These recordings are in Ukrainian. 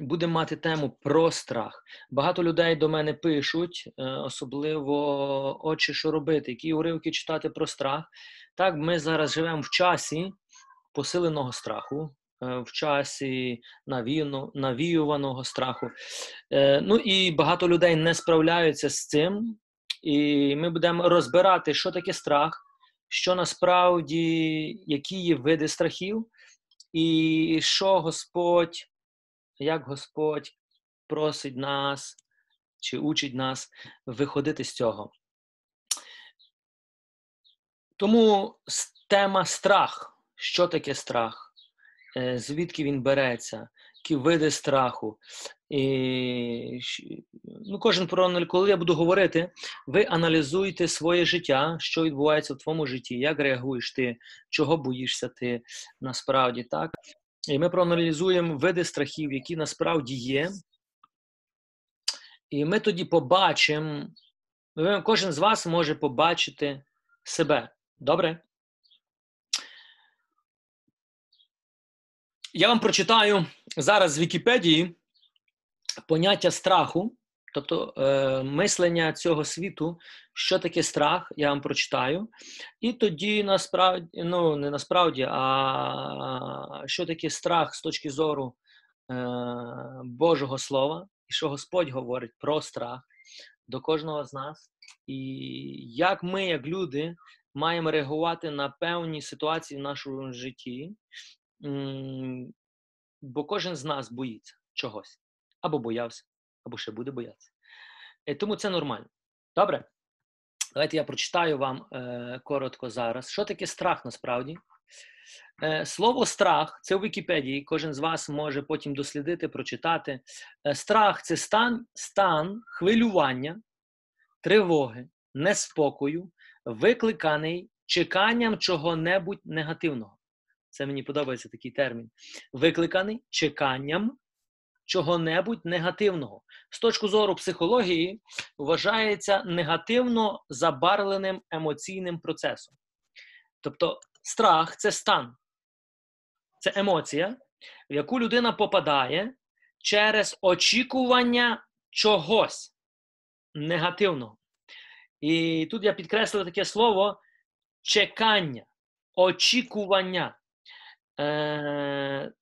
будемо мати тему про страх. Багато людей до мене пишуть, е, особливо очі, що робити, які уривки читати про страх. Так, ми зараз живемо в часі посиленого страху, е, в часі навіюваного страху. Е, ну і багато людей не справляються з цим. І ми будемо розбирати, що таке страх, що насправді, які є види страхів, і що Господь як Господь просить нас чи учить нас виходити з цього. Тому тема страх. Що таке страх? Е, звідки він береться? Які види страху? І, ну, Кожен про коли я буду говорити, ви аналізуєте своє життя, що відбувається в твоєму житті, як реагуєш ти, чого боїшся ти насправді, так? І ми проаналізуємо види страхів, які насправді є. І ми тоді побачимо, кожен з вас може побачити себе. Добре? Я вам прочитаю зараз з Вікіпедії поняття страху. Тобто е, мислення цього світу, що таке страх, я вам прочитаю. І тоді насправді, ну не насправді, а що таке страх з точки зору е, Божого Слова, і що Господь говорить про страх до кожного з нас, і як ми, як люди, маємо реагувати на певні ситуації в нашому житті, бо кожен з нас боїться чогось або боявся або ще буде боятися. Тому це нормально. Добре? Давайте я прочитаю вам е, коротко зараз. Що таке страх насправді? Е, Слово страх це у Вікіпедії. Кожен з вас може потім дослідити, прочитати. Е, страх це стан, стан хвилювання, тривоги, неспокою, викликаний чеканням чого-небудь негативного. Це мені подобається такий термін. Викликаний чеканням чого-небудь негативного. З точки зору психології, вважається негативно забарвленим емоційним процесом. Тобто, страх це стан, це емоція, в яку людина попадає через очікування чогось негативного. І тут я підкреслив таке слово чекання, очікування. Е,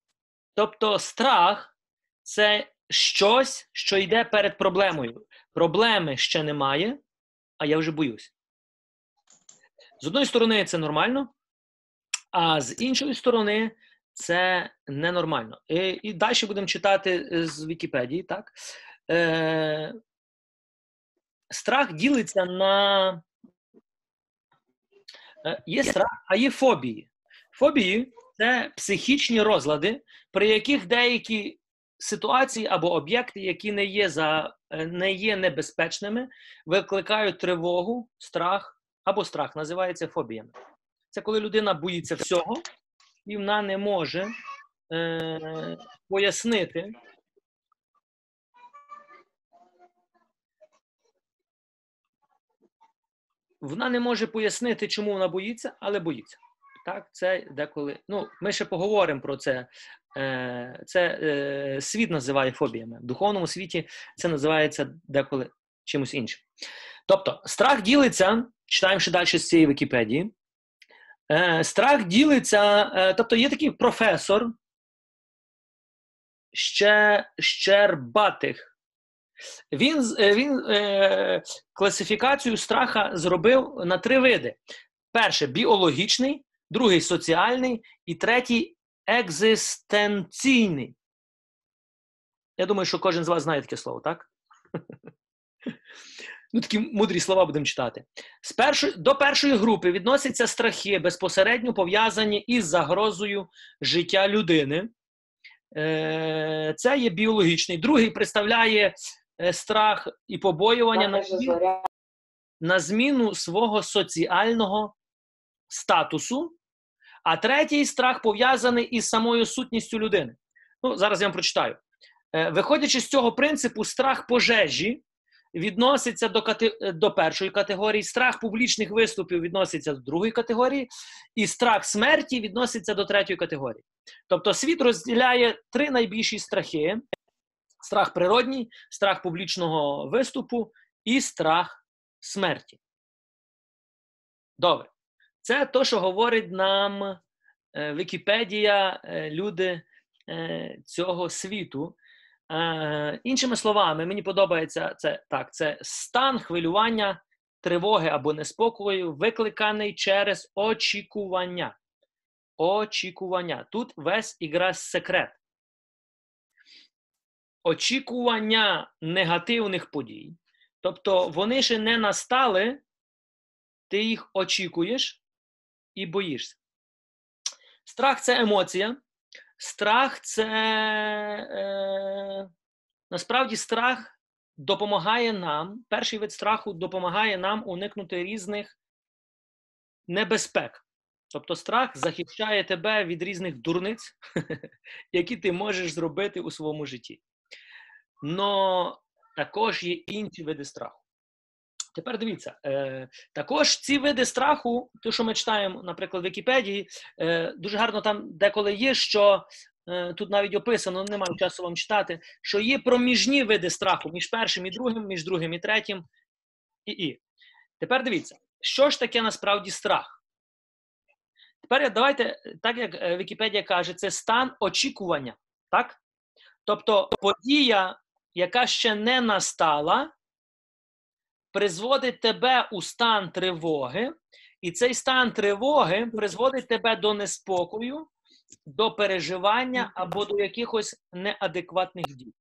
Тобто страх це щось, що йде перед проблемою. Проблеми ще немає, а я вже боюсь. З одної сторони, це нормально, а з іншої сторони, це ненормально. І і далі будемо читати з Вікіпедії. так? Е, Страх ділиться на. Е, є страх, а є фобії. Фобії це психічні розлади, при яких деякі ситуації або об'єкти, які не є за е, не є небезпечними, викликають тривогу, страх або страх, називається фобіями. Це коли людина боїться всього, і вона не може е, пояснити. Вона не може пояснити, чому вона боїться, але боїться. Так, це деколи. Ну, ми ще поговоримо про це це е, світ називає фобіями. В духовному світі це називається деколи чимось іншим. Тобто, страх ділиться, читаємо ще далі з цієї Вікіпедії. Е, страх ділиться, тобто є такий професор ще Щербатих. Він він е, класифікацію страха зробив на три види: перше біологічний, другий соціальний і третій екзистенційний. Я думаю, що кожен з вас знає таке слово, так? Ну, Такі мудрі слова будемо читати. З першої, До першої групи відносяться страхи, безпосередньо пов'язані із загрозою життя людини. Е, Це є біологічний. Другий представляє е, страх і побоювання на зміну, на зміну свого соціального статусу. А третій страх пов'язаний із самою сутністю людини. Ну, Зараз я вам прочитаю. Е, виходячи з цього принципу, страх пожежі відноситься до кати... до першої категорії, страх публічних виступів відноситься до другої категорії, і страх смерті відноситься до третьої категорії. Тобто світ розділяє три найбільші страхи. Страх природній, страх публічного виступу і страх смерті. Добре. Це то, що говорить нам е, Вікіпедія, е, люди е, цього світу. Іншими словами, мені подобається це так: це стан хвилювання, тривоги або неспокою, викликаний через очікування. Очікування. Тут весь ігра секрет. Очікування негативних подій. Тобто вони ще не настали, ти їх очікуєш і боїшся. Страх це емоція. Страх це е, насправді страх допомагає нам. Перший вид страху допомагає нам уникнути різних небезпек. Тобто страх захищає тебе від різних дурниць, які ти можеш зробити у своєму житті. Но також є інші види страху. Тепер дивіться, е, також ці види страху, те, що ми читаємо, наприклад, в Вікіпедії, е, дуже гарно там деколи є, що е, тут навіть описано, немає часу вам читати, що є проміжні види страху між першим і другим, між другим і третім. І, і. Тепер дивіться, що ж таке насправді страх? Тепер давайте, так як е, Вікіпедія каже, це стан очікування. так? Тобто подія, яка ще не настала, призводить тебе у стан тривоги, і цей стан тривоги призводить тебе до неспокою, до переживання або до якихось неадекватних дій.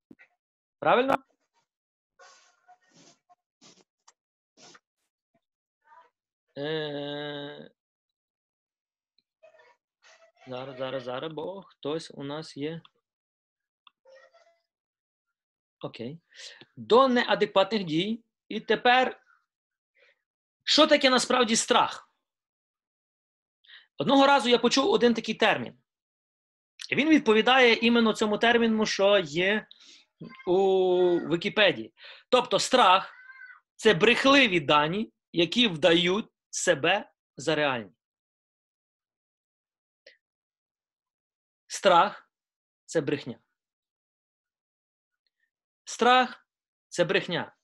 Правильно? Е... Зараз, зараз, зараз, бо хтось у нас є. Окей. До неадекватних дій. І тепер, що таке насправді страх? Одного разу я почув один такий термін. І він відповідає іменно цьому терміну, що є у Вікіпедії. Тобто, страх це брехливі дані, які вдають себе за реальні. Страх це брехня. Страх це брехня.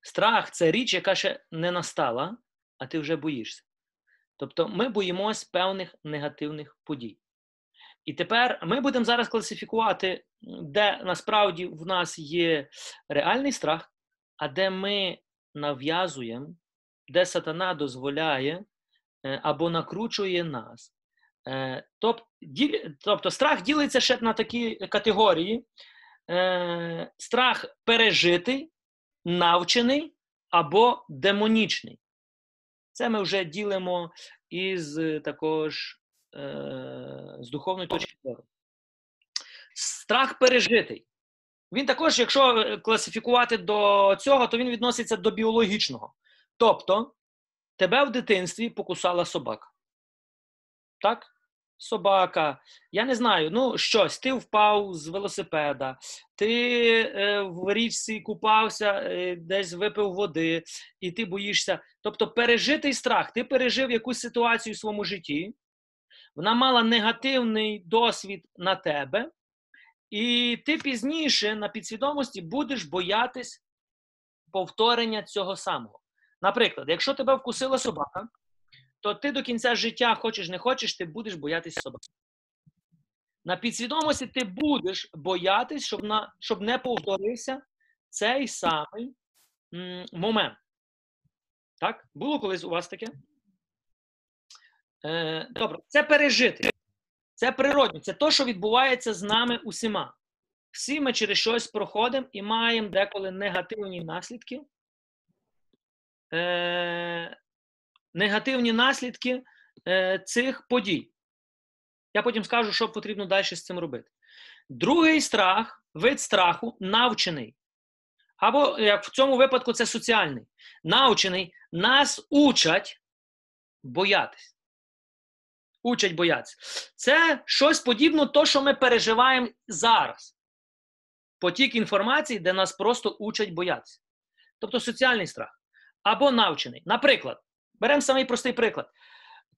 Страх це річ, яка ще не настала, а ти вже боїшся. Тобто ми боїмось певних негативних подій. І тепер ми будемо зараз класифікувати, де насправді в нас є реальний страх, а де ми нав'язуємо, де сатана дозволяє е, або накручує нас. Е, тобто, страх ділиться ще на такі категорії: е, страх пережитий, навчений або демонічний. Це ми вже ділимо із також е, з духовної точки зору. Страх пережитий. Він також, якщо класифікувати до цього, то він відноситься до біологічного. Тобто, тебе в дитинстві покусала собака. Так? Собака, я не знаю, ну щось, ти впав з велосипеда, ти е, в річці купався, е, десь випив води, і ти боїшся. Тобто пережитий страх, ти пережив якусь ситуацію в своєму житті, вона мала негативний досвід на тебе, і ти пізніше на підсвідомості будеш боятись повторення цього самого. Наприклад, якщо тебе вкусила собака, то ти до кінця життя, хочеш не хочеш, ти будеш боятись собаки. На підсвідомості ти будеш боятись, щоб на, щоб не повторився цей самий м, момент. Так? Було колись у вас таке? Е, Добре, це пережити. Це природне, це те, що відбувається з нами усіма. Всі ми через щось проходимо і маємо деколи негативні наслідки. Е, негативні наслідки е, цих подій. Я потім скажу, що потрібно далі з цим робити. Другий страх, вид страху навчений. Або, як в цьому випадку, це соціальний. Навчений нас учать боятись. Учать боятися. Це щось подібне, то, що ми переживаємо зараз. Потік інформації, де нас просто учать боятися. Тобто соціальний страх. Або навчений. Наприклад, Беремо самий простий приклад.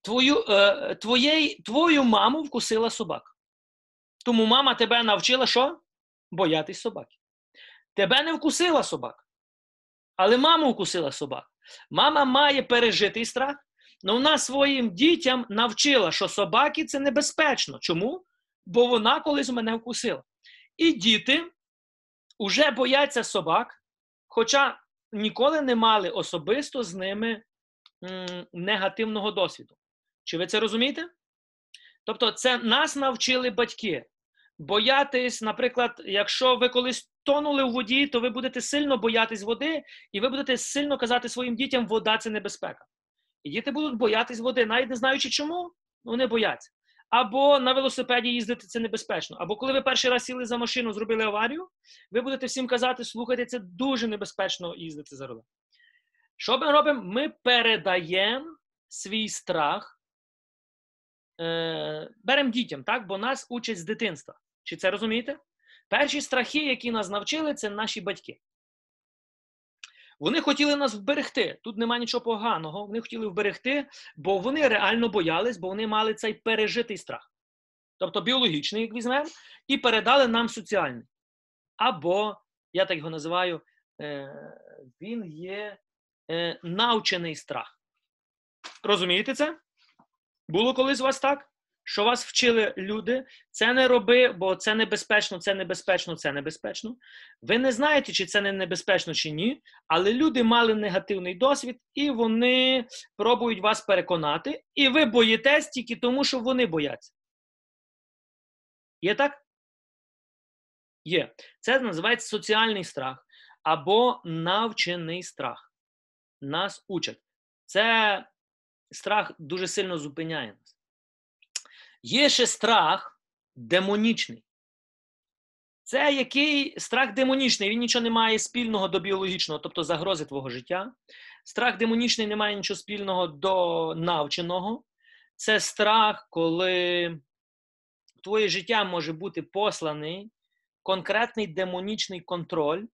Твою е, твоєї, твою маму вкусила собака. Тому мама тебе навчила що? Боятись собаки. Тебе не вкусила собака. Але маму вкусила собака. Мама має пережитий страх, але вона своїм дітям навчила, що собаки це небезпечно. Чому? Бо вона колись мене вкусила. І діти вже бояться собак, хоча ніколи не мали особисто з ними негативного досвіду. Чи ви це розумієте? Тобто, це нас навчили батьки. Боятись, наприклад, якщо ви колись тонули в воді, то ви будете сильно боятись води, і ви будете сильно казати своїм дітям, вода це небезпека. І діти будуть боятись води, навіть не знаючи чому, вони бояться. Або на велосипеді їздити це небезпечно. Або коли ви перший раз сіли за машину, зробили аварію, ви будете всім казати, слухайте, це дуже небезпечно їздити за рулем. Що ми робимо? Ми передаємо свій страх, е, беремо дітям, так? бо нас учать з дитинства. Чи це розумієте? Перші страхи, які нас навчили, це наші батьки. Вони хотіли нас вберегти. Тут немає нічого поганого. Вони хотіли вберегти, бо вони реально боялись, бо вони мали цей пережитий страх. Тобто біологічний, як візьмемо, і передали нам соціальний. Або, я так його називаю, е, він є е, навчений страх. Розумієте це? Було колись у вас так? Що вас вчили люди, це не роби, бо це небезпечно, це небезпечно, це небезпечно. Ви не знаєте, чи це не небезпечно, чи ні, але люди мали негативний досвід, і вони пробують вас переконати, і ви боїтесь тільки тому, що вони бояться. Є так? Є. Це називається соціальний страх або навчений страх. Нас учать. Це страх дуже сильно зупиняє нас. Є ще страх демонічний. Це який страх демонічний, він нічого не має спільного до біологічного, тобто загрози твого життя. Страх демонічний не має нічого спільного до навченого. Це страх, коли твоє життя може бути посланий конкретний демонічний контроль.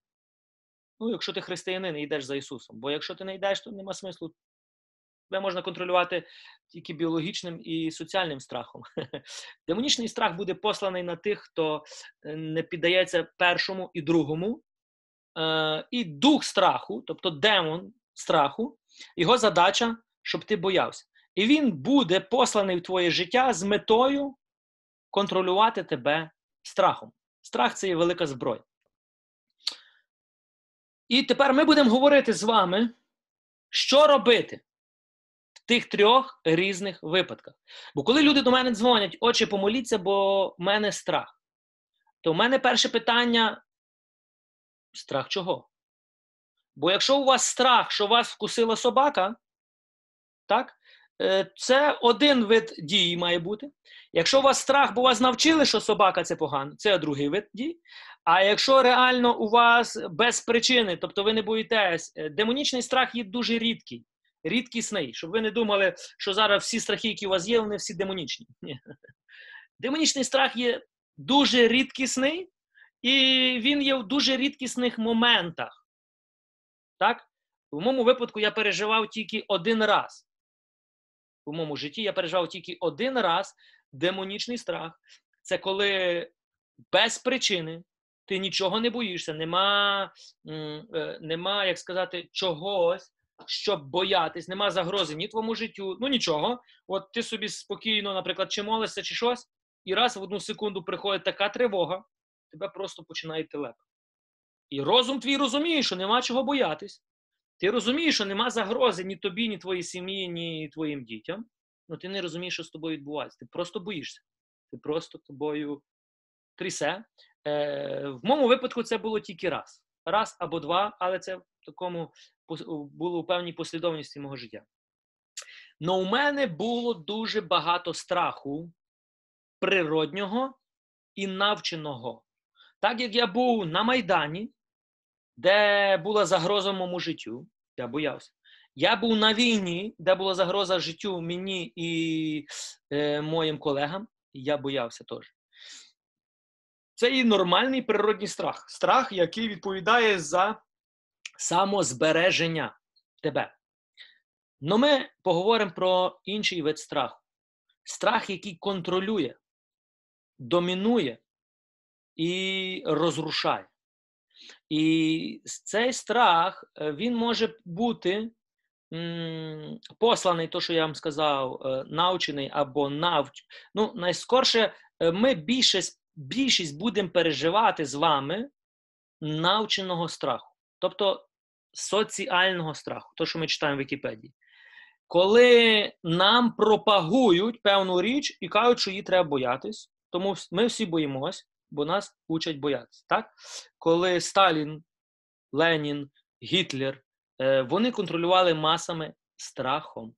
Ну, якщо ти християнин і йдеш за Ісусом. Бо якщо ти не йдеш, то нема смислу тебе можна контролювати тільки біологічним і соціальним страхом. Демонічний страх буде посланий на тих, хто е, не піддається першому і другому. Е, і дух страху, тобто демон страху, його задача, щоб ти боявся. І він буде посланий в твоє життя з метою контролювати тебе страхом. Страх це є велика зброя. І тепер ми будемо говорити з вами, що робити в тих трьох різних випадках. Бо коли люди до мене дзвонять, отче, помоліться, бо в мене страх, то в мене перше питання: страх чого? Бо якщо у вас страх, що вас вкусила собака, так, е, це один вид дії має бути. Якщо у вас страх, бо вас навчили, що собака це погано, це другий вид дій. А якщо реально у вас без причини, тобто ви не боїтесь, е, демонічний страх є дуже рідкий рідкісний, щоб ви не думали, що зараз всі страхи, які у вас є, вони всі демонічні. Ні. Демонічний страх є дуже рідкісний, і він є в дуже рідкісних моментах. Так? В моєму випадку я переживав тільки один раз. У моєму житті я переживав тільки один раз демонічний страх. Це коли без причини ти нічого не боїшся, нема, е, нема як сказати, чогось, щоб боятись, нема загрози ні твоєму життю, ну нічого. От ти собі спокійно, наприклад, чи молишся, чи щось, і раз в одну секунду приходить така тривога, тебе просто починає телеп. І розум твій розуміє, що нема чого боятись. Ти розумієш, що нема загрози ні тобі, ні твоїй сім'ї, ні твоїм дітям. Ну ти не розумієш, що з тобою відбувається. Ти просто боїшся. Ти просто тобою трісе. Е, В моєму випадку це було тільки раз. Раз або два, але це в такому було у певній послідовності мого життя. Но у мене було дуже багато страху природнього і навченого. Так як я був на Майдані, де була загроза моєму життю, я боявся. Я був на війні, де була загроза життю мені і е, моїм колегам, і я боявся теж. Це і нормальний природний страх. Страх, який відповідає за самозбереження тебе. Но ми поговоримо про інший вид страху. Страх, який контролює, домінує і розрушає. І цей страх е, він може бути посланий, то, що я вам сказав, е, навчений або навч. Ну, найскорше, е, ми більшість, більшість будемо переживати з вами навченого страху, тобто соціального страху, то, що ми читаємо в Вікіпедії. Коли нам пропагують певну річ і кажуть, що її треба боятись, тому ми всі боїмось, бо нас учать боятися. Так? Коли Сталін, Ленін, Гітлер, е, вони контролювали масами страхом.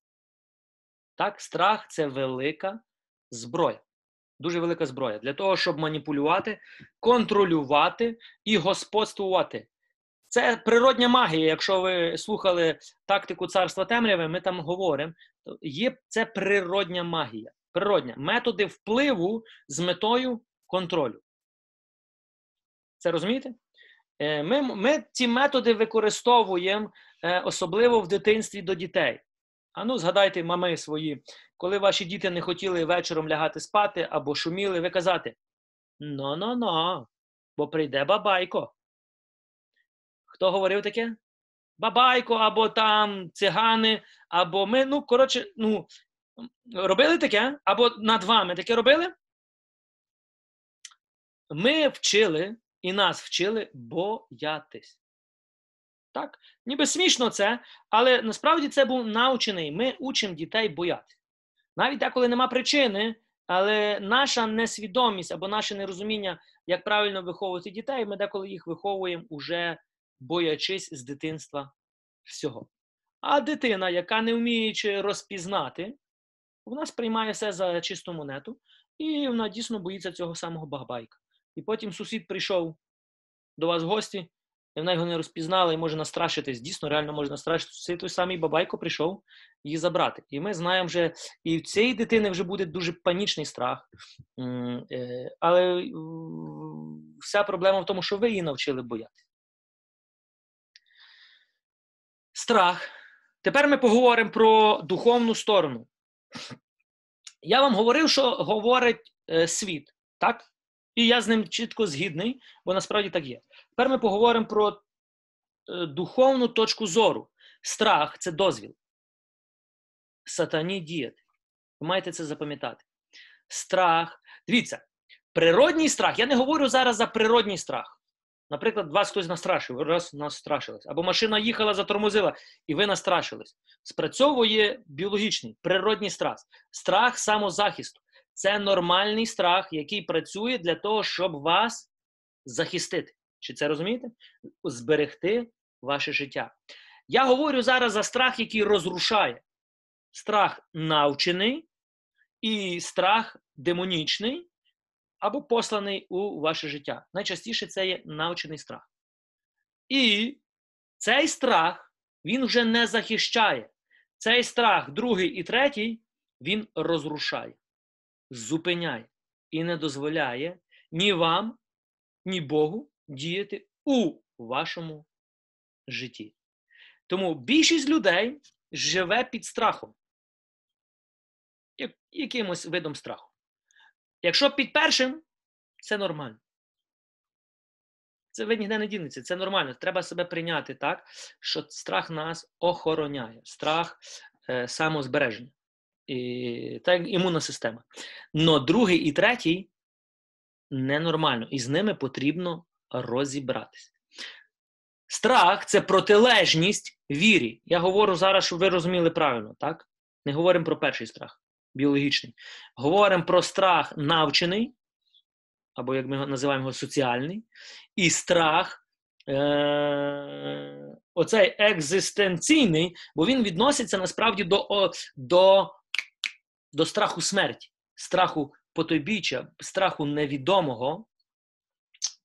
Так, Страх це велика зброя. Дуже велика зброя для того, щоб маніпулювати, контролювати і господствувати. Це природня магія. Якщо ви слухали тактику царства темряви, ми там говоримо. Є це природня магія. Природня методи впливу з метою контролю. Це розумієте? Е, ми ми ці методи використовуємо е, особливо в дитинстві до дітей. А ну, згадайте, мами свої, коли ваші діти не хотіли вечором лягати спати або шуміли, ви казати: «но-но-но, бо прийде бабайко. Хто говорив таке? Бабайко, або там цигани, або ми. Ну, коротше, ну, робили таке, або над вами таке робили? Ми вчили і нас вчили боятись. Так? Ніби смішно це, але насправді це був навчений. Ми учимо дітей боятися. Навіть деколи нема причини, але наша несвідомість або наше нерозуміння, як правильно виховувати дітей, ми деколи їх виховуємо уже боячись з дитинства всього. А дитина, яка не вміючи розпізнати, вона сприймає все за чисту монету, і вона дійсно боїться цього самого багбайка. І потім сусід прийшов до вас в гості, і вона його не розпізнала і може настрашитись. Дійсно, реально може настрашитись. Цей той самий бабайко прийшов її забрати. І ми знаємо вже, і в цієї дитини вже буде дуже панічний страх. Е, але вся проблема в тому, що ви її навчили боятися. Страх. Тепер ми поговоримо про духовну сторону. Я вам говорив, що говорить е, світ, так? І я з ним чітко згідний, бо насправді так є. Тепер ми поговоримо про е, духовну точку зору. Страх це дозвіл. Сатані діяти. Ви маєте це запам'ятати. Страх. Дивіться, природній страх. Я не говорю зараз за природній страх. Наприклад, вас хтось настрашив, раз настрашились. Або машина їхала, затормозила, і ви настрашились. Спрацьовує біологічний, природній страх. Страх самозахисту. Це нормальний страх, який працює для того, щоб вас захистити. Чи це розумієте? Зберегти ваше життя. Я говорю зараз за страх, який розрушає. Страх навчений і страх демонічний або посланий у ваше життя. Найчастіше це є навчений страх. І цей страх він вже не захищає. Цей страх, другий і третій, він розрушає зупиняє і не дозволяє ні вам, ні Богу діяти у вашому житті. Тому більшість людей живе під страхом, якимось видом страху. Якщо під першим, це нормально. Це ви ніде не дінеться, це нормально. Треба себе прийняти так, що страх нас охороняє, страх е, самозбереження і, так імунна система. Но другий і третій ненормально, і з ними потрібно розібратися. Страх це протилежність вірі. Я говорю зараз, щоб ви розуміли правильно, так? Не говоримо про перший страх, біологічний. Говоримо про страх навчений, або, як ми називаємо його, соціальний, і страх. Е- Оцей екзистенційний, бо він відноситься насправді до до до страху смерті, страху потойбіччя, страху невідомого.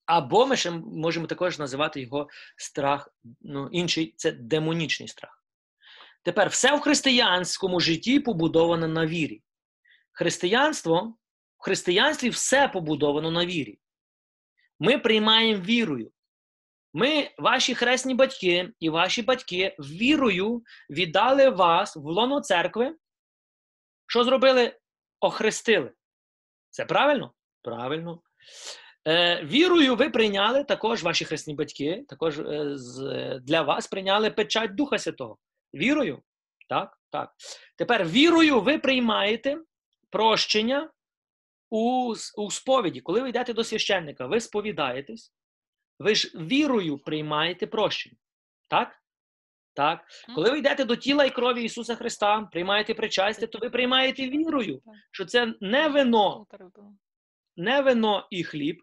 Або ми ще можемо також називати його страх, ну, інший це демонічний страх. Тепер все в християнському житті побудовано на вірі. Християнство, в християнстві все побудовано на вірі. Ми приймаємо вірою. Ми, ваші хресні батьки і ваші батьки, вірою віддали вас в лоно церкви що зробили? Охрестили. Це правильно? Правильно. Е, Вірою ви прийняли також ваші хресні батьки, також е, для вас прийняли печать Духа Святого. Вірою. Так, так. Тепер вірою ви приймаєте прощення у, у сповіді. Коли ви йдете до священника, ви сповідаєтесь, ви ж вірою приймаєте прощення. Так? Так. Коли ви йдете до тіла і крові Ісуса Христа, приймаєте причастя, то ви приймаєте вірою, що це не вино, не вино і хліб,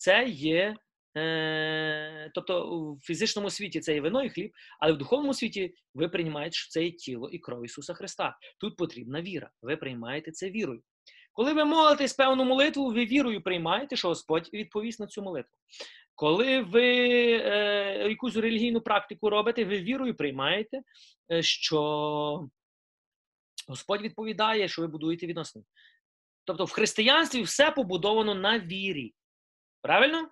це є. Е, тобто в фізичному світі це є вино і хліб, але в духовному світі ви приймаєте, що це є тіло і кров Ісуса Христа. Тут потрібна віра. Ви приймаєте це вірою. Коли ви молитесь певну молитву, ви вірою приймаєте, що Господь відповість на цю молитву. Коли ви е, якусь релігійну практику робите, ви вірою приймаєте, е, що Господь відповідає, що ви будуєте відносини. Тобто в християнстві все побудовано на вірі. Правильно?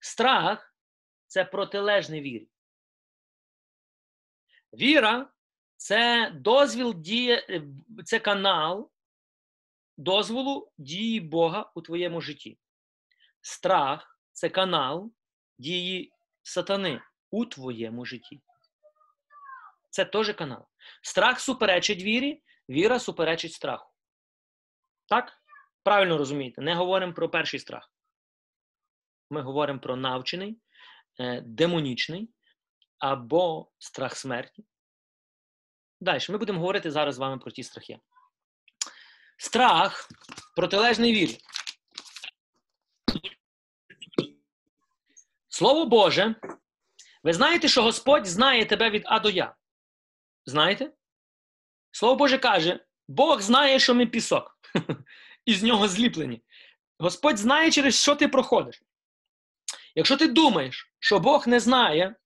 Страх це протилежний вірі. Віра це дозвіл діє, е, це канал дозволу дії Бога у твоєму житті. Страх це канал дії сатани у твоєму житті. Це теж канал. Страх суперечить вірі, віра суперечить страху. Так? Правильно розумієте? Не говоримо про перший страх. Ми говоримо про навчений, е, демонічний або страх смерті. Далі, ми будемо говорити зараз з вами про ті страхи. Страх протилежний вірі. Слово Боже, ви знаєте, що Господь знає тебе від А до Я? Знаєте? Слово Боже каже: Бог знає, що ми пісок, і з нього зліплені. Господь знає, через що ти проходиш. Якщо ти думаєш, що Бог не знає,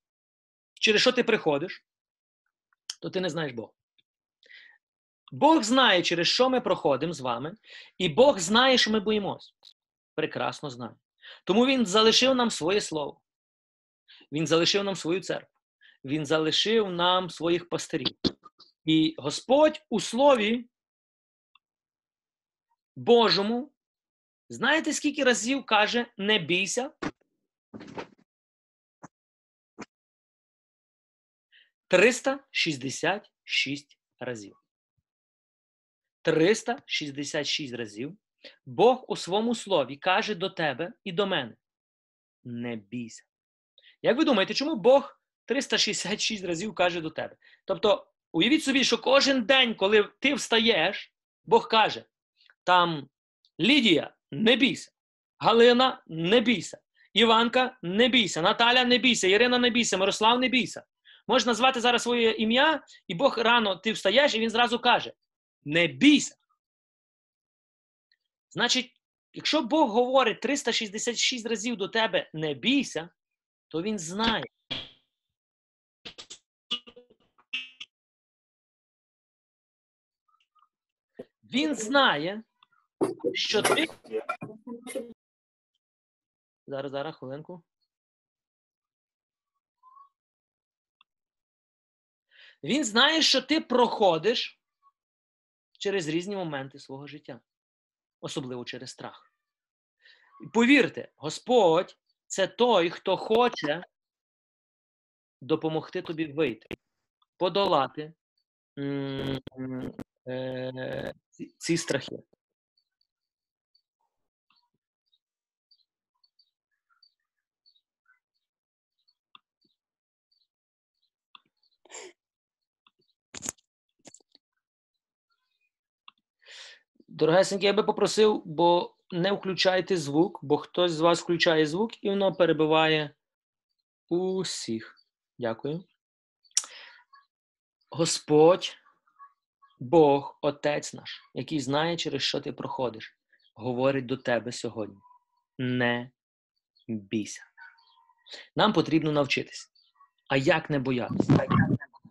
через що ти приходиш, то ти не знаєш Бога. Бог знає, через що ми проходимо з вами, і Бог знає, що ми боїмось. Прекрасно знає. Тому Він залишив нам своє слово. Він залишив нам свою церкву. Він залишив нам своїх пастирів. І Господь у Слові Божому, знаєте, скільки разів каже, не бійся? 366 разів. 366 разів Бог у своєму слові каже до тебе і до мене: не бійся. Як ви думаєте, чому Бог 366 разів каже до тебе? Тобто, уявіть собі, що кожен день, коли ти встаєш, Бог каже: там Лідія, не бійся, Галина, не бійся, Іванка, не бійся, Наталя, не бійся, Ірина, не бійся, Мирослав, не бійся. Можеш назвати зараз своє ім'я, і Бог рано ти встаєш, і він зразу каже: не бійся. Значить, якщо Бог говорить 366 разів до тебе не бійся, то він знає. Він знає, що ти. Зараз, зараз, хвилинку. Він знає, що ти проходиш через різні моменти свого життя, особливо через страх. Повірте, Господь це той, хто хоче допомогти тобі вийти, подолати е, ці страхи. Дорогесенькі, я би попросив, бо не включайте звук, бо хтось з вас включає звук і воно перебиває усіх. Дякую. Господь, Бог, Отець наш, який знає, через що ти проходиш, говорить до тебе сьогодні. Не бійся. Нам потрібно навчитися. А як не боятися?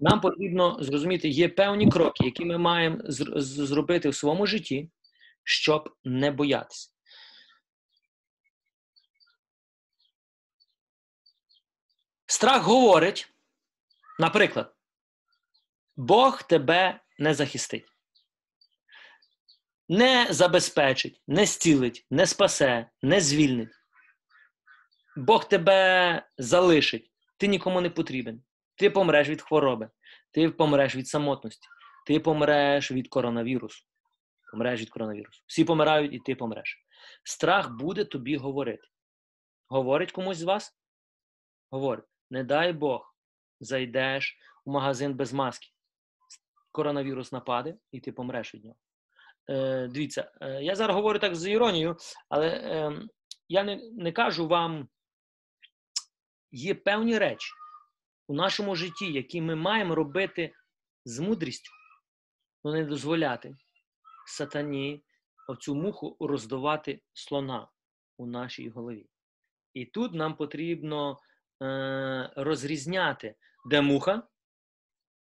Нам потрібно зрозуміти, є певні кроки, які ми маємо зробити в своєму житті, щоб не боятися. Страх говорить, наприклад, Бог тебе не захистить. не забезпечить, не зцілить, не спасе, не звільнить. Бог тебе залишить, ти нікому не потрібен. Ти помреш від хвороби, ти помреш від самотності, ти помреш від коронавірусу. Помреш від коронавірусу. Всі помирають, і ти помреш. Страх буде тобі говорити. Говорить комусь з вас? Говорить, не дай Бог, зайдеш у магазин без маски. Коронавірус нападе, і ти помреш від нього. Е, Дивіться, е, я зараз говорю так з іронією, але е, я не, не кажу вам, є певні речі у нашому житті, які ми маємо робити з мудрістю, але не дозволяти сатані цю муху роздавати слона у нашій голові. І тут нам потрібно е, розрізняти, де муха,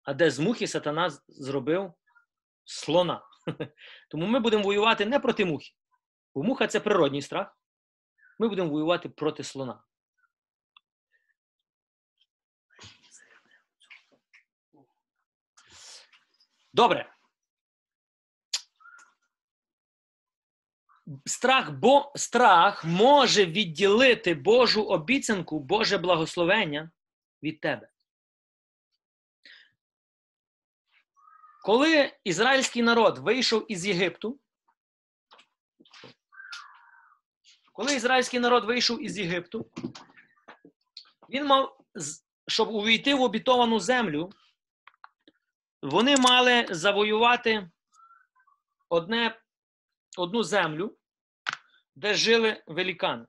а де з мухи сатана зробив слона. Тому ми будемо воювати не проти мухи. Бо муха це природній страх. Ми будемо воювати проти слона. Добре. Страх бо, страх може відділити Божу обіцянку, Боже благословення від тебе. Коли ізраїльський народ вийшов із Єгипту, коли ізраїльський народ вийшов із Єгипту, він мав, щоб увійти в обітовану землю, вони мали завоювати одне, одну землю, де жили великани.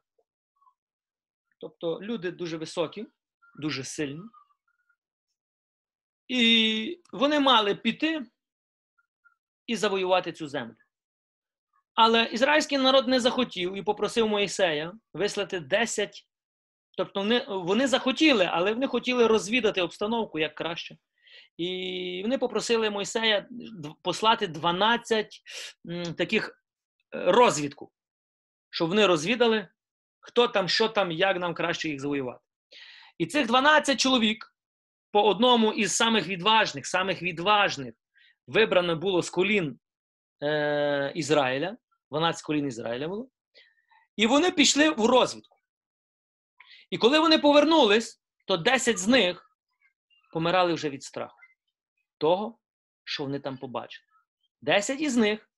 Тобто люди дуже високі, дуже сильні. І вони мали піти і завоювати цю землю. Але ізраїльський народ не захотів і попросив Моїсея вислати 10. Тобто вони, вони захотіли, але вони хотіли розвідати обстановку як краще. І вони попросили Мойсея послати 12 таких е, розвідку, щоб вони розвідали, хто там, що там, як нам краще їх завоювати. І цих 12 чоловік по одному із самих відважних, самих відважних вибрано було з колін е, Ізраїля, 12 колін Ізраїля було. І вони пішли в розвідку. І коли вони повернулись, то 10 з них помирали вже від страху того, що вони там побачили. Десять із них,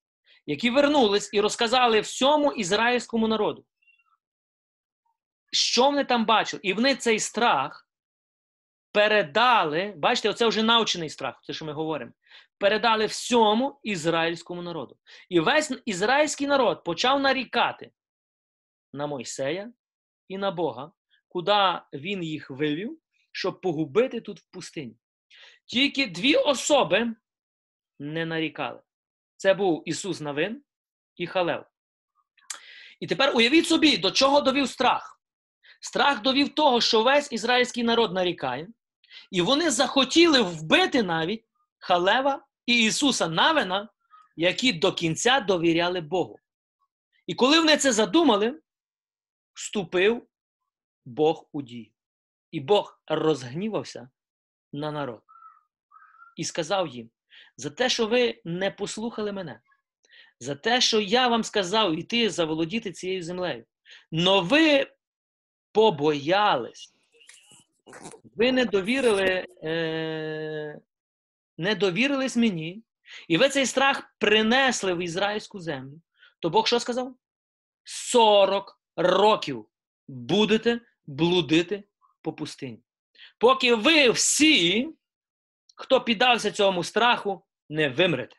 які вернулись і розказали всьому ізраїльському народу, що вони там бачили. І вони цей страх передали, бачите, оце вже навчений страх, це що ми говоримо. Передали всьому ізраїльському народу. І весь ізраїльський народ почав нарікати на Мойсея і на Бога, куди він їх вивів, щоб погубити тут в пустині. Тільки дві особи не нарікали. Це був Ісус Навин і Халев. І тепер уявіть собі, до чого довів страх. Страх довів того, що весь ізраїльський народ нарікає, і вони захотіли вбити навіть Халева і Ісуса Навина, які до кінця довіряли Богу. І коли вони це задумали, вступив Бог у дію. І Бог розгнівався на народ і сказав їм: за те, що ви не послухали мене, за те, що я вам сказав іти заволодіти цією землею. Но ви побоялись, ви не довірили, е, не довірились мені, і ви цей страх принесли в ізраїльську землю. То Бог що сказав? 40 років будете блудити по пустині. Поки ви всі хто піддався цьому страху, не вимрете.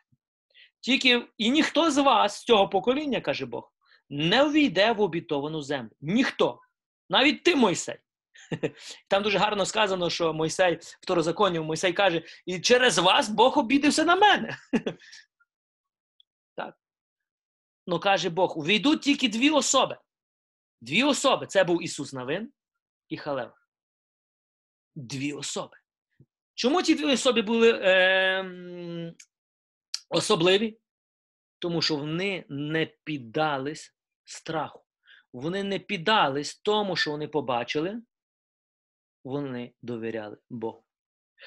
Тільки і ніхто з вас, з цього покоління, каже Бог, не увійде в обітовану землю. Ніхто. Навіть ти, Мойсей. Там дуже гарно сказано, що Мойсей, второзаконів, Мойсей каже, і через вас Бог обідився на мене. так. Ну каже Бог, увійдуть тільки дві особи. Дві особи. Це був Ісус Навин і Халев. Дві особи. Чому ті дві особи були е, особливі? Тому що вони не піддались страху. Вони не піддались тому, що вони побачили, вони довіряли Богу.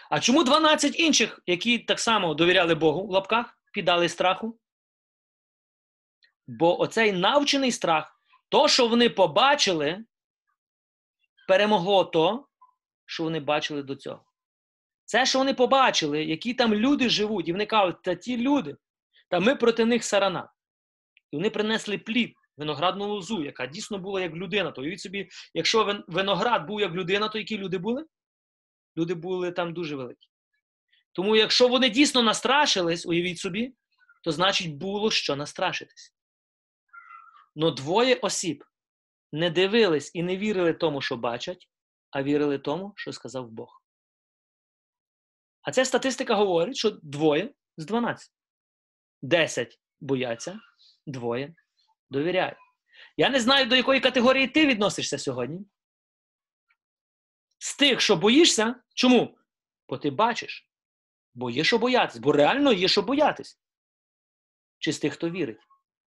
А чому 12 інших, які так само довіряли Богу в лапках, піддали страху? Бо оцей навчений страх, то, що вони побачили, перемогло то, що вони бачили до цього. Це, що вони побачили, які там люди живуть, і вони кажуть, та ті люди, та ми проти них сарана. І вони принесли плід, виноградну лозу, яка дійсно була як людина. То уявіть собі, якщо виноград був як людина, то які люди були? Люди були там дуже великі. Тому, якщо вони дійсно настрашились, уявіть собі, то значить було що настрашитись. Но двоє осіб не дивились і не вірили тому, що бачать, а вірили тому, що сказав Бог. А ця статистика говорить, що двоє з 12. 10 бояться, двоє довіряють. Я не знаю, до якої категорії ти відносишся сьогодні. З тих, що боїшся, чому? Бо ти бачиш, бо є що боятись, бо реально є що боятись. Чи з тих, хто вірить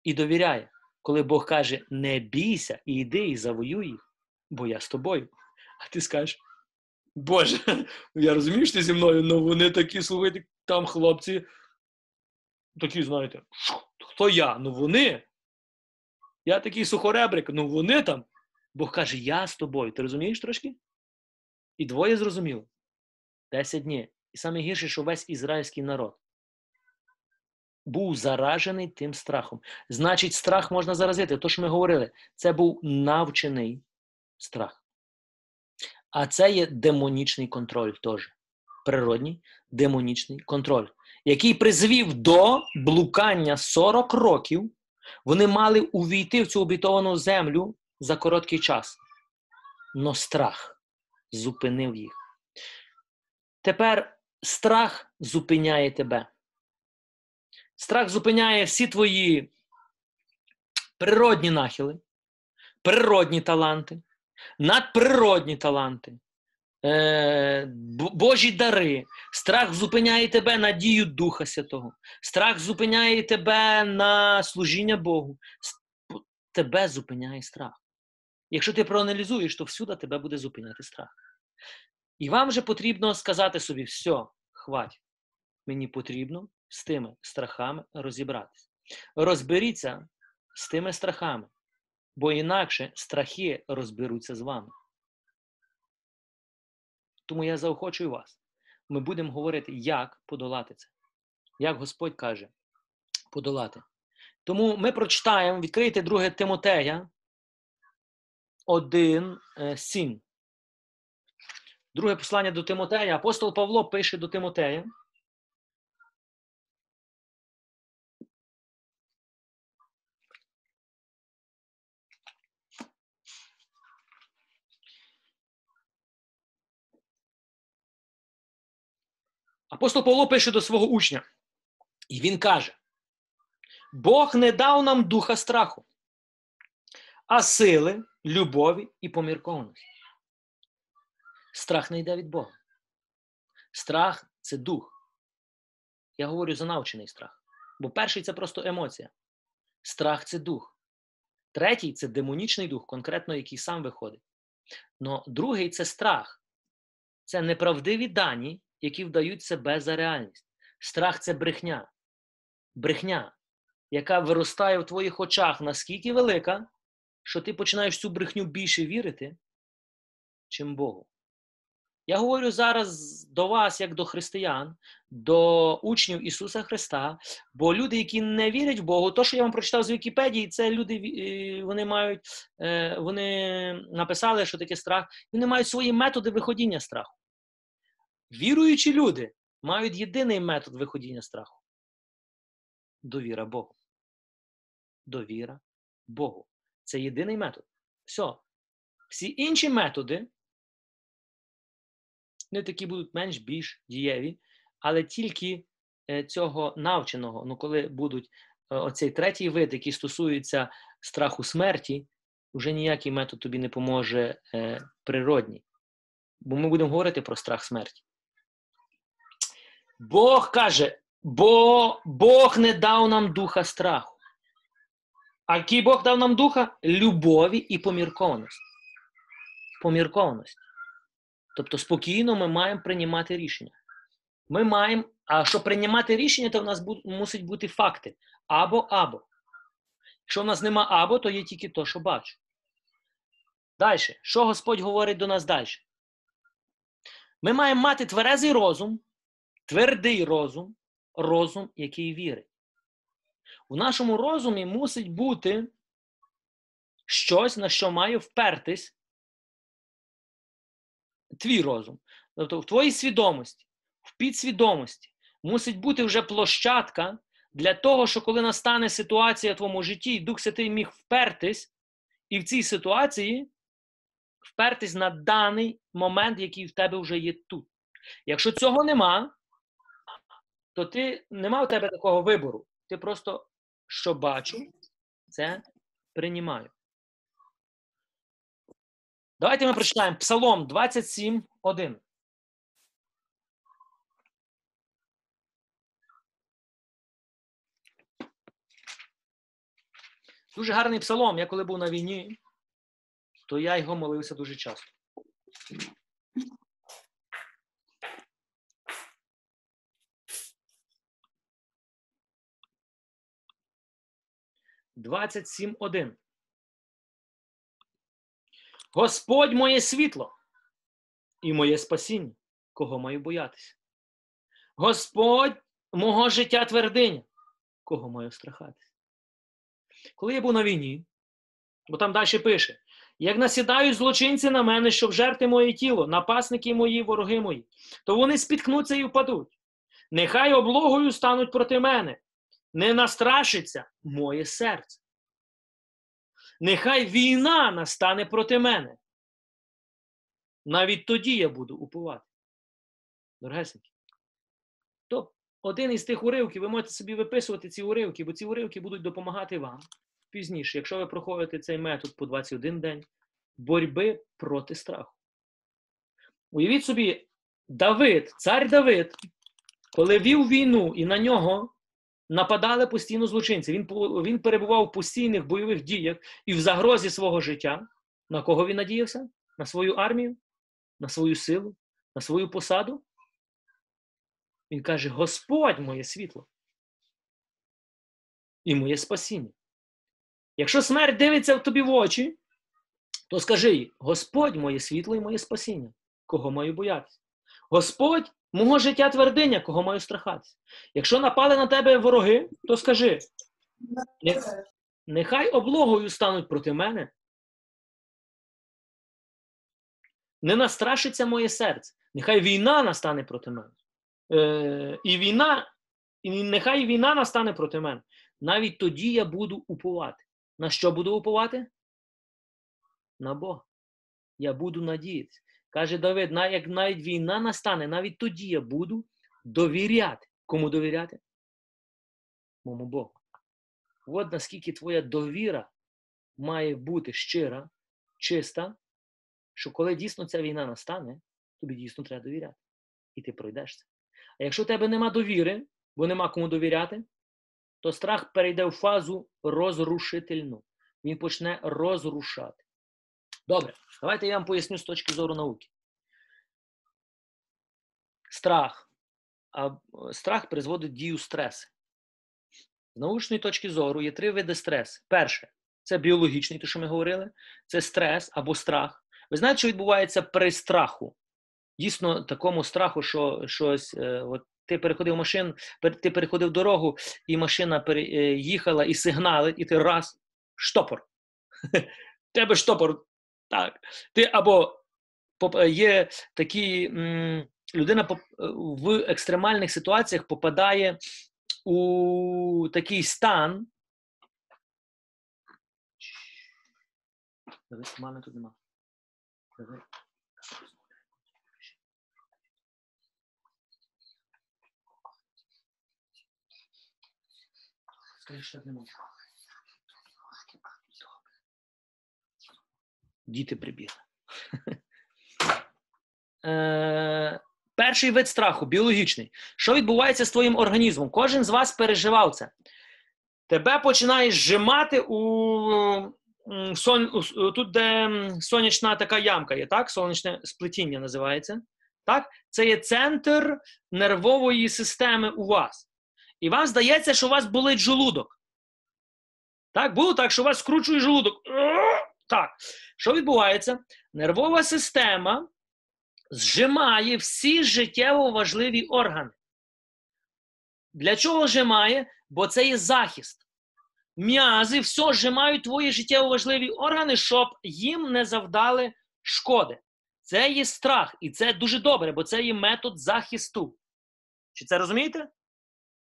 і довіряє, коли Бог каже: не бійся, і йди і завоюй їх, бо я з тобою. А ти скажеш, Боже, я розумію, що ти зі мною, але ну вони такі, слухайте, там хлопці, такі, знаєте, хто я? Ну вони. Я такий сухоребрик, ну вони там. Бог каже, я з тобою. Ти розумієш трошки? І двоє зрозуміло. Десять днів. І саме гірше, що весь ізраїльський народ був заражений тим страхом. Значить, страх можна заразити. То, що ми говорили, це був навчений страх. А це є демонічний контроль теж. Природній демонічний контроль, який призвів до блукання 40 років. Вони мали увійти в цю обітовану землю за короткий час. Но страх зупинив їх. Тепер страх зупиняє тебе. Страх зупиняє всі твої природні нахили, природні таланти, надприродні таланти, е, Божі дари. Страх зупиняє тебе на дію Духа Святого. Страх зупиняє тебе на служіння Богу. Тебе зупиняє страх. Якщо ти проаналізуєш, то всюди тебе буде зупиняти страх. І вам вже потрібно сказати собі: все, хвать, мені потрібно з тими страхами розібратися. Розберіться з тими страхами, бо інакше страхи розберуться з вами. Тому я заохочую вас. Ми будемо говорити, як подолати це. Як Господь каже, подолати. Тому ми прочитаємо, відкрийте 2 Тимотея 1, 7. Е, Друге послання до Тимотея. Апостол Павло пише до Тимотея. Апостол Павло пише до свого учня, і він каже: Бог не дав нам духа страху, а сили, любові і поміркованості. Страх не йде від Бога. Страх це дух. Я говорю за навчений страх. Бо перший це просто емоція. Страх це дух. Третій це демонічний дух, конкретно який сам виходить. Но другий це страх. Це неправдиві дані, які вдають себе за реальність. Страх це брехня. Брехня, яка виростає в твоїх очах наскільки велика, що ти починаєш цю брехню більше вірити, чим Богу. Я говорю зараз до вас, як до християн, до учнів Ісуса Христа, бо люди, які не вірять в Богу, то, що я вам прочитав з Вікіпедії, це люди е, вони мають, е, вони написали, що таке страх, вони мають свої методи виходіння страху. Віруючі люди мають єдиний метод виходіння страху довіра Богу. Довіра Богу. Це єдиний метод. Все. Всі інші методи, вони такі будуть менш більш дієві, але тільки е, цього навченого, ну коли будуть е, оцей третій вид, який стосується страху смерті, вже ніякий метод тобі не поможе е, природній. Бо ми будемо говорити про страх смерті. Бог каже, бо Бог не дав нам духа страху. А який Бог дав нам духа? Любові і поміркованості. Поміркованості. Тобто спокійно ми маємо приймати рішення. Ми маємо, а щоб приймати рішення, то в нас мусить бути факти. Або або. Якщо в нас нема або, то є тільки то, що бачу. Далі. Що Господь говорить до нас далі? Ми маємо мати тверезий розум, твердий розум, розум, який вірить. У нашому розумі мусить бути щось, на що має впертись твій розум. Тобто в твоїй свідомості, в підсвідомості мусить бути вже площадка для того, що коли настане ситуація в твоєму житті, і Дух Святий міг впертись, і в цій ситуації впертись на даний момент, який в тебе вже є тут. Якщо цього нема, то ти нема у тебе такого вибору. Ти просто що бачу, це приймаю. Давайте ми прочитаємо Псалом 27, 1. Дуже гарний псалом. Я коли був на війні, то я його молився дуже часто. Двадцять сім один. Господь моє світло і моє спасіння, кого маю боятися. Господь мого життя твердиня, кого маю страхатися. Коли я був на війні, бо там далі пише: як насідають злочинці на мене, щоб жерти моє тіло, напасники мої, вороги мої, то вони спіткнуться і впадуть. Нехай облогою стануть проти мене, не настрашиться моє серце. Нехай війна настане проти мене. Навіть тоді я буду уповати. Дорогесенькі. То один із тих уривків, ви можете собі виписувати ці уривки, бо ці уривки будуть допомагати вам пізніше, якщо ви проходите цей метод по 21 день боротьби проти страху. Уявіть собі, Давид, цар Давид, коли вів війну і на нього нападали постійно злочинці, він він перебував в постійних бойових діях і в загрозі свого життя. На кого він надіявся? На свою армію, на свою силу, на свою посаду. Він каже: Господь моє світло і моє спасіння. Якщо смерть дивиться в тобі в очі, то скажи їй: Господь моє світло і моє спасіння, кого маю боятися. Господь мого життя твердиня, кого маю страхатися. Якщо напали на тебе вороги, то скажи: нехай облогою стануть проти мене. Не настрашиться моє серце. Нехай війна настане проти мене. Е, І війна, і нехай війна настане проти мене. Навіть тоді я буду уповати. На що буду уповати? На Бога. Я буду надіятися. Каже Давид, як навіть війна настане, навіть тоді я буду довіряти. Кому довіряти? Моєму Богу. От наскільки твоя довіра має бути щира, чиста, що коли дійсно ця війна настане, тобі дійсно треба довіряти. І ти пройдеш це. А якщо у тебе нема довіри, бо нема кому довіряти, то страх перейде в фазу розрушительну. Він почне розрушати. Добре, давайте я вам поясню з точки зору науки. Страх. А Страх призводить дію стреси. З научної точки зору є три види стресу. Перше це біологічний, те, що ми говорили, це стрес або страх. Ви знаєте, що відбувається при страху? Дійсно, такому страху, що щось. Е, от ти переходив машин, ти переходив дорогу, і машина е, їхала і сигналить, і ти раз штопор. Тебе штопор. Так. Ти або є такі людина в екстремальних ситуаціях попадає у такий стан. Дивись, мами тут нема. Скажи, не можу. Діти прибігли. Е, перший вид страху біологічний. Що відбувається з твоїм організмом? Кожен з вас переживав це. Тебе починає зжимати у сон, тут, де сонячна така ямка є, так? Сонячне сплетіння називається. Так? Це є центр нервової системи у вас. І вам здається, що у вас болить жолудок. Так, було так, що у вас скручує желудок. Так, що відбувається? Нервова система зжимає всі життєво важливі органи. Для чого зжимає? Бо це є захист. М'язи все зжимають твої життєво важливі органи, щоб їм не завдали шкоди. Це є страх, і це дуже добре, бо це є метод захисту. Чи це розумієте?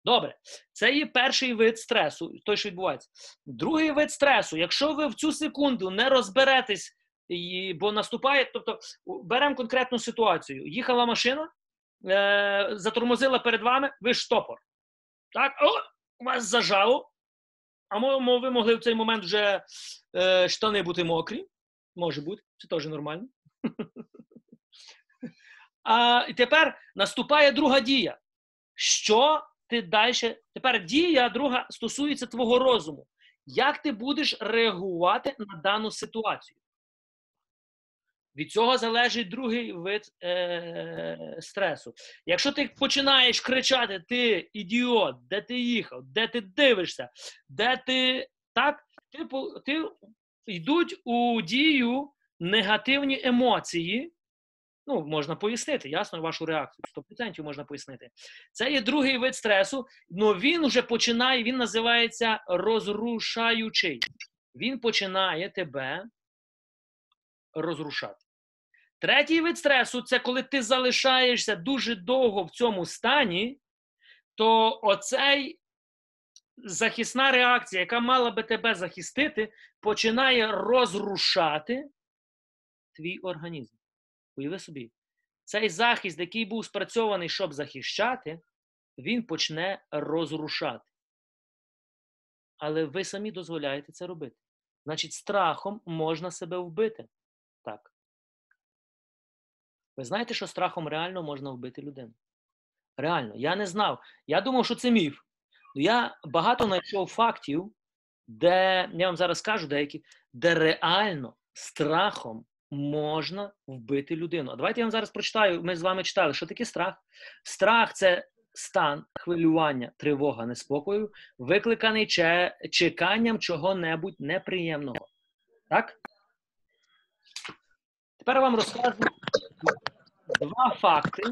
Добре, це є перший вид стресу, той, що відбувається. Другий вид стресу, якщо ви в цю секунду не розберетесь, бо наступає, тобто беремо конкретну ситуацію. Їхала машина, е, затормозила перед вами, ви штопор. Так, о, вас зажало, а ви могли в цей момент вже е, штани бути мокрі. Може бути, це теж нормально. А тепер наступає друга дія. Що ти далі? Тепер дія друга стосується твого розуму. Як ти будеш реагувати на дану ситуацію? Від цього залежить другий вид е- стресу. Якщо ти починаєш кричати: ти ідіот, де ти їхав, де ти дивишся, де ти так, ти, ти йдуть у дію негативні емоції, Ну, можна пояснити, ясно, вашу реакцію. 100% можна пояснити. Це є другий вид стресу, але він вже починає, він називається розрушаючий. Він починає тебе розрушати. Третій вид стресу це коли ти залишаєшся дуже довго в цьому стані, то оцей захисна реакція, яка мала би тебе захистити, починає розрушати твій організм. Уяви собі, цей захист, який був спрацьований, щоб захищати, він почне розрушати. Але ви самі дозволяєте це робити. Значить, страхом можна себе вбити. Так. Ви знаєте, що страхом реально можна вбити людину? Реально, я не знав. Я думав, що це міф. Я багато знайшов фактів, де, я вам зараз скажу деякі, де реально страхом можна вбити людину. А давайте я вам зараз прочитаю. Ми з вами читали, що таке страх. Страх це стан хвилювання, тривога, неспокою, викликаний чеканням чого-небудь неприємного. Так? Тепер вам розкажу два факти.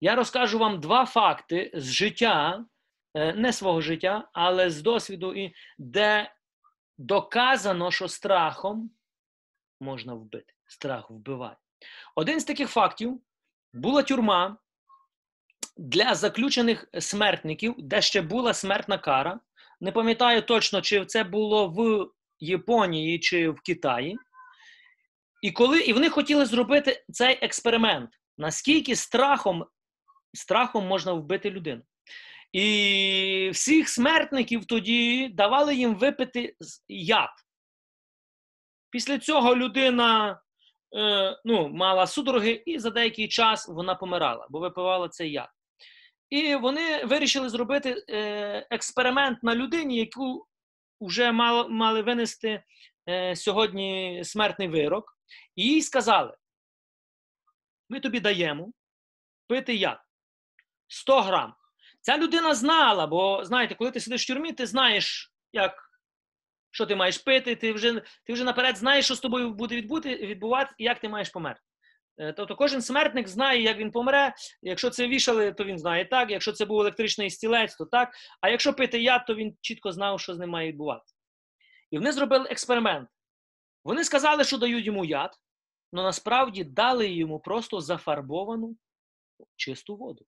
Я розкажу вам два факти з життя, е, не свого життя, але з досвіду, де доказано, що страхом можна вбити. Страх вбиває. Один з таких фактів була тюрма для заключених смертників, де ще була смертна кара. Не пам'ятаю точно, чи це було в Японії чи в Китаї. І коли і вони хотіли зробити цей експеримент, наскільки страхом страхом можна вбити людину. І всіх смертників тоді давали їм випити яд. Після цього людина е, ну, мала судороги, і за деякий час вона помирала, бо випивала цей яд. І вони вирішили зробити е, експеримент на людині, яку вже мали, мали винести е, сьогодні смертний вирок, і їй сказали: ми тобі даємо пити яд 100 грам. Ця людина знала, бо знаєте, коли ти сидиш в тюрмі, ти знаєш, як, що ти маєш пити, ти вже ти вже наперед знаєш, що з тобою буде відбути, відбуватися і як ти маєш померти. Е, тобто кожен смертник знає, як він помре. Якщо це вішали, то він знає так. Якщо це був електричний стілець, то так. А якщо пити яд, то він чітко знав, що з ним має відбуватися. І вони зробили експеримент. Вони сказали, що дають йому яд, але насправді дали йому просто зафарбовану чисту воду.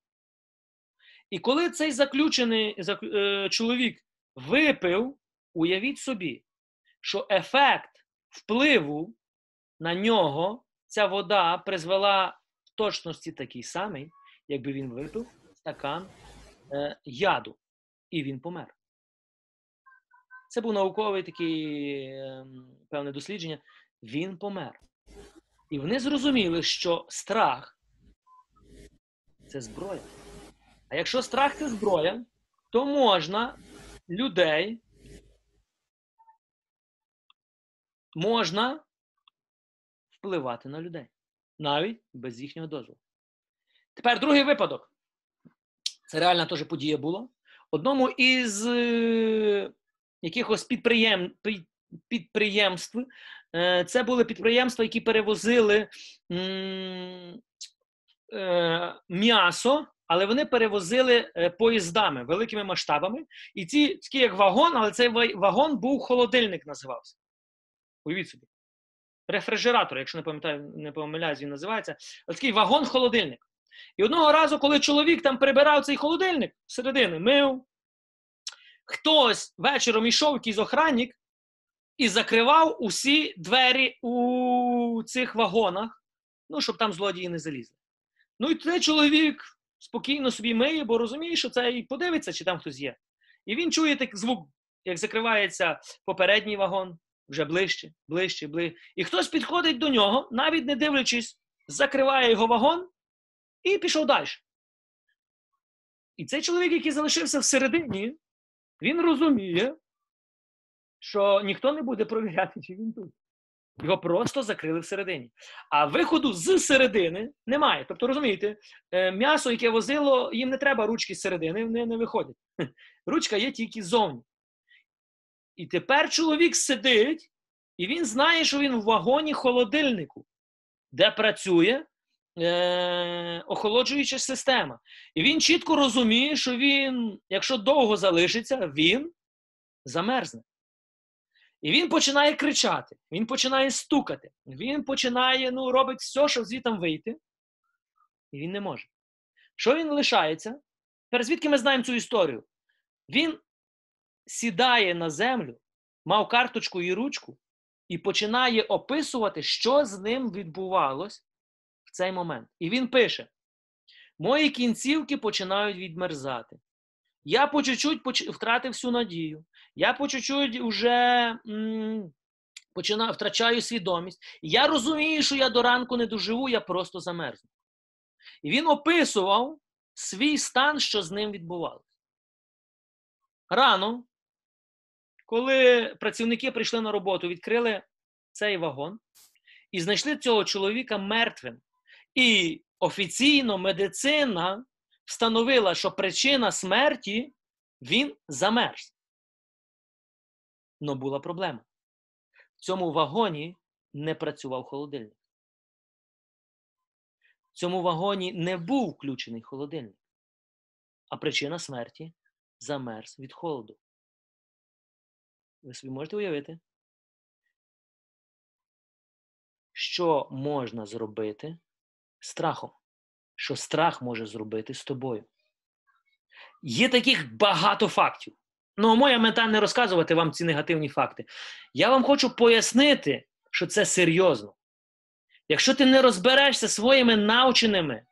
І коли цей заключений е, чоловік випив, уявіть собі, що ефект впливу на нього ця вода призвела в точності такий самий, якби він випив стакан е, яду, і він помер. Це був науковий такий е, певне дослідження. Він помер. І вони зрозуміли, що страх це зброя. А якщо страх це зброя, то можна людей можна впливати на людей. Навіть без їхнього дозволу. Тепер другий випадок. Це реальна теж подія була. одному із е, якихось підприєм, під- підприємств. Е, Це були підприємства, які перевозили е, м'ясо, але вони перевозили е, поїздами, великими масштабами. І ці такі як вагон, але цей вагон був холодильник, називався. Уявіть собі. Рефрижератор, якщо не пам'ятаю, не помиляюсь, він називається. Ось такий вагон-холодильник. І одного разу, коли чоловік там прибирав цей холодильник всередини, мив, хтось вечором йшов, якийсь охранник, і закривав усі двері у цих вагонах, ну, щоб там злодії не залізли. Ну і цей чоловік спокійно собі миє, бо розуміє, що це і подивиться, чи там хтось є. І він чує такий звук, як закривається попередній вагон, вже ближче, ближче, ближче. І хтось підходить до нього, навіть не дивлячись, закриває його вагон і пішов далі. І цей чоловік, який залишився всередині, він розуміє, що ніхто не буде провіряти, чи він тут. Його просто закрили всередині. А виходу з середини немає. Тобто, розумієте, е, м'ясо, яке возило, їм не треба ручки з середини, вони не виходять. Ручка є тільки ззовні. І тепер чоловік сидить, і він знає, що він в вагоні холодильнику, де працює е- охолоджуюча система. І він чітко розуміє, що він, якщо довго залишиться, він замерзне. І він починає кричати, він починає стукати, він починає, ну, робить все, щоб звітом вийти. І він не може. Що він лишається? Тепер звідки ми знаємо цю історію? Він сідає на землю, мав карточку і ручку, і починає описувати, що з ним відбувалось в цей момент. І він пише: Мої кінцівки починають відмерзати. Я по чуть-чуть поч- втратив всю надію. Я по чуть-чуть вже м, починаю, втрачаю свідомість. Я розумію, що я до ранку не доживу, я просто замерзну. І він описував свій стан, що з ним відбувалося. Рано, коли працівники прийшли на роботу, відкрили цей вагон і знайшли цього чоловіка мертвим. І офіційно медицина встановила, що причина смерті він замерз. Но була проблема. В цьому вагоні не працював холодильник. В цьому вагоні не був включений холодильник. А причина смерті замерз від холоду. Ви собі можете уявити, що можна зробити страхом? Що страх може зробити з тобою? Є таких багато фактів. Ну, моя мета не розказувати вам ці негативні факти. Я вам хочу пояснити, що це серйозно. Якщо ти не розберешся своїми навченими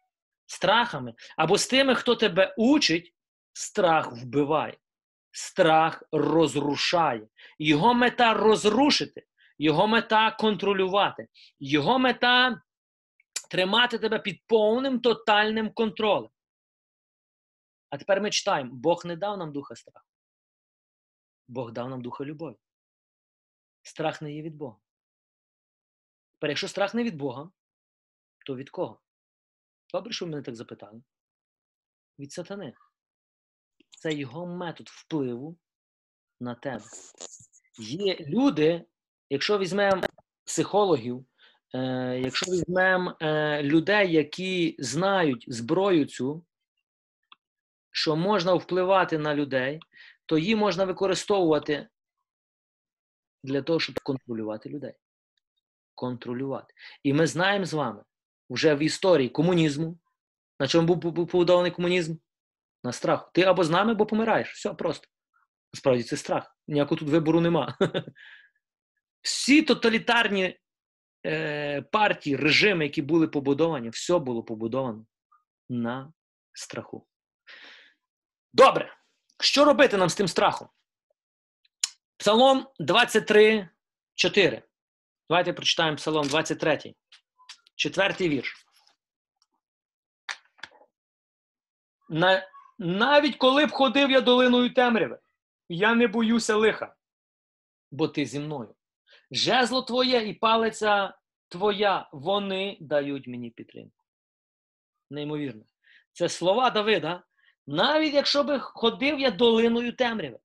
страхами або з тими, хто тебе учить, страх вбиває, страх розрушає. Його мета розрушити, його мета контролювати, його мета тримати тебе під повним тотальним контролем. А тепер ми читаємо: Бог не дав нам духа страху. Бог дав нам духа любові. Страх не є від Бога. Тепер, якщо страх не від Бога, то від кого? Добре, що ви мене так запитали. Від сатани. Це його метод впливу на тебе. Є люди, якщо візьмемо психологів, е, якщо візьмемо е, людей, які знають зброю цю, що можна впливати на людей, то її можна використовувати для того, щоб контролювати людей. Контролювати. І ми знаємо з вами вже в історії комунізму. На чому був поб- побудований комунізм? На страху. Ти або з нами, або помираєш. Все просто. Насправді це страх. Ніякого тут вибору нема. Всі тоталітарні е, партії, режими, які були побудовані, все було побудовано на страху. Добре. Що робити нам з тим страхом? Псалом 23, 4. Давайте прочитаємо Псалом 23, четвертий вірш. На, навіть коли б ходив я долиною темряви, я не боюся лиха, бо ти зі мною. Жезло твоє і палиця твоя, вони дають мені підтримку. Неймовірно. Це слова Давида, Навіть якщо би ходив я долиною темряви,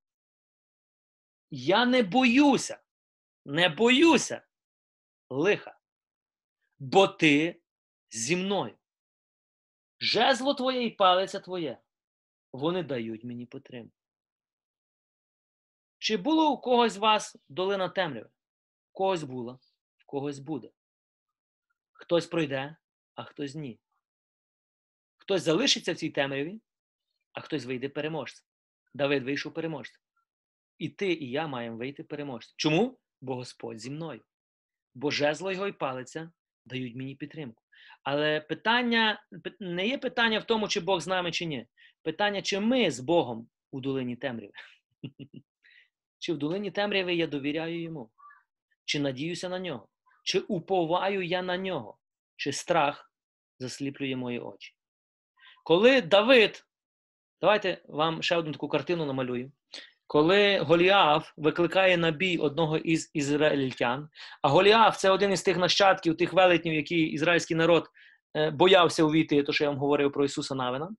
я не боюся, не боюся лиха, бо ти зі мною. Жезло твоє і палиця твоє, вони дають мені підтримку. Чи було у когось з вас долина темряви? Когось була, в когось буде. Хтось пройде, а хтось ні. Хтось залишиться в цій темряві, а хтось вийде переможцем. Давид вийшов переможцем. І ти, і я маємо вийти переможцем. Чому? Бо Господь зі мною. Бо жезло його і палиця дають мені підтримку. Але питання не є питання в тому, чи Бог з нами, чи ні. Питання, чи ми з Богом у долині темряви. Чи в долині темряви я довіряю йому? Чи надіюся на нього? Чи уповаю я на нього? Чи страх засліплює мої очі? Коли Давид, давайте вам ще одну таку картину намалюю. Коли Голіаф викликає на бій одного із ізраїльтян, а Голіаф це один із тих нащадків, тих велетнів, які ізраїльський народ боявся увійти, то що я вам говорив про Ісуса Навина,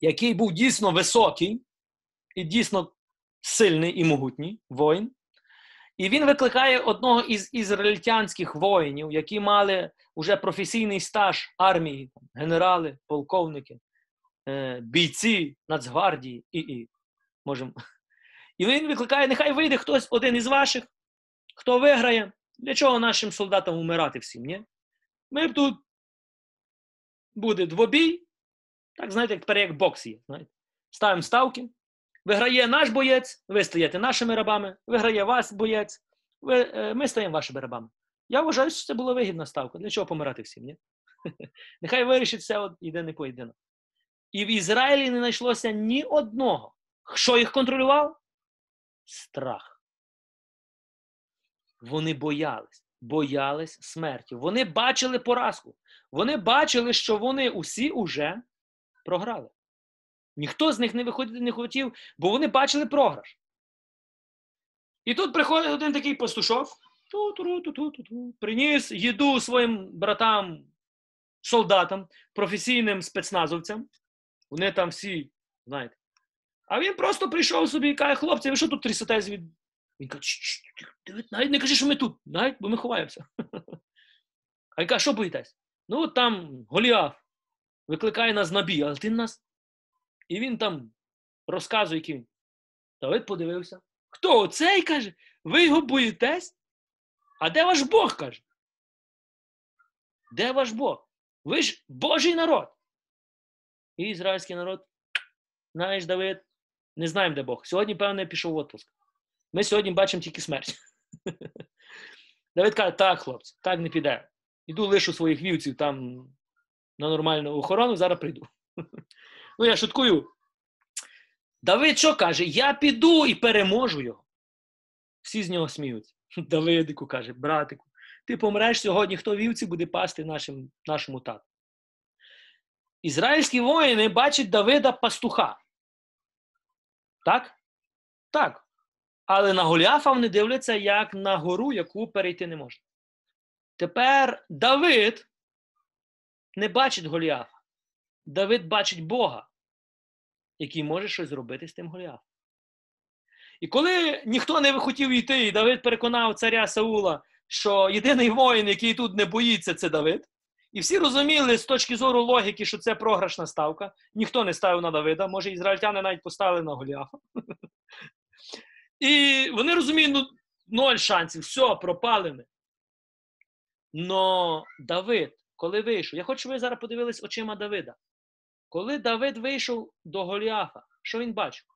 який був дійсно високий і дійсно сильний і могутній воїн. І він викликає одного із ізраїльтянських воїнів, які мали вже професійний стаж армії, генерали, полковники, бійці Нацгвардії і і можемо. І він викликає, нехай вийде хтось один із ваших, хто виграє. Для чого нашим солдатам умирати всім? ні? Ми тут буде двобій, так знаєте, як як бокс є. знаєте. Ставимо ставки. Виграє наш боєць, ви стаєте нашими рабами, виграє вас боєць, ви, е, ми стаємо вашими рабами. Я вважаю, що це була вигідна ставка. Для чого помирати всім? ні? Нехай вирішить от, єдиний поєдинок. І в Ізраїлі не знайшлося ні одного. Що їх контролював? Страх. Вони боялись, боялись смерті. Вони бачили поразку. Вони бачили, що вони усі уже програли. Ніхто з них не виходити не хотів, бо вони бачили програш. І тут приходить один такий пастушов, приніс їду своїм братам, солдатам, професійним спецназовцям. Вони там всі, знаєте. А він просто прийшов собі і каже, хлопці, ви що тут трясетесь від. Він каже, навіть не кажи, що ми тут, навіть, бо ми ховаємося. А він каже, що боїтесь? Ну, от там Голіаф викликає нас на бій, але ти нас і він там розказує, який. Давид подивився. Хто оцей каже? Ви його боїтесь? А де ваш Бог каже? Де ваш Бог? Ви ж Божий народ. І ізраїльський народ, знаєш, Давид, не знаємо, де Бог. Сьогодні, певне, пішов в отпуск. Ми сьогодні бачимо тільки смерть. Давид каже, так, хлопці, так не піде. Іду лишу своїх вівців там на нормальну охорону, зараз прийду. Ну, я шуткую. Давид що каже? Я піду і переможу його. Всі з нього сміються. Давидику каже, братику, ти помреш сьогодні, хто вівці буде пасти нашим, нашому тату. Ізраїльські воїни бачать Давида пастуха. Так? Так. Але на Голіафа вони дивляться як на гору, яку перейти не можна. Тепер Давид не бачить Голіафа. Давид бачить Бога, який може щось зробити з тим Голіафом. І коли ніхто не хотів йти, і Давид переконав царя Саула, що єдиний воїн, який тут не боїться, це Давид. І всі розуміли з точки зору логіки, що це програшна ставка. Ніхто не ставив на Давида, може, ізраїльтяни навіть поставили на Голіафа. І вони розуміють, ну, ноль шансів, все, пропали ми. Но Давид, коли вийшов, я хочу, щоб ви зараз подивились очима Давида. Коли Давид вийшов до Голіафа, що він бачив?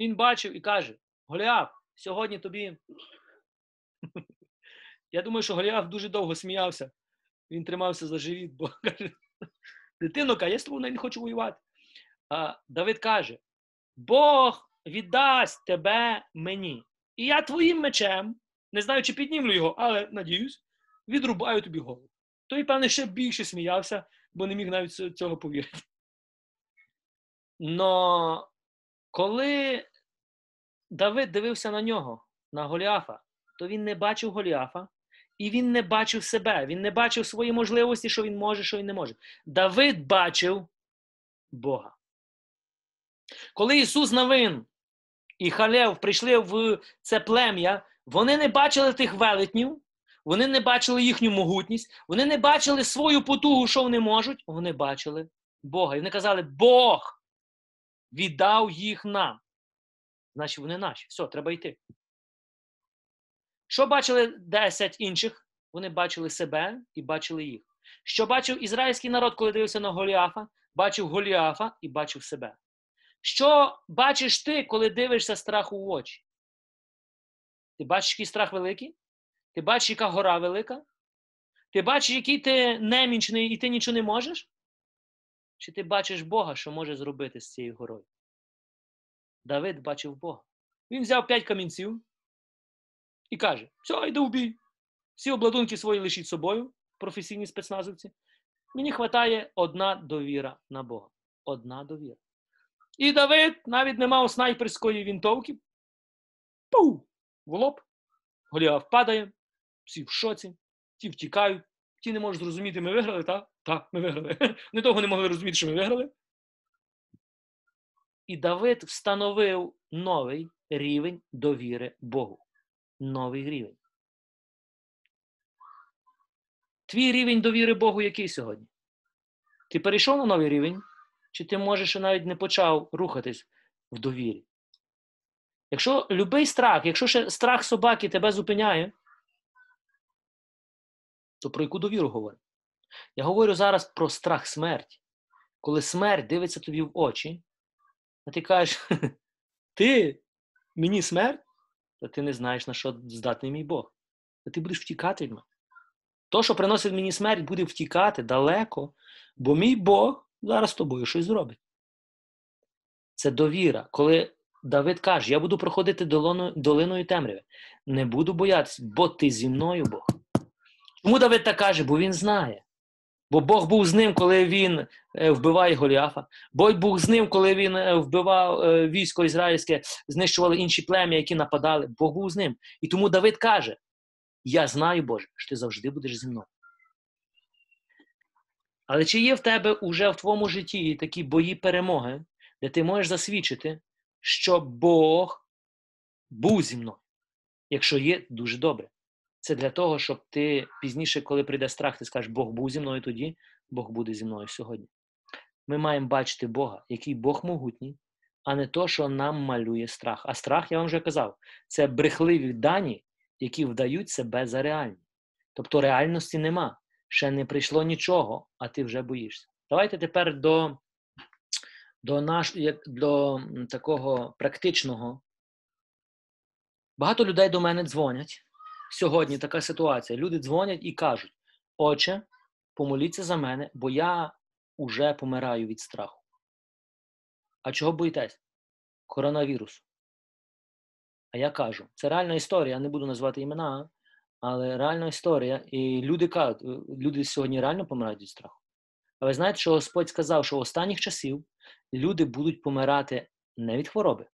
Він бачив і каже: Голіаф, сьогодні тобі. Я думаю, що Голіаф дуже довго сміявся. Він тримався за живіт, бо каже: Дитинока, я з тобою не хочу воювати. А Давид каже: Бог віддасть тебе мені. І я твоїм мечем, не знаю, чи піднімлю його, але надіюсь, відрубаю тобі голову. Той, певне, ще більше сміявся, бо не міг навіть цього повірити. Но коли Давид дивився на нього, на Голіафа, то він не бачив Голіафа, і він не бачив себе. Він не бачив свої можливості, що він може, що він не може. Давид бачив Бога. Коли Ісус Навин і Халев прийшли в це плем'я, вони не бачили тих велетнів, вони не бачили їхню могутність, вони не бачили свою потугу, що вони можуть, вони бачили Бога. І вони казали, Бог віддав їх нам. Значить, вони наші. Все, треба йти. Що бачили 10 інших? Вони бачили себе і бачили їх. Що бачив ізраїльський народ, коли дивився на Голіафа? Бачив Голіафа і бачив себе. Що бачиш ти, коли дивишся страху в очі? Ти бачиш, який страх великий? Ти бачиш, яка гора велика? Ти бачиш, який ти немічний і ти нічого не можеш? Чи ти бачиш Бога, що може зробити з цією горою? Давид бачив Бога. Він взяв п'ять камінців і каже: все, йди в бій. Всі обладунки свої лишіть собою, професійні спецназовці. Мені вистачає одна довіра на Бога. Одна довіра. І Давид навіть не мав снайперської вінтовки. Пу! В лоб. Голіаф падає, всі в шоці, ті втікають, ті не можуть зрозуміти, ми виграли, так? Так, ми виграли. Не того не могли розуміти, що ми виграли. І Давид встановив новий рівень довіри Богу. Новий рівень. Твій рівень довіри Богу який сьогодні? Ти перейшов на новий рівень? Чи ти можеш ще навіть не почав рухатись в довірі? Якщо любий страх, якщо ще страх собаки тебе зупиняє, то про яку довіру говорю? Я говорю зараз про страх смерті. Коли смерть дивиться тобі в очі, а ти кажеш, ти мені смерть, то ти не знаєш, на що здатний мій Бог. То ти будеш втікати від мене. То, що приносить мені смерть, буде втікати далеко, бо мій Бог зараз з тобою щось зробить. Це довіра. Коли Давид каже, я буду проходити долиною темряви, не буду боятися, бо ти зі мною Бог. Чому Давид так каже? Бо він знає. Бо Бог був з ним, коли він е, вбиває Голіафа. Бог з ним, коли він е, вбивав е, військо ізраїльське, знищували інші плем'я, які нападали. Бог був з ним. І тому Давид каже: Я знаю, Боже, що ти завжди будеш зі мною. Але чи є в тебе уже в твоєму житті такі бої перемоги, де ти можеш засвідчити, що Бог був зі мною? Якщо є, дуже добре. Це для того, щоб ти пізніше, коли прийде страх, ти скажеш, Бог був зі мною тоді, Бог буде зі мною сьогодні. Ми маємо бачити Бога, який Бог могутній, а не то, що нам малює страх. А страх, я вам вже казав, це брехливі дані, які вдають себе за реальні. Тобто реальності нема. Ще не прийшло нічого, а ти вже боїшся. Давайте тепер до до, наш, до такого практичного. Багато людей до мене дзвонять сьогодні така ситуація. Люди дзвонять і кажуть: Отче, помоліться за мене, бо я уже помираю від страху. А чого боїтесь? Коронавірус. А я кажу, це реальна історія, я не буду назвати імена, але реальна історія. І люди кажуть, «Е, люди сьогодні реально помирають від страху. А ви знаєте, що Господь сказав, що в останніх часів люди будуть помирати не від хвороби,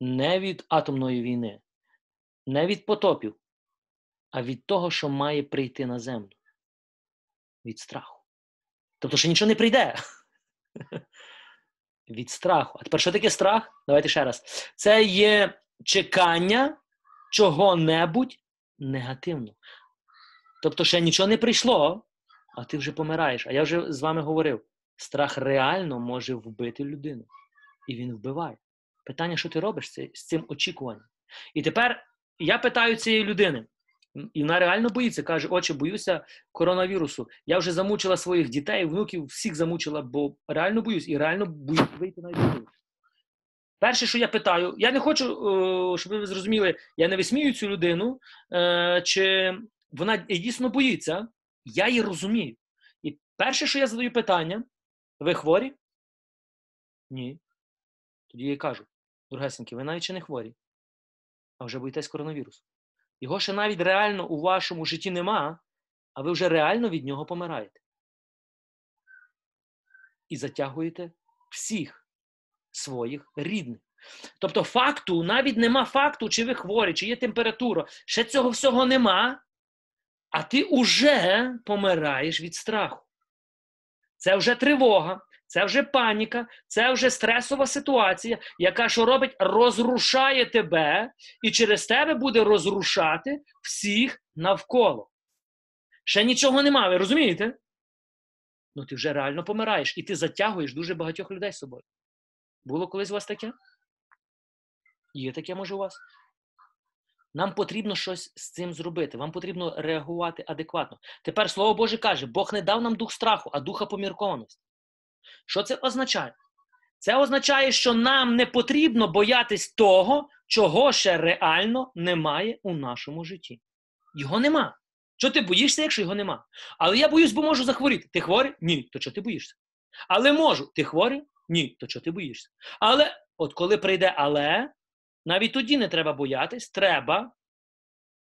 не від атомної війни, не від потопів, а від того, що має прийти на землю. Від страху. Тобто, що нічого не прийде. Від страху. А тепер що таке страх? Давайте ще раз. Це є чекання чого-небудь негативного. Тобто, ще нічого не прийшло, а ти вже помираєш. А я вже з вами говорив: страх реально може вбити людину. І він вбиває. Питання, що ти робиш з цим очікуванням? І тепер я питаю цієї людини, і вона реально боїться, каже, отче, боюся коронавірусу. Я вже замучила своїх дітей, внуків, всіх замучила, бо реально боюсь і реально боюсь вийти на війну. Перше, що я питаю, я не хочу, щоб ви зрозуміли, я не висмію цю людину, е, чи вона дійсно боїться, я її розумію. І перше, що я задаю питання, ви хворі? Ні. Тоді я кажу, дорогесеньки, ви навіть ще не хворі а вже боїтесь коронавірусу. Його ще навіть реально у вашому житті нема, а ви вже реально від нього помираєте. І затягуєте всіх своїх рідних. Тобто, факту, навіть нема факту, чи ви хворі, чи є температура, ще цього всього нема, а ти уже помираєш від страху. Це вже тривога, це вже паніка, це вже стресова ситуація, яка що робить, розрушає тебе, і через тебе буде розрушати всіх навколо. Ще нічого нема, ви розумієте? Ну ти вже реально помираєш, і ти затягуєш дуже багатьох людей з собою. Було колись у вас таке? Є таке, може, у вас? Нам потрібно щось з цим зробити. Вам потрібно реагувати адекватно. Тепер слово Боже каже: Бог не дав нам дух страху, а духа поміркованості. Що це означає? Це означає, що нам не потрібно боятись того, чого ще реально немає у нашому житті. Його нема. Що ти боїшся, якщо його нема? Але я боюсь, бо можу захворіти. Ти хворий? Ні, то чого ти боїшся? Але можу. Ти хворий? Ні, то чого ти боїшся? Але от коли прийде але, навіть тоді не треба боятись, треба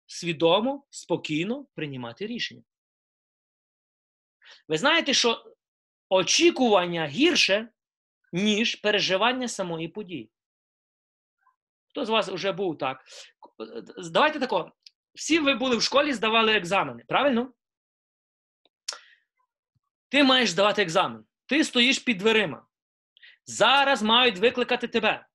свідомо, спокійно приймати рішення. Ви знаєте, що очікування гірше, ніж переживання самої події. Хто з вас вже був так? Давайте тако. Всі ви були в школі, здавали екзамени, правильно? Ти маєш здавати екзамен. Ти стоїш під дверима. Зараз мають викликати тебе.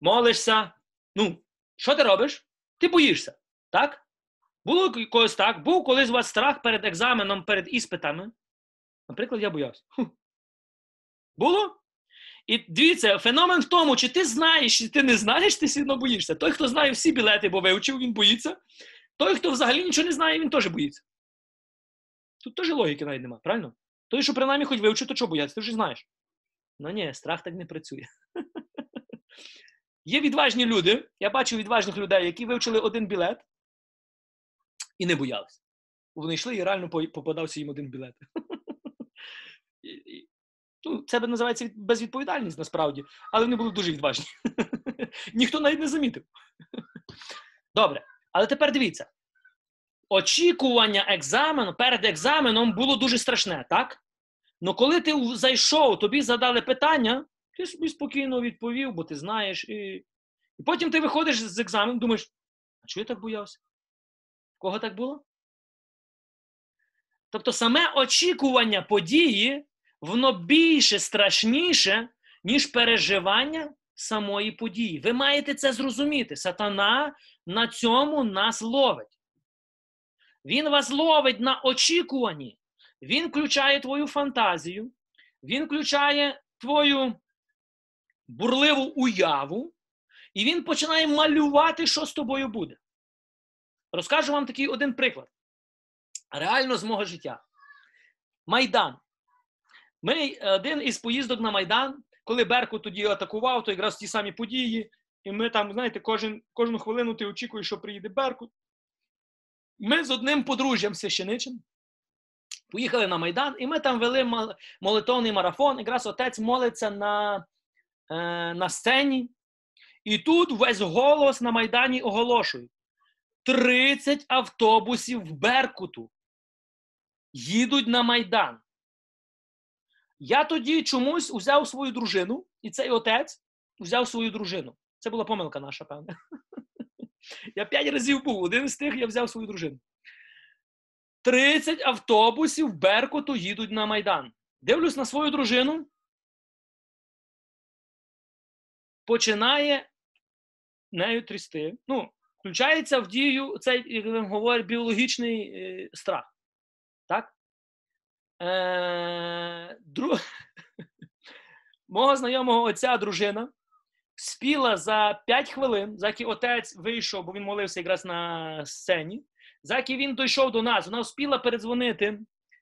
Молишся. Ну, що ти робиш? Ти боїшся, так? Було когось так, був колись у вас страх перед екзаменом, перед іспитами. Наприклад, я боявся. Було? І дивіться, феномен в тому, чи ти знаєш, чи ти не знаєш, ти одно боїшся. Той, хто знає всі білети, бо вивчив, він боїться. Той, хто взагалі нічого не знає, він теж боїться. Тут теж логіки навіть нема, правильно? Той, що принаймні хоч вивчив, то чого бояться, ти вже знаєш. Ну ні, страх так не працює. Є відважні люди, я бачу відважних людей, які вивчили один білет і не боялися. Вони йшли і реально попадався їм один білет. Ну, Це називається безвідповідальність насправді, але вони були дуже відважні. Ніхто навіть не замітив. Добре, але тепер дивіться: очікування екзамену перед екзаменом було дуже страшне, так? Ну коли ти зайшов, тобі задали питання, ти собі спокійно відповів, бо ти знаєш. І і потім ти виходиш з екзамену, думаєш, а чого я так боявся? Кого так було? Тобто саме очікування події, воно більше страшніше, ніж переживання самої події. Ви маєте це зрозуміти. Сатана на цьому нас ловить. Він вас ловить на очікуванні. Він включає твою фантазію, він включає твою бурливу уяву, і він починає малювати, що з тобою буде. Розкажу вам такий один приклад. Реально з мого життя. Майдан. Ми один із поїздок на Майдан, коли Берку тоді атакував, то якраз ті самі події. І ми там, знаєте, кожен, кожну хвилину ти очікуєш, що приїде Беркут. Ми з одним подружжям священичим поїхали на Майдан, і ми там вели молитовний марафон. Якраз отець молиться на, е, на сцені. І тут весь голос на Майдані оголошують: 30 автобусів в Беркуту їдуть на Майдан. Я тоді чомусь узяв свою дружину, і цей отець взяв свою дружину. Це була помилка наша, певне. Я п'ять разів був, один з тих я взяв свою дружину. 30 автобусів в Беркуту їдуть на Майдан. Дивлюсь на свою дружину. Починає нею трясти. Ну, включається в дію цей, як він говорить, біологічний е, страх. Так? Е, дру... Мого знайомого отця дружина спіла за 5 хвилин, за які отець вийшов, бо він молився якраз на сцені. За які він дійшов до нас, вона встигла передзвонити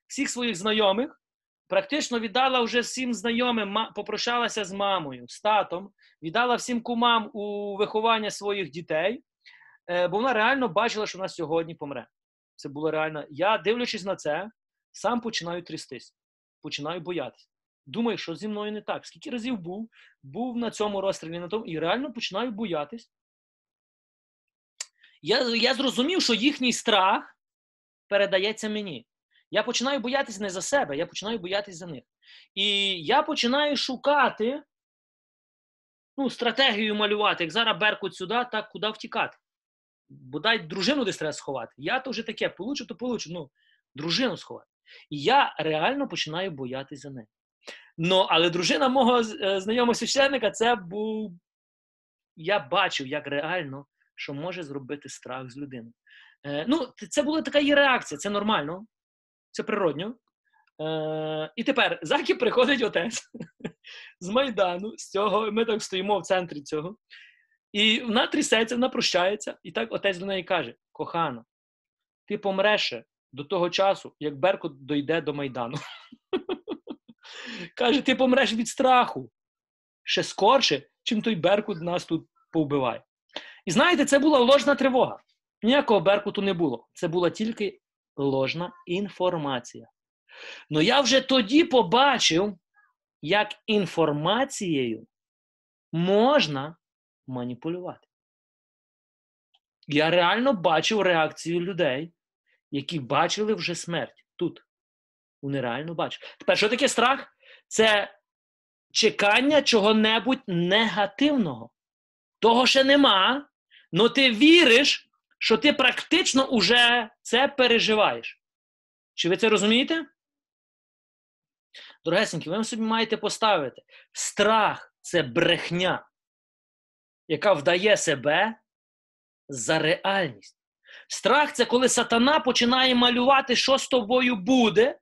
всіх своїх знайомих, практично віддала вже всім знайомим, попрощалася з мамою, з татом, віддала всім кумам у виховання своїх дітей, бо вона реально бачила, що вона сьогодні помре. Це було реально. Я, дивлячись на це, сам починаю трястись, починаю боятися. Думаю, що зі мною не так. Скільки разів був, був на цьому розстрілі, на тому, і реально починаю боятись. Я я зрозумів, що їхній страх передається мені. Я починаю боятися не за себе, я починаю боятися за них. І я починаю шукати ну, стратегію малювати, як зараз Беркут сюди, так куди втікати. Бодай дружину десь треба сховати. Я то вже таке, получу, то получу. Ну, дружину сховати. І я реально починаю боятися за неї. Ну, але дружина мого е, знайомого священника, це був. Я бачив, як реально, що може зробити страх з людиною. Е, ну, це була така її реакція, це нормально, це природньо. Е, І тепер заки приходить отець з Майдану, з цього, ми так стоїмо в центрі цього. І вона трясеться, вона прощається, і так отець до неї каже: кохана, ти помреш до того часу, як Беркут дойде до Майдану. Каже, ти помреш від страху ще скорше, чим той Беркут нас тут повбиває. І знаєте, це була ложна тривога. Ніякого Беркуту не було. Це була тільки ложна інформація. Ну я вже тоді побачив, як інформацією можна маніпулювати. Я реально бачив реакцію людей, які бачили вже смерть тут. Вони реально бачать. Тепер, що таке страх? Це чекання чого-небудь негативного. Того ще нема, але ти віриш, що ти практично уже це переживаєш. Чи ви це розумієте? Дорогесенькі, ви собі маєте поставити. Страх це брехня, яка вдає себе за реальність. Страх це коли сатана починає малювати, що з тобою буде.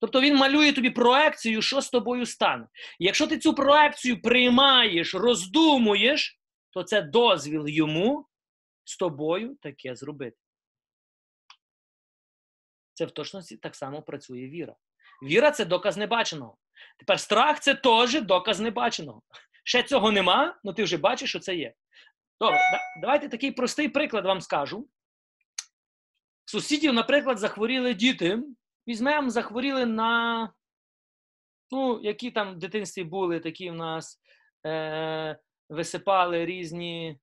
Тобто він малює тобі проекцію, що з тобою стане. І якщо ти цю проекцію приймаєш, роздумуєш, то це дозвіл йому з тобою таке зробити. Це в точності так само працює віра. Віра це доказ небаченого. Тепер страх це теж доказ небаченого. Ще цього нема, але ти вже бачиш, що це є. Добре, давайте такий простий приклад вам скажу. Сусідів, наприклад, захворіли діти. Візьмемо, захворіли на, ну, які там в дитинстві були, такі в нас е, висипали різні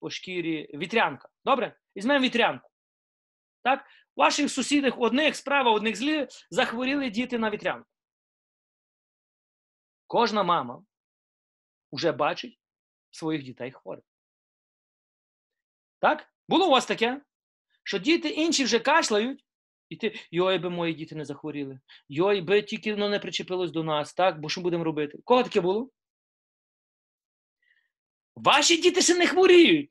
по шкірі вітрянка. Добре? Візьмемо вітрянку. Так? Ваших сусідів одних справа, одних злі захворіли діти на вітрянку. Кожна мама вже бачить своїх дітей хворих. Так? Було у вас таке? Що діти інші вже кашляють, і ти, йой, би мої діти не захворіли. Йой, би тільки воно не причепилось до нас, так? Бо що будемо робити? Кого таке було? Ваші діти ще не хворіють,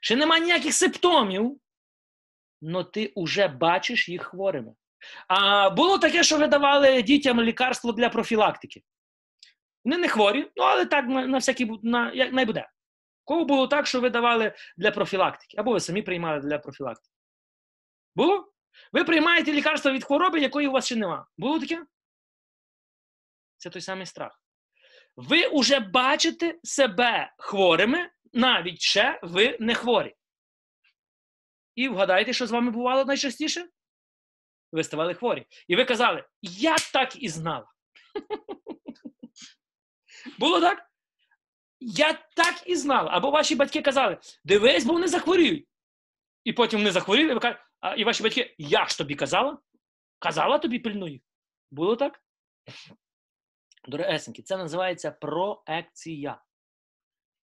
ще немає ніяких симптомів, але ти вже бачиш їх хворими. А було таке, що ви давали дітям лікарство для профілактики. Вони не хворі, ну але так на, на всякий на, як найбуде. Кого було так, що ви давали для профілактики? Або ви самі приймали для профілактики? Було? Ви приймаєте лікарство від хвороби, якої у вас ще нема. Було таке? Це той самий страх. Ви вже бачите себе хворими, навіть ще ви не хворі. І вгадайте, що з вами бувало найчастіше? Ви ставали хворі. І ви казали, я так і знала. Було так? Я так і знала. Або ваші батьки казали, дивись, бо вони захворіють. І потім вони захворіли, і ви кажете, а, і ваші батьки, я ж тобі казала? Казала тобі пильнуй. Було так? Дорогесеньки, це називається проекція.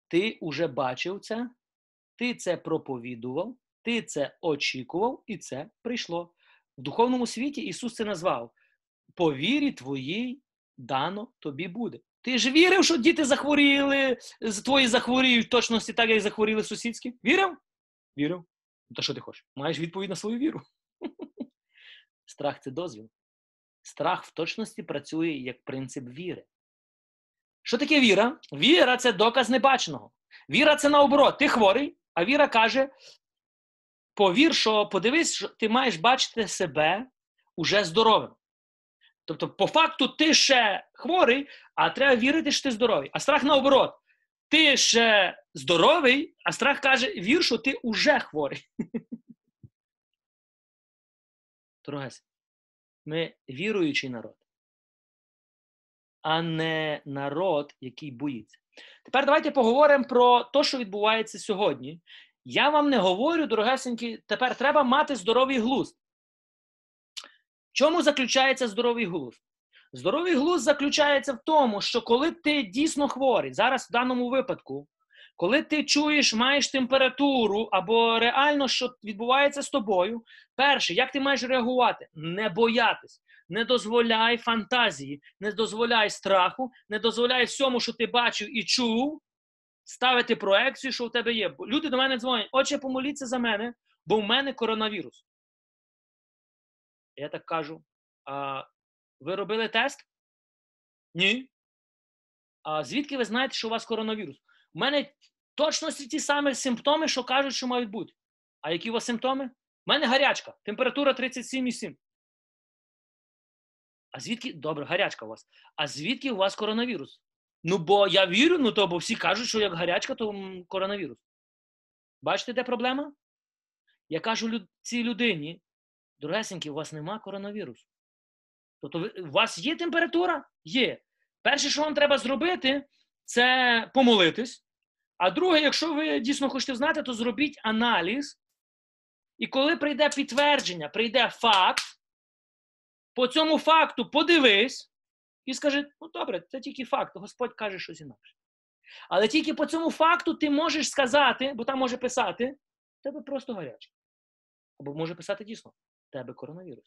Ти вже бачив це, ти це проповідував, ти це очікував, і це прийшло. В духовному світі Ісус це назвав: по вірі твоїй дано тобі буде. Ти ж вірив, що діти захворіли, твої захворіють в точності так, як захворіли сусідські? Вірив? Вірив. Ну, то що ти хочеш? Маєш відповідь на свою віру. Страх це дозвіл. Страх в точності працює як принцип віри. Що таке віра? Віра це доказ небаченого. Віра це наоборот. Ти хворий, а віра каже: повір, що подивись, що ти маєш бачити себе уже здоровим. Тобто, по факту, ти ще хворий, а треба вірити, що ти здоровий. А страх наоборот. Ти ще здоровий, а страх каже, вір, що ти уже хворий. Дорогась, ми віруючий народ, а не народ, який боїться. Тепер давайте поговоримо про те, що відбувається сьогодні. Я вам не говорю, дорогесенькі, тепер треба мати здоровий глузд. Чому заключається здоровий глузд? Здоровий глузд заключається в тому, що коли ти дійсно хворий, зараз в даному випадку, Коли ти чуєш, маєш температуру або реально, що відбувається з тобою, перше, як ти маєш реагувати? Не боятись, не дозволяй фантазії, не дозволяй страху, не дозволяй всьому, що ти бачив і чув, ставити проекцію, що в тебе є. Люди до мене дзвонять, отче, помоліться за мене, бо в мене коронавірус. Я так кажу: а ви робили тест? Ні. А звідки ви знаєте, що у вас коронавірус? У мене точно ті самі симптоми, що кажуть, що мають бути. А які у вас симптоми? У мене гарячка, температура 37,7. А звідки? Добре, гарячка у вас. А звідки у вас коронавірус? Ну, бо я вірю, ну то бо всі кажуть, що як гарячка, то коронавірус. Бачите, де проблема? Я кажу люд... цій людині, дорогесенькі, у вас нема коронавірусу. Тобто, у вас є температура? Є. Перше, що вам треба зробити, це помолитись. А друге, якщо ви дійсно хочете знати, то зробіть аналіз. І коли прийде підтвердження, прийде факт, по цьому факту подивись і скажи: ну добре, це тільки факт, Господь каже щось інакше. Але тільки по цьому факту ти можеш сказати, бо там може писати, тебе просто гаряче. Або може писати дійсно, тебе коронавірус.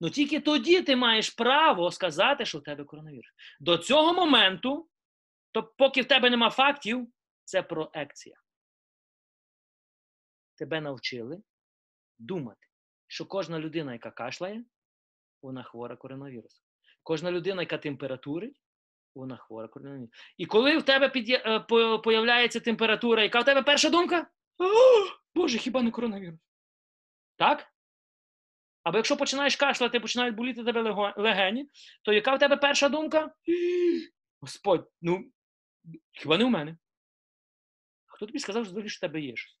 Ну тільки тоді ти маєш право сказати, що в тебе коронавірус. До цього моменту, то поки в тебе нема фактів, це проекція. Тебе навчили думати, що кожна людина, яка кашляє, вона хвора коронавірусом. Кожна людина, яка температурить, вона хвора коронавірусом. І коли в тебе під'є... е, по- появляється температура, яка в тебе перша думка? О, Боже, хіба не коронавірус? Так? Або якщо починаєш кашляти, починають боліти тебе легені, то яка в тебе перша думка? Господь, ну хіба не у мене? Хто тобі сказав, що в тебе є щось?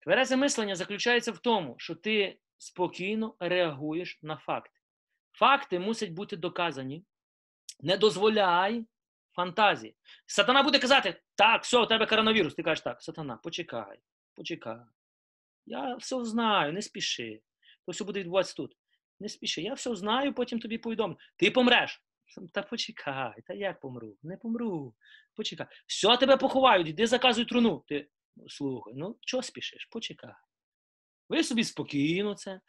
Тверезе мислення заключається в тому, що ти спокійно реагуєш на факти. Факти мусять бути доказані. Не дозволяй фантазії. Сатана буде казати: так, все, у тебе коронавірус. Ти кажеш так, сатана, почекай, почекай. Я все знаю, не спіши. То все буде відбуватися тут. Не спіши. Я все знаю, потім тобі повідомлю. Ти помреш. Та почекай, та як помру? Не помру. Почекай. Все тебе поховають, іди заказуй труну. Ти слухай, ну чого спішиш? Почекай. Ви собі спокійно це,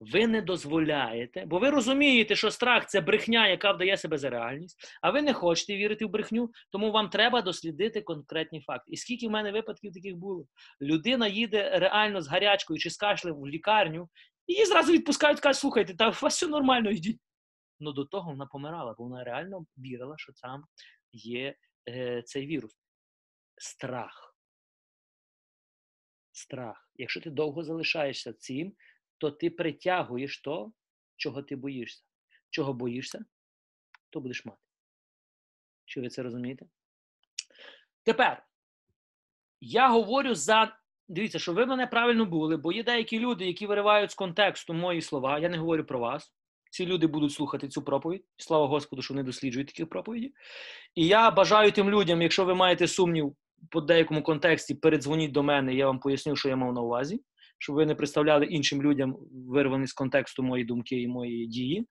ви не дозволяєте, бо ви розумієте, що страх це брехня, яка вдає себе за реальність, а ви не хочете вірити в брехню, тому вам треба дослідити конкретні факти. І скільки в мене випадків таких було? Людина їде реально з гарячкою чи з кашлем в лікарню, і її зразу відпускають, кажуть, слухайте, та у вас все нормально, йдіть. Ну до того вона помирала, бо вона реально вірила, що там є е, цей вірус. Страх. Страх. Якщо ти довго залишаєшся цим, то ти притягуєш то, чого ти боїшся. Чого боїшся, то будеш мати. Чи ви це розумієте? Тепер я говорю за. Дивіться, що ви мене правильно були, бо є деякі люди, які виривають з контексту мої слова. Я не говорю про вас. Ці люди будуть слухати цю проповідь. Слава Господу, що вони досліджують такі проповіді. І я бажаю тим людям, якщо ви маєте сумнів по деякому контексті, передзвоніть до мене, я вам поясню, що я мав на увазі, щоб ви не представляли іншим людям вирвані з контексту мої думки і мої дії.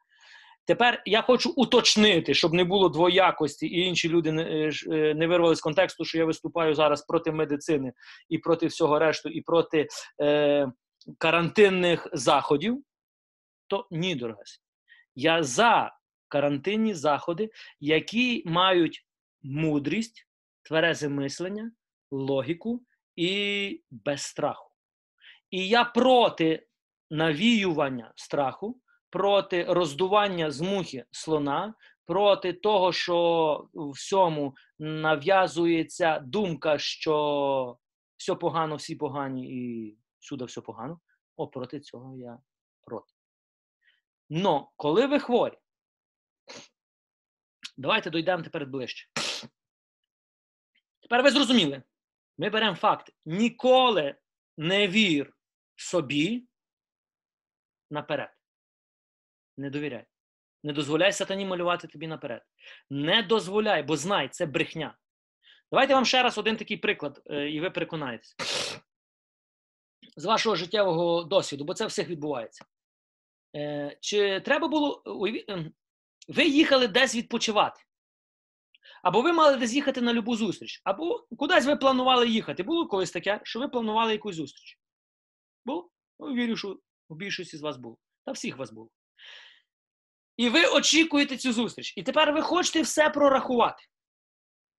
Тепер я хочу уточнити, щоб не було двоякості, і інші люди не, е, е, вирвали з контексту, що я виступаю зараз проти медицини і проти всього решту, і проти е, карантинних заходів. То ні, дорогі. Я за карантинні заходи, які мають мудрість, тверезе мислення, логіку і без страху. І я проти навіювання страху, проти роздування з мухи слона, проти того, що всьому нав'язується думка, що все погано, всі погані і всюди все погано. О, проти цього я проти. Но коли ви хворі, давайте дійдемо тепер ближче. Тепер ви зрозуміли. Ми беремо факт. Ніколи не вір собі наперед. Не довіряй. Не дозволяй сатані малювати тобі наперед. Не дозволяй, бо знай, це брехня. Давайте вам ще раз один такий приклад, е, і ви переконаєтесь. З вашого життєвого досвіду, бо це всіх відбувається. Е, Чи треба було. ем, Ви їхали десь відпочивати. Або ви мали десь їхати на любу зустріч, або кудись ви планували їхати. Було колись таке, що ви планували якусь зустріч. Було? Ну, вірю, що у більшості з вас було. Та всіх вас було. І ви очікуєте цю зустріч. І тепер ви хочете все прорахувати.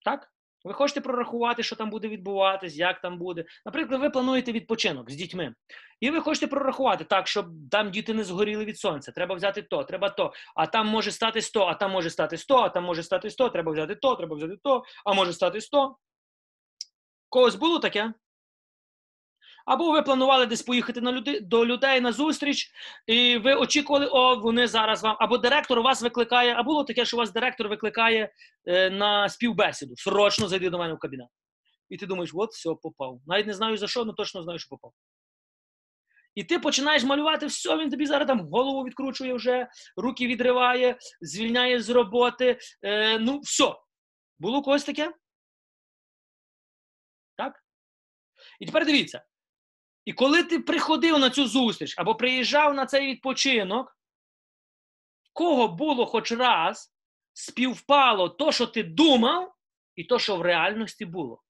Так? Ви хочете прорахувати, що там буде відбуватись, як там буде. Наприклад, ви плануєте відпочинок з дітьми. І ви хочете прорахувати так, щоб там діти не згоріли від сонця. Треба взяти то, треба то. А там може стати 100, а там може стати 100, а там може стати 100, треба взяти то, треба взяти то, а може стати 100. Когось було таке? Або ви планували десь поїхати на люди, до людей на зустріч, і ви очікували, о, вони зараз вам. Або директор вас викликає, а було таке, що вас директор викликає е, на співбесіду. Срочно зайди до мене в кабінет. І ти думаєш, от, все, попав. Навіть не знаю за що, але точно знаю, що попав. І ти починаєш малювати, все, він тобі зараз там голову відкручує вже, руки відриває, звільняє з роботи. Е, ну, все. Було когось таке? Так? І тепер дивіться. І коли ти приходив на цю зустріч або приїжджав на цей відпочинок, кого було хоч раз співпало то, що ти думав, і то, що в реальності було?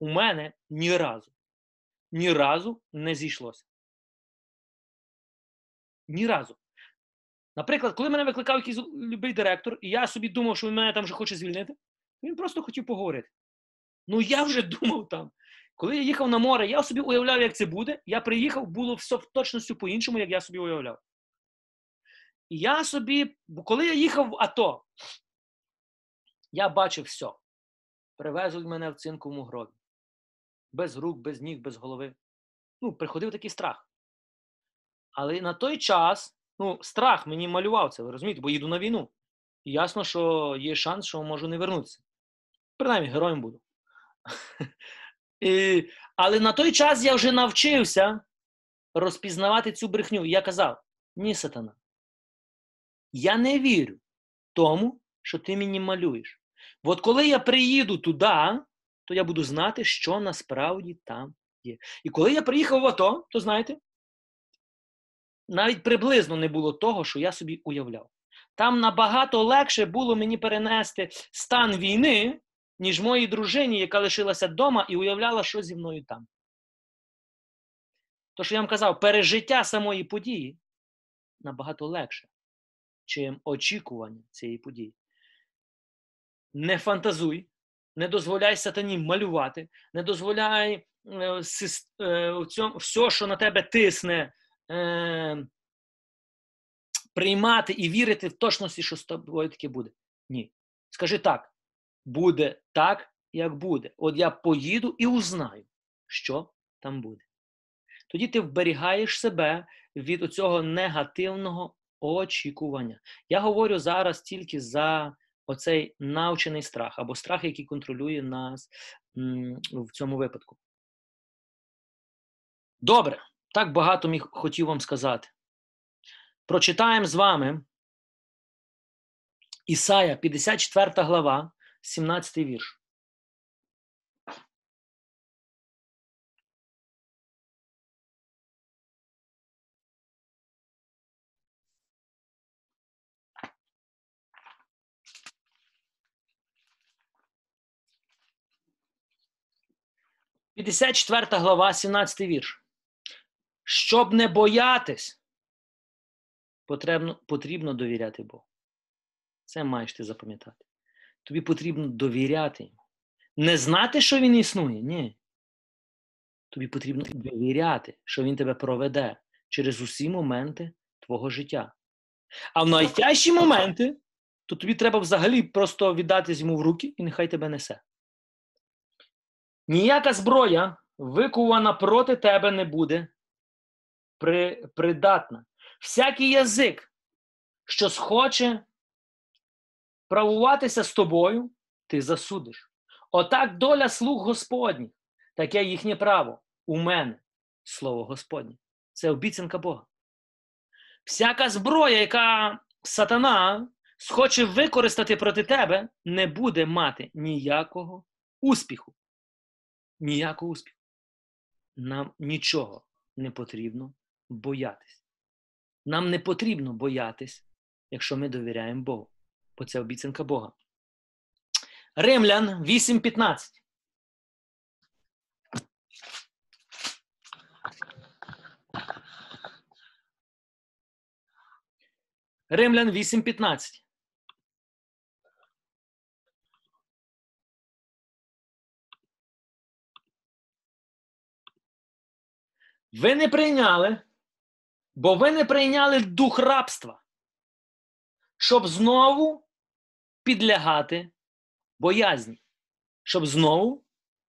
У мене ні разу. Ні разу не зійшлося. Ні разу. Наприклад, коли мене викликав якийсь любий директор, і я собі думав, що він мене там вже хоче звільнити, він просто хотів поговорити. Ну, я вже думав там. Коли я їхав на море, я собі уявляв, як це буде. Я приїхав, було все в точності по-іншому, як я собі уявляв. І я собі, коли я їхав в АТО, я бачив все. Привезуть мене в цинковому гробі. Без рук, без ніг, без голови. Ну, приходив такий страх. Але на той час, ну, страх мені малював це, ви розумієте, бо їду на війну. І ясно, що є шанс, що можу не вернутися. Принаймні, героєм буду. Але на той час я вже навчився розпізнавати цю брехню. Я казав: ні, сатана. Я не вірю тому, що ти мені малюєш. От коли я приїду туди, то я буду знати, що насправді там є. І коли я приїхав в АТО, то знаєте, навіть приблизно не було того, що я собі уявляв. Там набагато легше було мені перенести стан війни, ніж моїй дружині, яка лишилася вдома і уявляла, що зі мною там. Тож я вам казав, пережиття самої події набагато легше, чим очікування цієї події. Не фантазуй, не дозволяй сатані малювати, не дозволяй е, е, цьому, все, що на тебе тисне, е, приймати і вірити в точності, що з тобою таке буде. Ні. Скажи так: буде так, як буде. От я поїду і узнаю, що там буде. Тоді ти вберігаєш себе від оцього негативного очікування. Я говорю зараз тільки за оцей навчений страх або страх, який контролює нас в цьому випадку. Добре, так багато міг хотів вам сказати. Прочитаємо з вами Ісая, 54 глава, 17 вірш. П'ятдесят четверта глава, 17 вірш. Щоб не боятись, потрібно потрібно довіряти Богу. Це маєш ти запам'ятати. Тобі потрібно довіряти. Не знати, що він існує, ні. Тобі потрібно довіряти, що він тебе проведе через усі моменти твого життя. А в найтяжчі моменти, то тобі треба взагалі просто віддатись йому в руки і нехай тебе несе. Ніяка зброя, викувана проти тебе, не буде при, придатна. Всякий язик, що схоче правуватися з тобою, ти засудиш. Отак доля слуг Господніх, таке їхнє право у мене, слово Господнє. Це обіцянка Бога. Всяка зброя, яка сатана схоче використати проти тебе, не буде мати ніякого успіху. Ніякого успіху. Нам нічого не потрібно боятись. Нам не потрібно боятись, якщо ми довіряємо Богу бо це обіцянка Бога. Римлян 8.15. Римлян 8.15. Ви не прийняли, бо ви не прийняли дух рабства, щоб знову підлягати боязні, щоб знову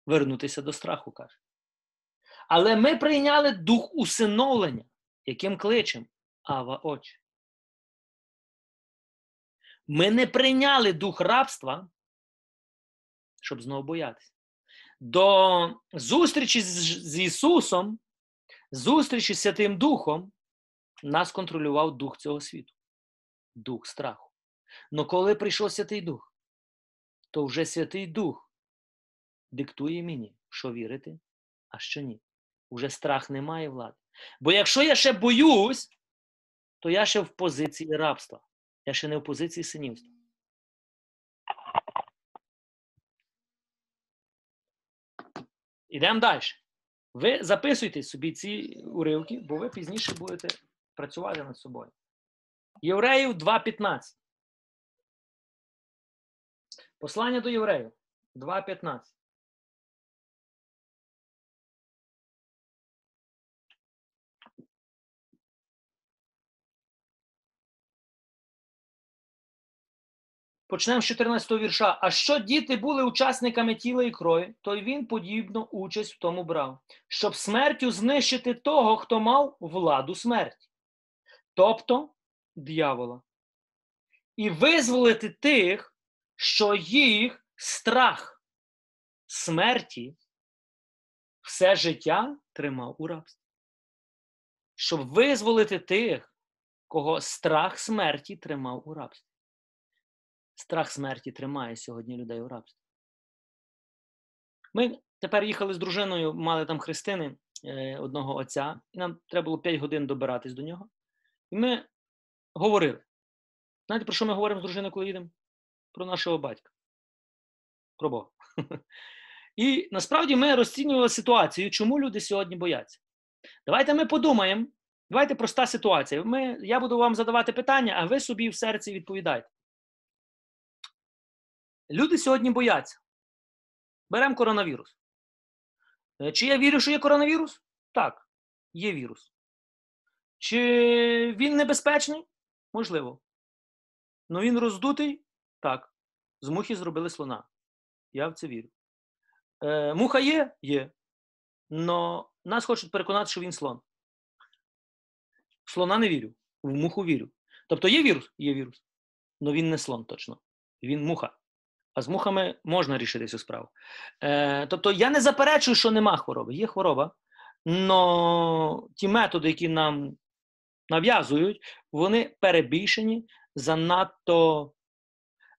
вернутися до страху, каже. Але ми прийняли дух усиновлення, яким кличем Ава Очі. Ми не прийняли дух рабства, щоб знову боятися. До зустрічі з Ісусом, зустрічі з Святим Духом, нас контролював дух цього світу, дух страху. Но коли прийшов Святий Дух, то вже Святий Дух диктує мені, що вірити, а що ні. Уже страх не має влади. Бо якщо я ще боюсь, то я ще в позиції рабства. Я ще не в позиції синівства. Ідемо далі. Ви записуйте собі ці уривки, бо ви пізніше будете працювати над собою. Євреїв 2.15. Послання до євреїв 2.15. Почнемо з 14 вірша. А що діти були учасниками тіла і крові, то й він подібну участь в тому брав, щоб смертю знищити того, хто мав владу смерті, тобто дьявола, і визволити тих, що їх страх смерті все життя тримав у рабстві. Щоб визволити тих, кого страх смерті тримав у рабстві. Страх смерті тримає сьогодні людей у рабстві. Ми тепер їхали з дружиною, мали там хрестини е, одного отця, і нам треба було 5 годин добиратись до нього. І ми говорили. Знаєте, про що ми говоримо з дружиною, коли їдемо? Про нашого батька. Про Бога. І насправді ми розцінювали ситуацію, чому люди сьогодні бояться. Давайте ми подумаємо. Давайте проста ситуація. Ми, Я буду вам задавати питання, а ви собі в серці відповідайте. Люди сьогодні бояться. Беремо коронавірус. Е, чи я вірю, що є коронавірус? Так, є вірус. Чи він небезпечний? Можливо. Ну він роздутий? Так. З мухи зробили слона. Я в це вірю. Е, Муха є? Є. Но нас хочуть переконати, що він слон. В слона не вірю, в муху вірю. Тобто є вірус? Є вірус. Але він не слон точно. Він муха. А з мухами можна рішити цю справу. Е, Тобто я не заперечую, що нема хвороби. Є хвороба, але ті методи, які нам нав'язують, вони перебільшені, занадто.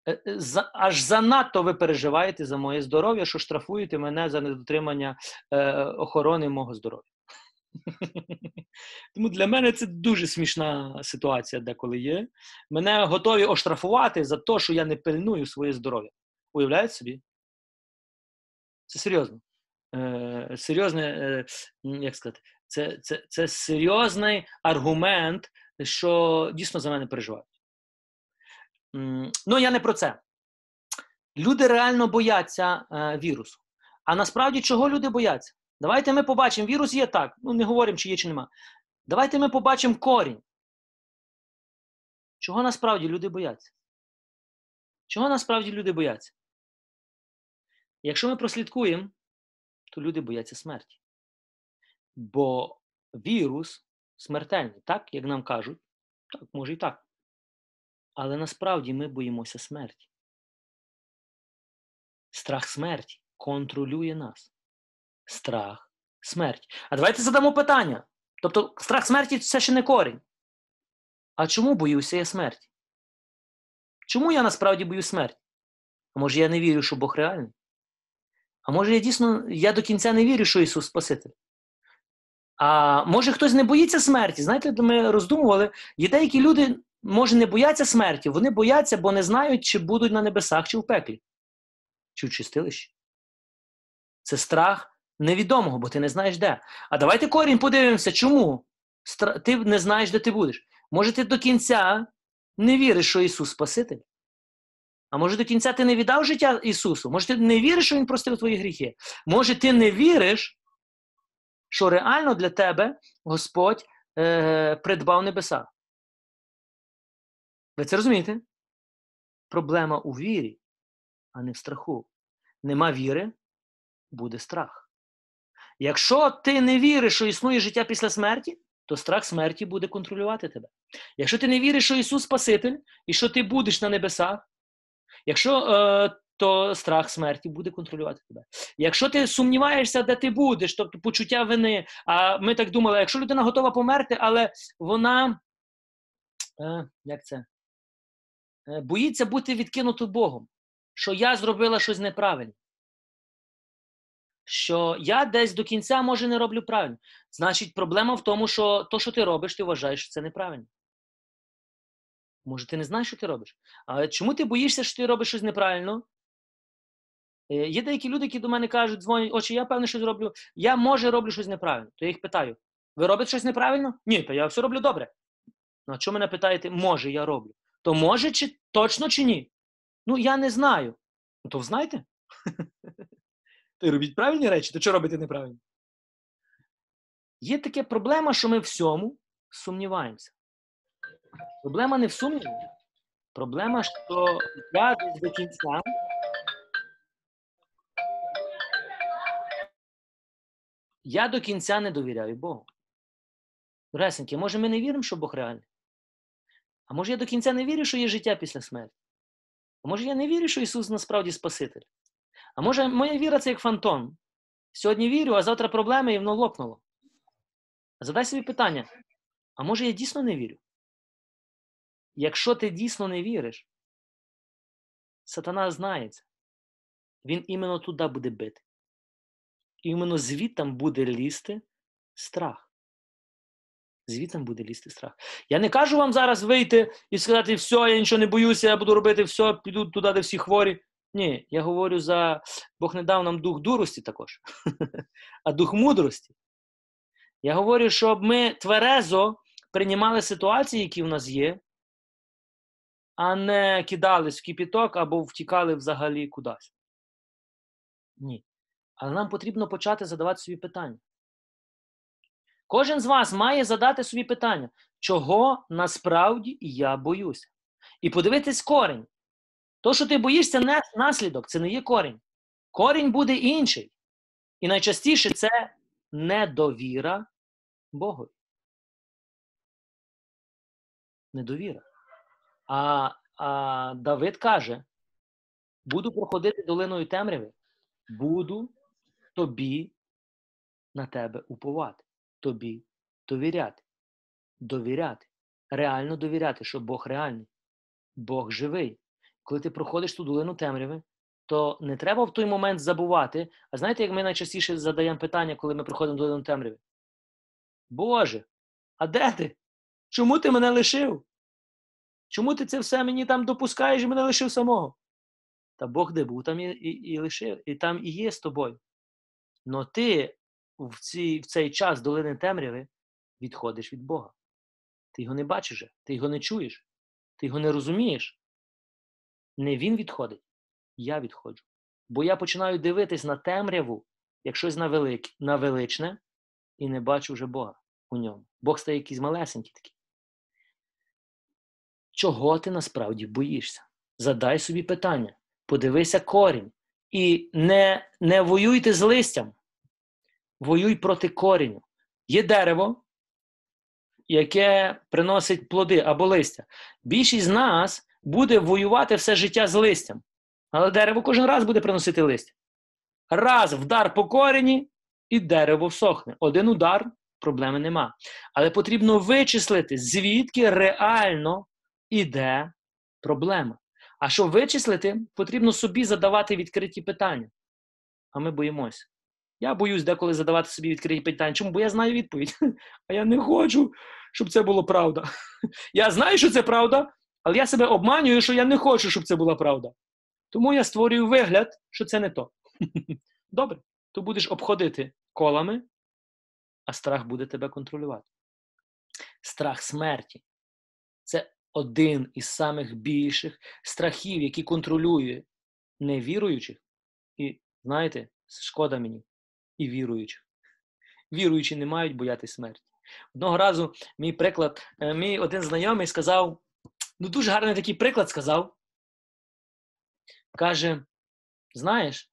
Е, е, аж занадто ви переживаєте за моє здоров'я, що штрафуєте мене за недотримання е, охорони мого здоров'я. Тому для мене це дуже смішна ситуація, деколи є. Мене готові оштрафувати за те, що я не пильную своє здоров'я. Уявляють собі? Це серйозно. Е, Серйозне, е, як сказати, це, це, це серйозний аргумент, що дійсно за мене переживають. Ну, я не про це. Люди реально бояться е, вірусу. А насправді, чого люди бояться? Давайте ми побачимо, вірус є так. Ну, не говоримо, чи є, чи нема. Давайте ми побачимо корінь. Чого насправді люди бояться? Чого насправді люди бояться? Якщо ми прослідкуємо, то люди бояться смерті. Бо вірус смертельний, так, як нам кажуть, так, може і так. Але насправді ми боїмося смерті. Страх смерті контролює нас. Страх смерті. А давайте задамо питання. Тобто, страх смерті це ще не корінь. А чому боюся я смерті? Чому я насправді боюсь смерті? А може я не вірю, що Бог реальний? А може, я дійсно я до кінця не вірю, що Ісус Спаситель. А може хтось не боїться смерті. Знаєте, ми роздумували, є деякі люди, може, не бояться смерті, вони бояться, бо не знають, чи будуть на небесах, чи в пеклі. чи в чистилищі. Це страх невідомого, бо ти не знаєш де. А давайте корінь подивимося, чому ти не знаєш, де ти будеш. Може, ти до кінця не віриш, що Ісус Спаситель? А може до кінця ти не віддав життя Ісусу? Може, ти не віриш, що Він простив твої гріхи? Може, ти не віриш, що реально для тебе Господь е, придбав небеса? Ви це розумієте? Проблема у вірі, а не в страху. Нема віри, буде страх. Якщо ти не віриш, що існує життя після смерті, то страх смерті буде контролювати тебе. Якщо ти не віриш, що Ісус Спаситель і що ти будеш на небесах, якщо е, то страх смерті буде контролювати тебе. Якщо ти сумніваєшся, де ти будеш, тобто почуття вини, а ми так думали, якщо людина готова померти, але вона е, як це? Е, боїться бути відкинутою Богом, що я зробила щось неправильне що я десь до кінця, може, не роблю правильно. Значить, проблема в тому, що то, що ти робиш, ти вважаєш, що це неправильно. Може, ти не знаєш, що ти робиш. Але чому ти боїшся, що ти робиш щось неправильно? Е, є деякі люди, які до мене кажуть, дзвонять, очі, я певне, що зроблю. Я може роблю щось неправильно. То я їх питаю: ви робите щось неправильно? Ні, то я все роблю добре. Ну, а чому мене питаєте, може, я роблю? То може, чи точно чи ні? Ну, я не знаю. Ну, то знаєте? то робіть правильні речі, то що робити неправильно? Є така проблема, що ми всьому сумніваємося. Проблема не в сумніві. Проблема, що я десь до кінця. Я до кінця не довіряю Богу. Ресеньки, може, ми не віримо, що Бог реальний? А може я до кінця не вірю, що є життя після смерті? А може я не вірю, що Ісус насправді Спаситель? А може, моя віра це як фантом. Сьогодні вірю, а завтра проблеми і воно лопнуло. Задай собі питання: а може я дійсно не вірю? Якщо ти дійсно не віриш, сатана знається, він іменно туди буде бити. Іменно звідтам буде лізти страх. Звідтам буде лізти страх. Я не кажу вам зараз вийти і сказати, все, я нічого не боюся, я буду робити все, піду туди, де всі хворі. Ні, я говорю за Бог не дав нам дух дурості також, а дух мудрості. Я говорю, щоб ми тверезо приймали ситуації, які в нас є, а не кидались в кипіток або втікали взагалі кудись. Ні. Але нам потрібно почати задавати собі питання. Кожен з вас має задати собі питання, чого насправді я боюся. І подивитись корінь. То, що ти боїшся, не наслідок, це не є корінь. Корінь буде інший. І найчастіше це недовіра Богу. Недовіра. А а Давид каже: буду проходити долиною темряви, буду тобі на тебе уповати, тобі довіряти. Довіряти. Реально довіряти, що Бог реальний, Бог живий коли ти проходиш ту долину темряви, то не треба в той момент забувати. А знаєте, як ми найчастіше задаємо питання, коли ми проходимо долину темряви? Боже, а де ти? Чому ти мене лишив? Чому ти це все мені там допускаєш і мене лишив самого? Та Бог де був, там і, і, і лишив, і там і є з тобою. Но ти в, ці, в цей час долини темряви відходиш від Бога. Ти його не бачиш, ти його не чуєш, ти його не розумієш. Не він відходить, я відходжу. Бо я починаю дивитись на темряву, як щось на, велик, на величне, і не бачу вже Бога у ньому. Бог стає якийсь малесенький такий. Чого ти насправді боїшся? Задай собі питання, подивися корінь. І не не воюйте з листям, воюй проти коріню. Є дерево, яке приносить плоди або листя. Більшість з нас буде воювати все життя з листям. Але дерево кожен раз буде приносити листя. Раз вдар по корені, і дерево всохне. Один удар, проблеми нема. Але потрібно вичислити, звідки реально іде проблема. А щоб вичислити, потрібно собі задавати відкриті питання. А ми боїмося. Я боюсь деколи задавати собі відкриті питання. Чому? Бо я знаю відповідь. А я не хочу, щоб це було правда. Я знаю, що це правда, але я себе обманюю, що я не хочу, щоб це була правда. Тому я створюю вигляд, що це не то. Добре, то будеш обходити колами, а страх буде тебе контролювати. Страх смерті це один із самих більших страхів, які контролює невіруючих. І знаєте, шкода мені і віруючих. Віруючі не мають боятися смерті. Одного разу мій приклад, е, мій один знайомий сказав: ну дуже гарний такий приклад сказав. Каже: знаєш,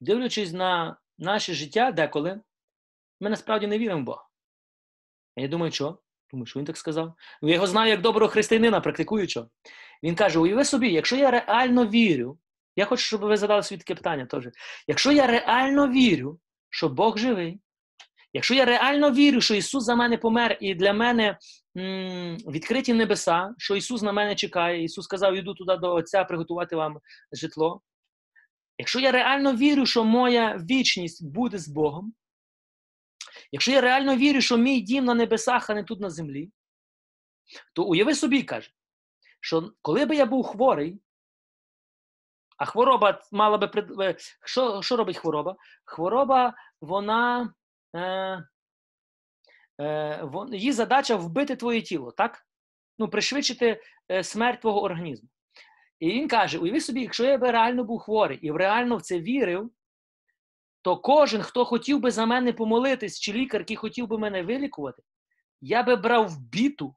дивлячись на наше життя деколи, ми насправді не віримо в Бога. Я думаю, що? Думаю, що він так сказав? Я його знаю як доброго християнина, практикуючого. Він каже: уяви собі, якщо я реально вірю, я хочу, щоб ви задали собі таке питання теж. Якщо я реально вірю, що Бог живий, якщо я реально вірю, що Ісус за мене помер, і для мене м- відкриті небеса, що Ісус на мене чекає, Ісус сказав, іду туди до Отця приготувати вам житло. Якщо я реально вірю, що моя вічність буде з Богом, якщо я реально вірю, що мій дім на небесах, а не тут на землі, то уяви собі, каже, що коли би я був хворий, а хвороба мала би що що робить хвороба? Хвороба, вона е, е, її задача вбити твоє тіло, так? Ну, пришвидшити е, смерть твого організму. І він каже: уяви собі, якщо я би реально був хворий і реально в це вірив, то кожен, хто хотів би за мене помолитись, чи лікар, який хотів би мене вилікувати, я би брав біту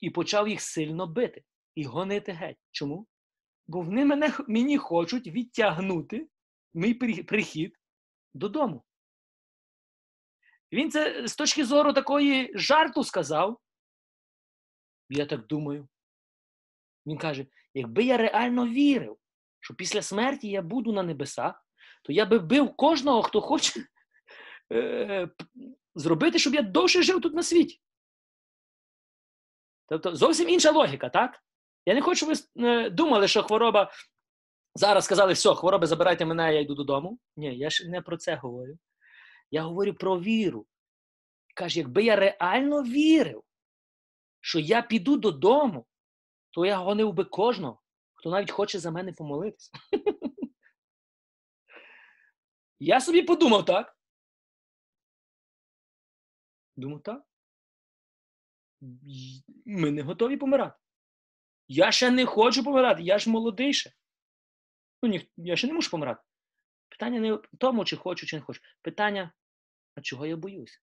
і почав їх сильно бити і гонити геть. Чому? Бо вони мене, мені хочуть відтягнути мій прихід додому. Він це з точки зору такої жарту сказав. Я так думаю. Він каже: якби я реально вірив, що після смерті я буду на небесах, то я би вбив кожного, хто хоче е, зробити, щоб я довше жив тут на світі. Тобто зовсім інша логіка, так? Я не хочу, щоб ви е, думали, що хвороба. Зараз сказали, все, хвороби, забирайте мене, я йду додому. Ні, я ж не про це говорю. Я говорю про віру. Каже, якби я реально вірив, що я піду додому, то я гонив би кожного, хто навіть хоче за мене помолитися. Я собі подумав так. Думав, так. Ми не готові помирати. Я ще не хочу помирати, я ж молодий ще. Ну, ні, я ще не можу помирати. Питання не в тому, чи хочу, чи не хочу. Питання, а чого я боюсь?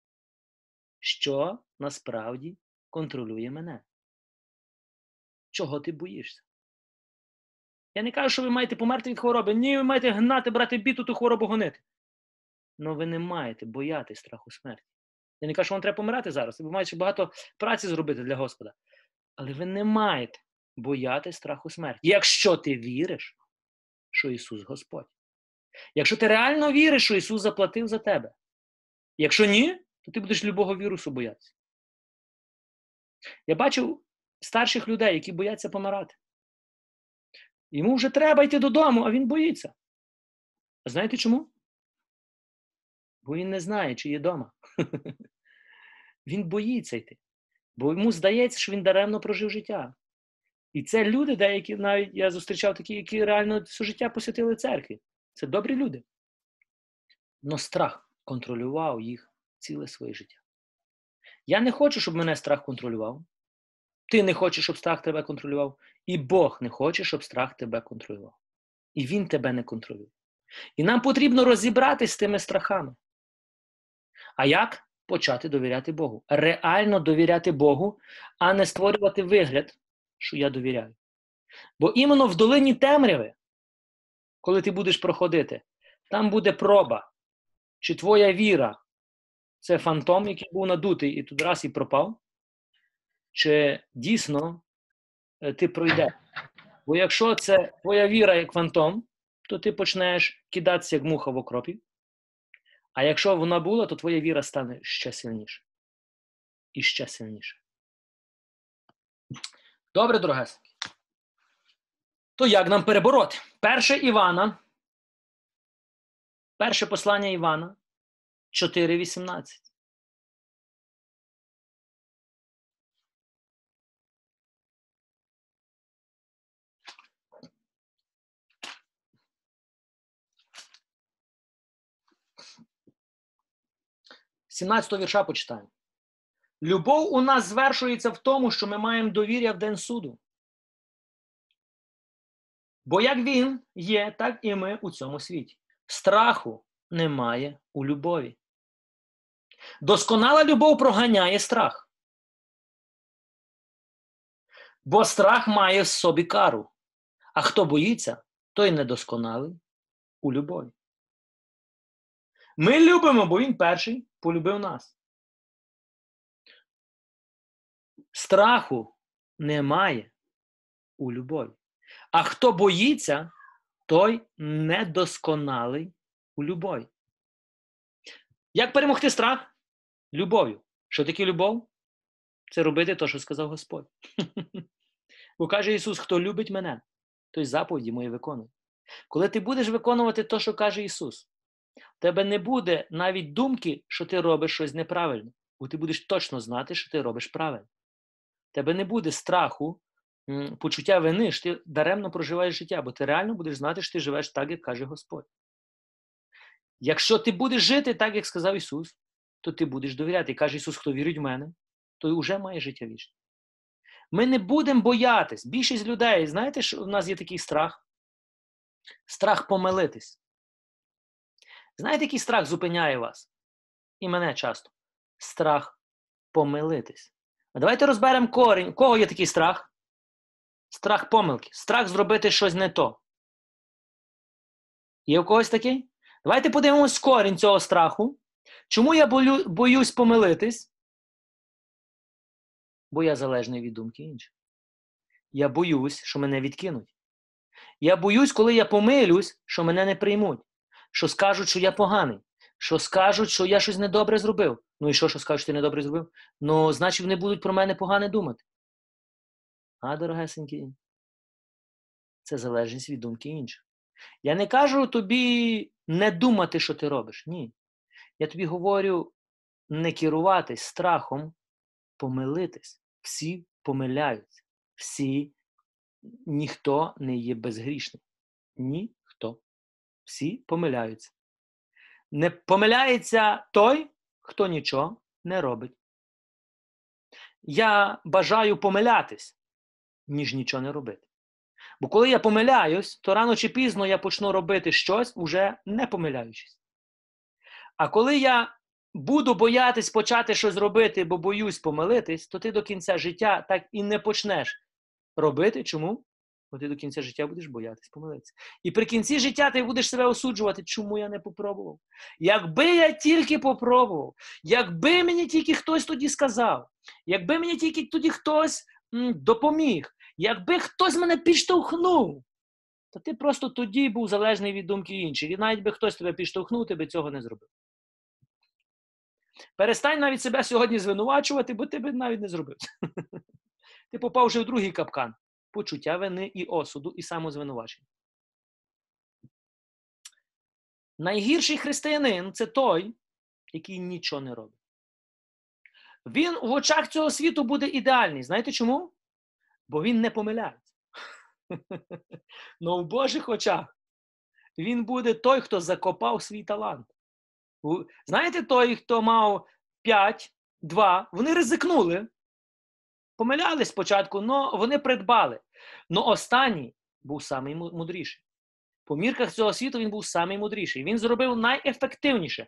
Що насправді контролює мене? Чого ти боїшся? Я не кажу, що ви маєте померти від хвороби. Ні, ви маєте гнати, брати біту, ту хворобу гонити. Але ви не маєте боятися страху смерті. Я не кажу, що вам треба помирати зараз. Ви маєте багато праці зробити для Господа. Але ви не маєте боятися страху смерті. Якщо ти віриш, що Ісус Господь. Якщо ти реально віриш, що Ісус заплатив за тебе. Якщо ні, то ти будеш любого вірусу боятися. Я бачив старших людей, які бояться помирати. Йому вже треба йти додому, а він боїться. А знаєте чому? Бо він не знає, чи є вдома. Він боїться йти. Бо йому здається, що він даремно прожив життя. І це люди, деякі навіть я зустрічав такі, які реально все життя посвятили церкві. Це добрі люди. Но страх контролював їх ціле своє життя. Я не хочу, щоб мене страх контролював. Ти не хочеш, щоб страх тебе контролював. І Бог не хоче, щоб страх тебе контролював. І Він тебе не контролює. І нам потрібно розібратися з тими страхами. А як? Почати довіряти Богу. Реально довіряти Богу, а не створювати вигляд, що я довіряю. Бо іменно в долині темряви, коли ти будеш проходити, там буде проба, чи твоя віра це фантом, який був надутий і тут раз і пропав, чи дійсно е, ти пройдеш. Бо якщо це твоя віра як фантом, то ти почнеш кидатися як муха в окропі. А якщо вона була, то твоя віра стане ще сильніше. І ще сильніше. Добре, дорогесенькі. То як нам перебороти? Перше Івана. Перше послання Івана 4.18. 17 вірша почитаємо. Любов у нас звершується в тому, що ми маємо довір'я в день суду. Бо як він є, так і ми у цьому світі. Страху немає у любові. Досконала любов проганяє страх. Бо страх має в собі кару. А хто боїться, той недосконалий у любові. Ми любимо, бо він перший полюбив нас. Страху немає у любові. А хто боїться, той недосконалий у любові. Як перемогти страх? Любов'ю. Що таке любов? Це робити те, що сказав Господь. Бо каже Ісус, хто любить мене, той заповіді мої виконує. Коли ти будеш виконувати те, що каже Ісус, тебе не буде навіть думки, що ти робиш щось неправильно, бо ти будеш точно знати, що ти робиш правильно. Тебе не буде страху, почуття вини, що ти даремно проживаєш життя, бо ти реально будеш знати, що ти живеш так, як каже Господь. Якщо ти будеш жити так, як сказав Ісус, то ти будеш довіряти. І каже Ісус, хто вірить в мене, той вже має життя вічне. Ми не будемо боятись. Більшість людей, знаєте, що в нас є такий страх? Страх помилитись. Знаєте, який страх зупиняє вас? І мене часто. Страх помилитись. А давайте розберемо корінь. У кого є такий страх? Страх помилки. Страх зробити щось не то. Є у когось такий? Давайте подивимось корінь цього страху. Чому я болю, боюсь помилитись? Бо я залежний від думки інших. Я боюсь, що мене відкинуть. Я боюсь, коли я помилюсь, що мене не приймуть, що скажуть, що я поганий, що скажуть, що я щось недобре зробив. Ну і що, що скажуть, що ти недобре зробив? Ну, значить, вони будуть про мене погано думати. А, дорогесенькі, це залежність від думки інших. Я не кажу тобі не думати, що ти робиш. Ні. Я тобі говорю не керуватись страхом, помилитись. Всі помиляються. Всі, ніхто не є безгрішним. Ніхто. Всі помиляються. Не помиляється той, хто нічого не робить. Я бажаю помилятись, ніж нічого не робити. Бо коли я помиляюсь, то рано чи пізно я почну робити щось, уже не помиляючись. А коли я буду боятись почати щось робити, бо боюсь помилитись, то ти до кінця життя так і не почнеш робити. Чому? Бо ти до кінця життя будеш боятись помилитися. І при кінці життя ти будеш себе осуджувати, чому я не попробував. Якби я тільки попробував, якби мені тільки хтось тоді сказав, якби мені тільки тоді хтось м, допоміг, якби хтось мене підштовхнув, то ти просто тоді був залежний від думки інших. І навіть би хтось тебе підштовхнув, ти би цього не зробив. Перестань навіть себе сьогодні звинувачувати, бо ти би навіть не зробив. Ти попав вже в другий капкан почуття вини і осуду, і самозвинувачення. Найгірший християнин це той, який нічого не робить. Він в очах цього світу буде ідеальний. Знаєте чому? Бо він не помиляється. Но в Божих очах він буде той, хто закопав свій талант. Знаєте, той, хто мав 5, 2, вони ризикнули. Помилялись спочатку, але вони придбали. Но останній був самий мудріший. По мірках цього світу він був самий мудріший. Він зробив найефективніше.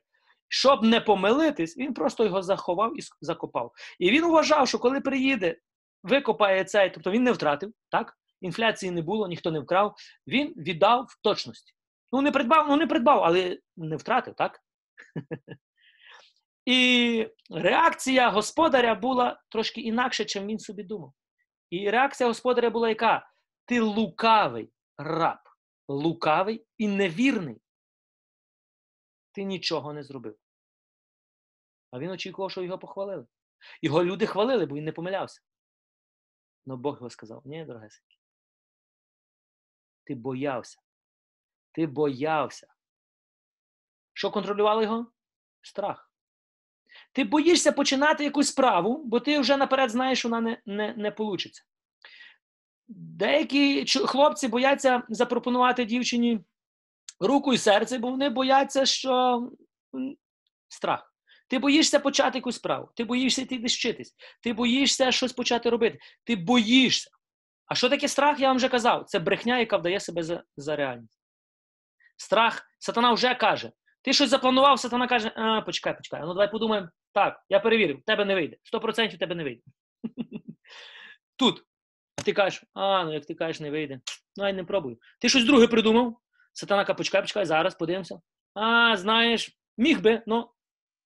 Щоб не помилитись, він просто його заховав і закопав. І він вважав, що коли приїде, викопає цей, тобто він не втратив, так? інфляції не було, ніхто не вкрав, він віддав в точності. Ну, не придбав, ну не придбав, але не втратив, так? І реакція господаря була трошки інакше, чим він собі думав. І реакція господаря була яка? Ти лукавий раб, лукавий і невірний. Ти нічого не зробив. А він очікував, що його похвалили. Його люди хвалили, бо він не помилявся. Но Бог його сказав: ні, дорогесенький. Ти боявся. Ти боявся. Що контролювало його? Страх. Ти боїшся починати якусь справу, бо ти вже наперед знаєш, що вона не не, не вийде. Деякі хлопці бояться запропонувати дівчині руку і серце, бо вони бояться, що Страх. Ти боїшся почати якусь справу, ти боїшся йти десь вчитись, ти боїшся щось почати робити. Ти боїшся. А що таке страх, я вам вже казав? Це брехня, яка вдає себе за, за реальність. Страх, сатана вже каже. Ти щось запланував, сатана каже, а, почекай, почекай. Ну давай подумаємо. Так, я перевірив, тебе не вийде. 100% тебе не вийде. Тут. Ти кажеш, а, ну як ти кажеш, не вийде. Ну, я не пробую. Ти щось друге придумав. Сатана каже, почекай, почекай, зараз подивимося. А, знаєш, міг би, ну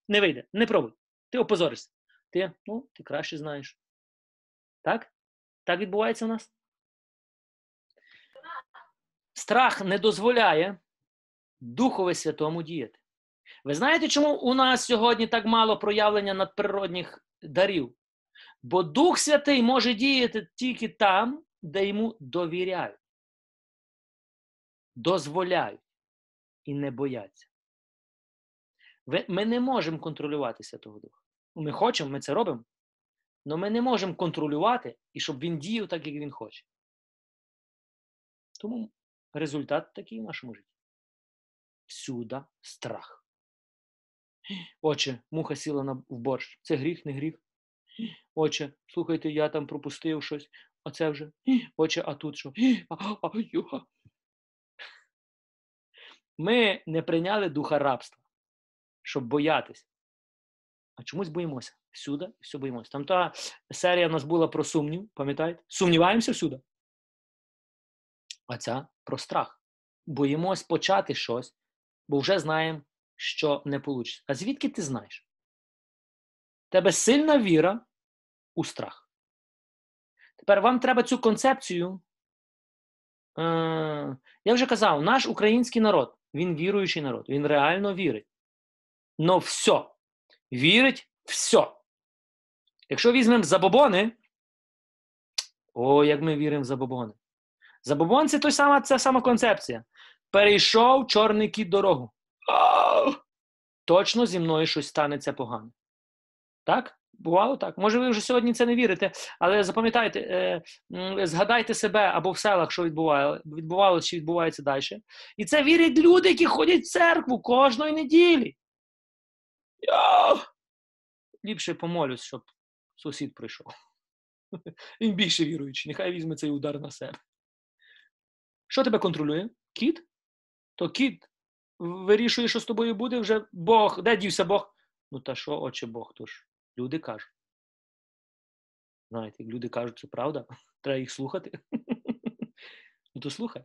не вийде. Не пробуй. Ти опозоришся. Ти, ну, ти краще знаєш. Так? Так відбувається у нас? Страх не дозволяє Духові Святому діяти. Ви знаєте, чому у нас сьогодні так мало проявлення надприродних дарів? Бо Дух Святий може діяти тільки там, де йому довіряють, дозволяють і не бояться. Ми не можемо контролювати Святого Духа. Ми хочемо, ми це робимо, але ми не можемо контролювати і щоб він діяв так, як він хоче. Тому результат такий в нашому житті. Всюди страх. Отче, муха сіла на, в борщ. Це гріх, не гріх. Отче, слухайте, я там пропустив щось, а це вже. Отче, а тут що? Ми не прийняли духа рабства, щоб боятися. А чомусь боїмося. Всюди і все боїмося. Там та серія в нас була про сумнів, пам'ятаєте? Сумніваємося всюди. А ця про страх. Боїмось почати щось, бо вже знаємо, що не вийде. А звідки ти знаєш? Тебе сильна віра у страх. Тепер вам треба цю концепцію. Е, я вже казав, наш український народ, він віруючий народ, він реально вірить. Но все. Вірить все. Якщо візьмемо забобони, о, як ми віримо в забобони. Забобон це той сама, ця сама концепція. Перейшов чорний кіт дорогу. Точно зі мною щось станеться погане. Так? Бувало так. Може, ви вже сьогодні це не вірите, але запам'ятайте, е, згадайте себе або в селах, що відбувало, відбувалося чи відбувається далі. І це вірять люди, які ходять в церкву кожної неділі. Я ліпше помолюсь, щоб сусід прийшов. Він більше віруючий, нехай візьме цей удар на себе. Що тебе контролює? Кіт? То кіт вирішує, що з тобою буде вже Бог. Де дівся Бог? Ну та що, отче Бог? То ж люди кажуть. Знаєте, як люди кажуть, це правда. Треба їх слухати. Ну то слухай.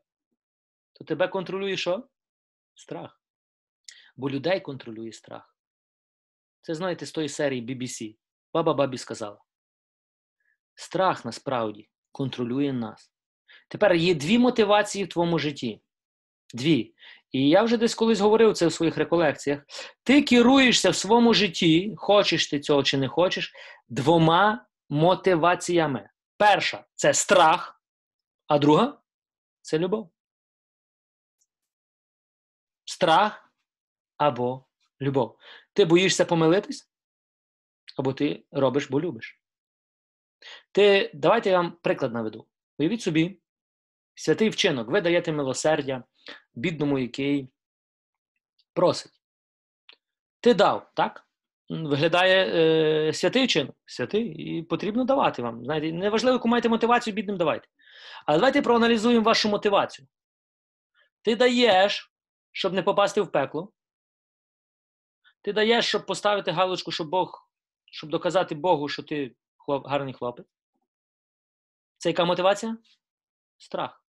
То тебе контролює що? Страх. Бо людей контролює страх. Це знаєте з тої серії BBC. Баба бабі сказала. Страх насправді контролює нас. Тепер є дві мотивації в твоєму житті. Дві. І я вже десь колись говорив це в своїх реколекціях. Ти керуєшся в своєму житті, хочеш ти цього чи не хочеш, двома мотиваціями. Перша це страх, а друга це любов. Страх або любов. Ти боїшся помилитись, або ти робиш, бо любиш. Ти, Давайте я вам приклад наведу. Уявіть собі, святий вчинок, ви даєте милосердя бідному, який просить. Ти дав, так? Виглядає е, святий вчинок, святий, і потрібно давати вам. Знаєте, неважливо, яку маєте мотивацію, бідним давайте. Але давайте проаналізуємо вашу мотивацію. Ти даєш, щоб не попасти в пекло. Ти даєш, щоб поставити галочку, щоб Бог, щоб доказати Богу, що ти хлоп, гарний хлопець. Це яка мотивація? Страх.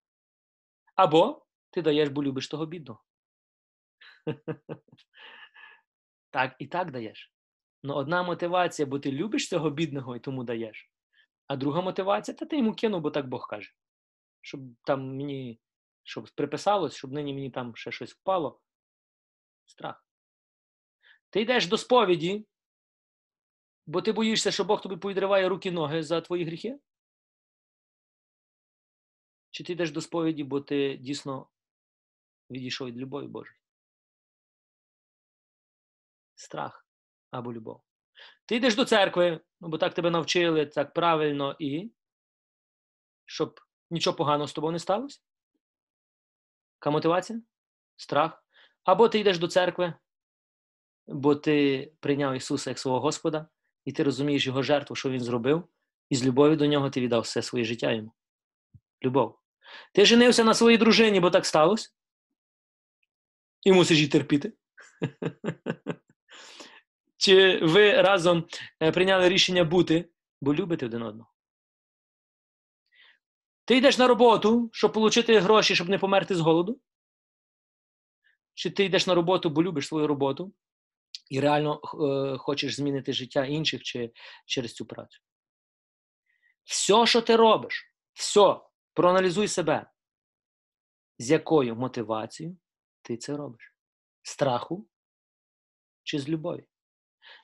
Або ти даєш, бо любиш того бідного. Так, і так даєш. Ну, одна мотивація, бо ти любиш цього бідного і тому даєш. А друга мотивація, та ти йому кинув, бо так Бог каже. Щоб там мені щоб приписалось, щоб нині мені там ще щось впало. Страх. Ти йдеш до сповіді, бо ти боїшся, що Бог тобі повідриває руки ноги за твої гріхи? Чи ти йдеш до сповіді, бо ти дійсно відійшов від любові Божої? Страх або любов. Ти йдеш до церкви, ну, бо так тебе навчили, так правильно, і щоб нічого поганого з тобою не сталося? Яка мотивація? Страх. Або ти йдеш до церкви, бо ти прийняв Ісуса як свого Господа, і ти розумієш Його жертву, що Він зробив, і з любові до нього ти віддав все своє життя йому. Любов. Ти женився на своїй дружині, бо так сталося, і мусиш її терпіти. Чи ви разом е, прийняли рішення бути, бо любите один одного? Ти йдеш на роботу, щоб отримати гроші, щоб не померти з голоду? Чи ти йдеш на роботу, бо любиш свою роботу і реально е, хочеш змінити життя інших чи через цю працю? Все, що ти робиш, все, проаналізуй себе, з якою мотивацією ти це робиш? Страху чи з любові?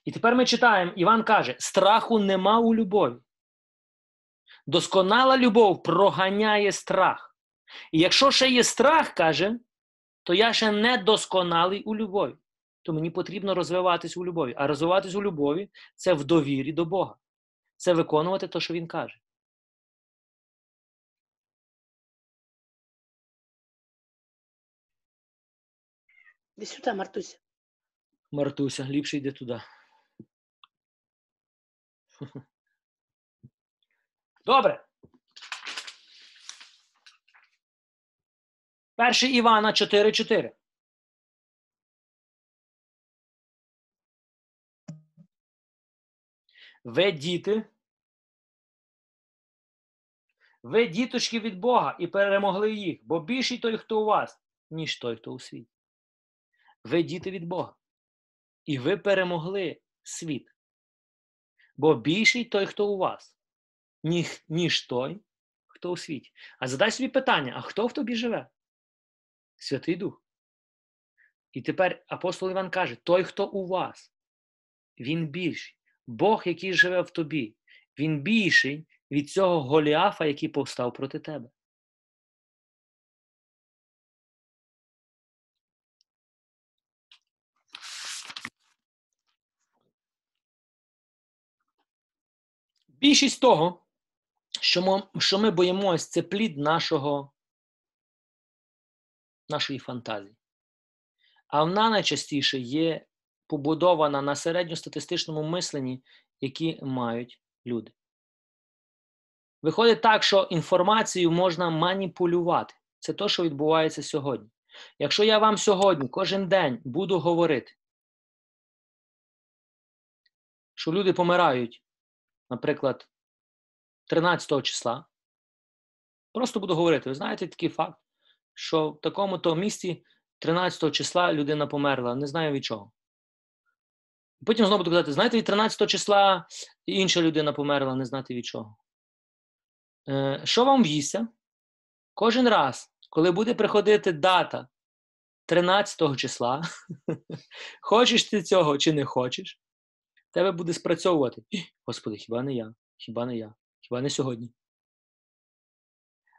І тепер ми читаємо, Іван каже: страху нема у любові. Досконала любов проганяє страх. І якщо ще є страх, каже, то я ще не досконалий у любові. То мені потрібно розвиватись у любові. А розвиватись у любові це в довірі до Бога. Це виконувати те, що Він каже. Іди сюди, Мартуся. Мартуся, ліпше йди туди. Добре. Перший Івана 4.4. Ви діти. Ви діточки від Бога і перемогли їх, бо більший той, хто у вас, ніж той, хто у світі. Ви діти від Бога. І ви перемогли світ. Бо більший той, хто у вас, ніж, той, хто у світі. А задай собі питання: а хто в тобі живе? Святий Дух. І тепер апостол Іван каже: той, хто у вас, він більший. Бог, який живе в тобі, він більший від цього Голіафа, який повстав проти тебе. Більшість того, що ми, що ми боїмось, це плід нашого, нашої фантазії. А вона найчастіше є побудована на середньостатистичному мисленні, які мають люди. Виходить так, що інформацію можна маніпулювати. Це те, що відбувається сьогодні. Якщо я вам сьогодні кожен день буду говорити, що люди помирають, наприклад, 13 числа, просто буду говорити, ви знаєте такий факт, що в такому-то місці 13 числа людина померла, не знаю від чого. Потім знову буду казати, знаєте, від 13 числа інша людина померла, не знати від чого. Е, що вам в'їся? Кожен раз, коли буде приходити дата 13 числа, хочеш ти цього чи не хочеш, тебе буде спрацьовувати. Господи, хіба не я? Хіба не я? Хіба не сьогодні?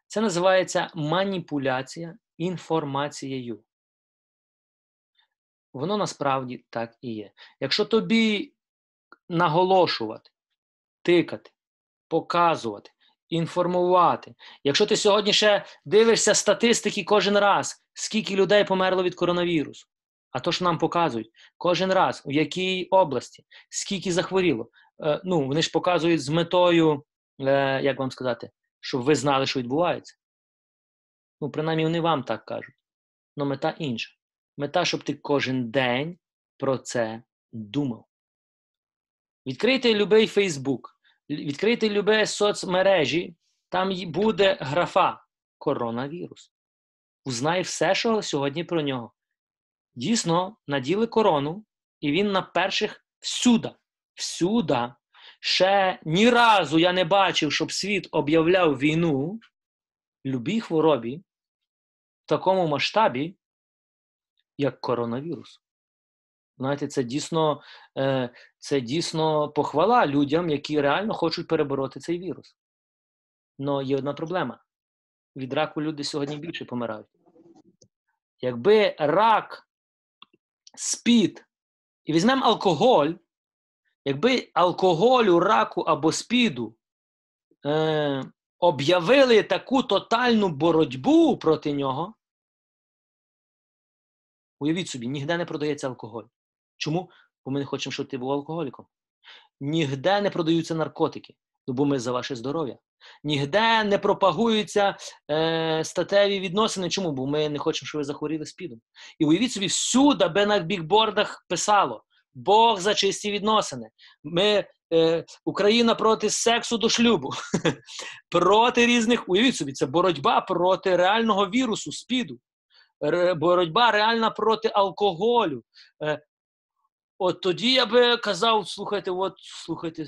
Це називається маніпуляція інформацією. Воно насправді так і є. Якщо тобі наголошувати, тикати, показувати, інформувати, якщо ти сьогодні ще дивишся статистики кожен раз, скільки людей померло від коронавірусу, а то, що нам показують, кожен раз, у якій області, скільки захворіло, е, ну, вони ж показують з метою, е, як вам сказати, щоб ви знали, що відбувається. Ну, принаймні, вони вам так кажуть. Але мета інша. Мета, щоб ти кожен день про це думав. Відкрийте любий Фейсбук, відкрийте любе соцмережі, там буде графа коронавірус. Узнай все, що сьогодні про нього. Дійсно, наділи корону, і він на перших всюди. Всюди. Ще ні разу я не бачив, щоб світ об'являв війну любій хворобі в такому масштабі, як коронавірус. Знаєте, це дійсно е, це дійсно похвала людям, які реально хочуть перебороти цей вірус. Але є одна проблема: від раку люди сьогодні більше помирають. Якби рак, спід, і візьмемо алкоголь, якби алкоголю, раку або спіду е, об'явили таку тотальну боротьбу проти нього, Уявіть собі, ніде не продається алкоголь. Чому? Бо ми не хочемо, щоб ти був алкоголіком. Нігде не продаються наркотики, бо ми за ваше здоров'я. Нігде не пропагуються е, статеві відносини. Чому? Бо ми не хочемо, щоб ви захворіли спідом. І уявіть собі, всюди, аби на бікбордах писало: Бог за чисті відносини. Ми, е, Україна проти сексу до шлюбу, проти різних. Уявіть собі, це боротьба проти реального вірусу, спіду, ре- боротьба реальна проти алкоголю. Е, от тоді я би казав: слухайте, от слухайте,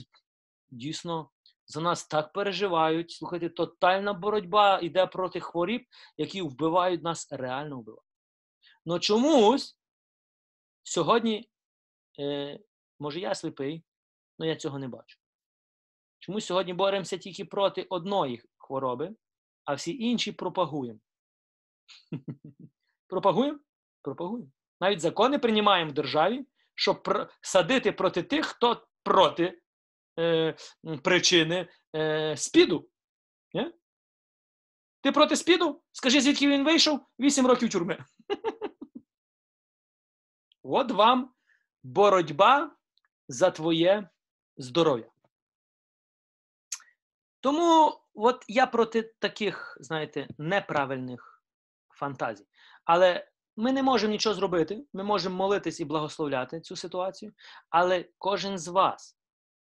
дійсно. За нас так переживають. Слухайте, тотальна боротьба йде проти хворіб, які вбивають нас, реально вбивають. Ну чомусь сьогодні, е, може, я сліпий, але я цього не бачу. Чомусь сьогодні боремося тільки проти одної хвороби, а всі інші пропагуємо. пропагуємо? Пропагуємо. Навіть закони приймаємо в державі, щоб садити проти тих, хто проти причини е, спіду. Ти проти спіду? Скажи, звідки він вийшов? Вісім років тюрми. От вам боротьба за твоє здоров'я. Тому от я проти таких, знаєте, неправильних фантазій. Але ми не можемо нічого зробити. Ми можемо молитись і благословляти цю ситуацію. Але кожен з вас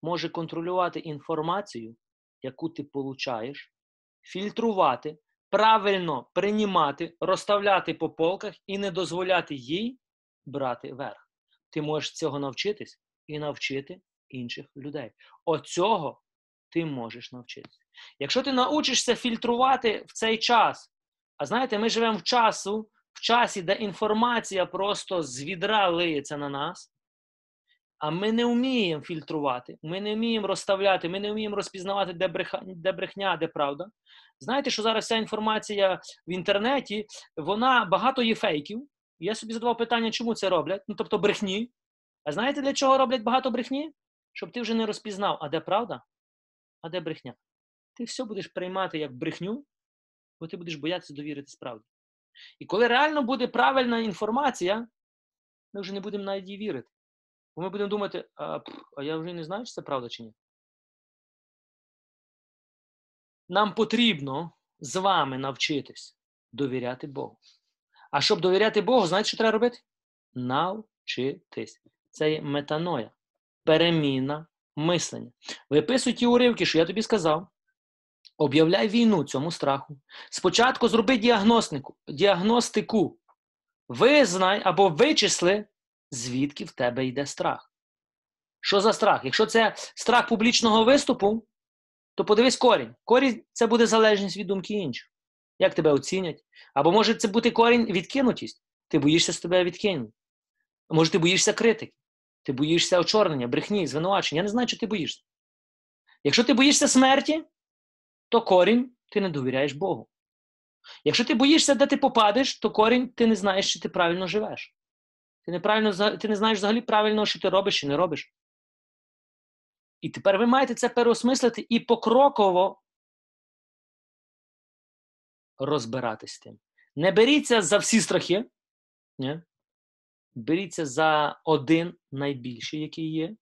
може контролювати інформацію, яку ти получаєш, фільтрувати, правильно приймати, розставляти по полках і не дозволяти їй брати верх. Ти можеш цього навчитись і навчити інших людей. Оцього ти можеш навчитися. Якщо ти научишся фільтрувати в цей час, а знаєте, ми живемо в часу, в часі, де інформація просто з відра лиється на нас, а ми не вміємо фільтрувати, ми не вміємо розставляти, ми не вміємо розпізнавати, де, бреха, де брехня, де правда. Знаєте, що зараз вся інформація в інтернеті, вона багато є фейків. Я собі задавав питання, чому це роблять? Ну, тобто брехні. А знаєте, для чого роблять багато брехні? Щоб ти вже не розпізнав, а де правда, а де брехня. Ти все будеш приймати як брехню, бо ти будеш боятися довірити справді. І коли реально буде правильна інформація, ми вже не будемо навіть їй вірити. Бо ми будемо думати, а, а я вже не знаю, чи це правда чи ні. Нам потрібно з вами навчитись довіряти Богу. А щоб довіряти Богу, знаєте, що треба робити? Навчитись. Це є метаноя, переміна мислення. Виписуй ті уривки, що я тобі сказав. Об'являй війну цьому страху. Спочатку зроби діагностику, діагностику. Визнай або вичисли, звідки в тебе йде страх. Що за страх? Якщо це страх публічного виступу, то подивись корінь. Корінь це буде залежність від думки інших. Як тебе оцінять? Або може це бути корінь відкинутість. Ти боїшся з тебе відкинуть. Може, ти боїшся критики, ти боїшся очорнення, брехні, звинувачення. Я не знаю, що ти боїшся. Якщо ти боїшся смерті, то корінь ти не довіряєш Богу. Якщо ти боїшся, де ти попадеш, то корінь ти не знаєш, чи ти правильно живеш. Ти, неправильно, ти не знаєш взагалі правильно, що ти робиш чи не робиш. І тепер ви маєте це переосмислити і покроково розбиратись з тим. Не беріться за всі страхи, ні? беріться за один найбільший, який є,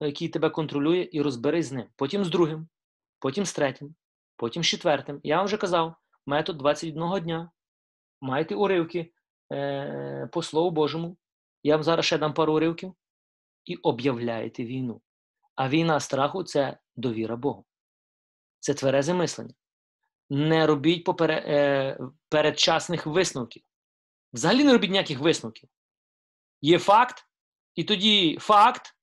який тебе контролює, і розберись з ним. Потім з другим, потім з третім, потім з четвертим. Я вам вже казав, метод 21 дня. Маєте уривки е, по Слову Божому. Я вам зараз ще дам пару уривків. І об'являєте війну. А війна страху це довіра Богу. Це тверезе мислення. Не робіть попере, е, передчасних висновків. Взагалі не робіть ніяких висновків. Є факт, і тоді факт,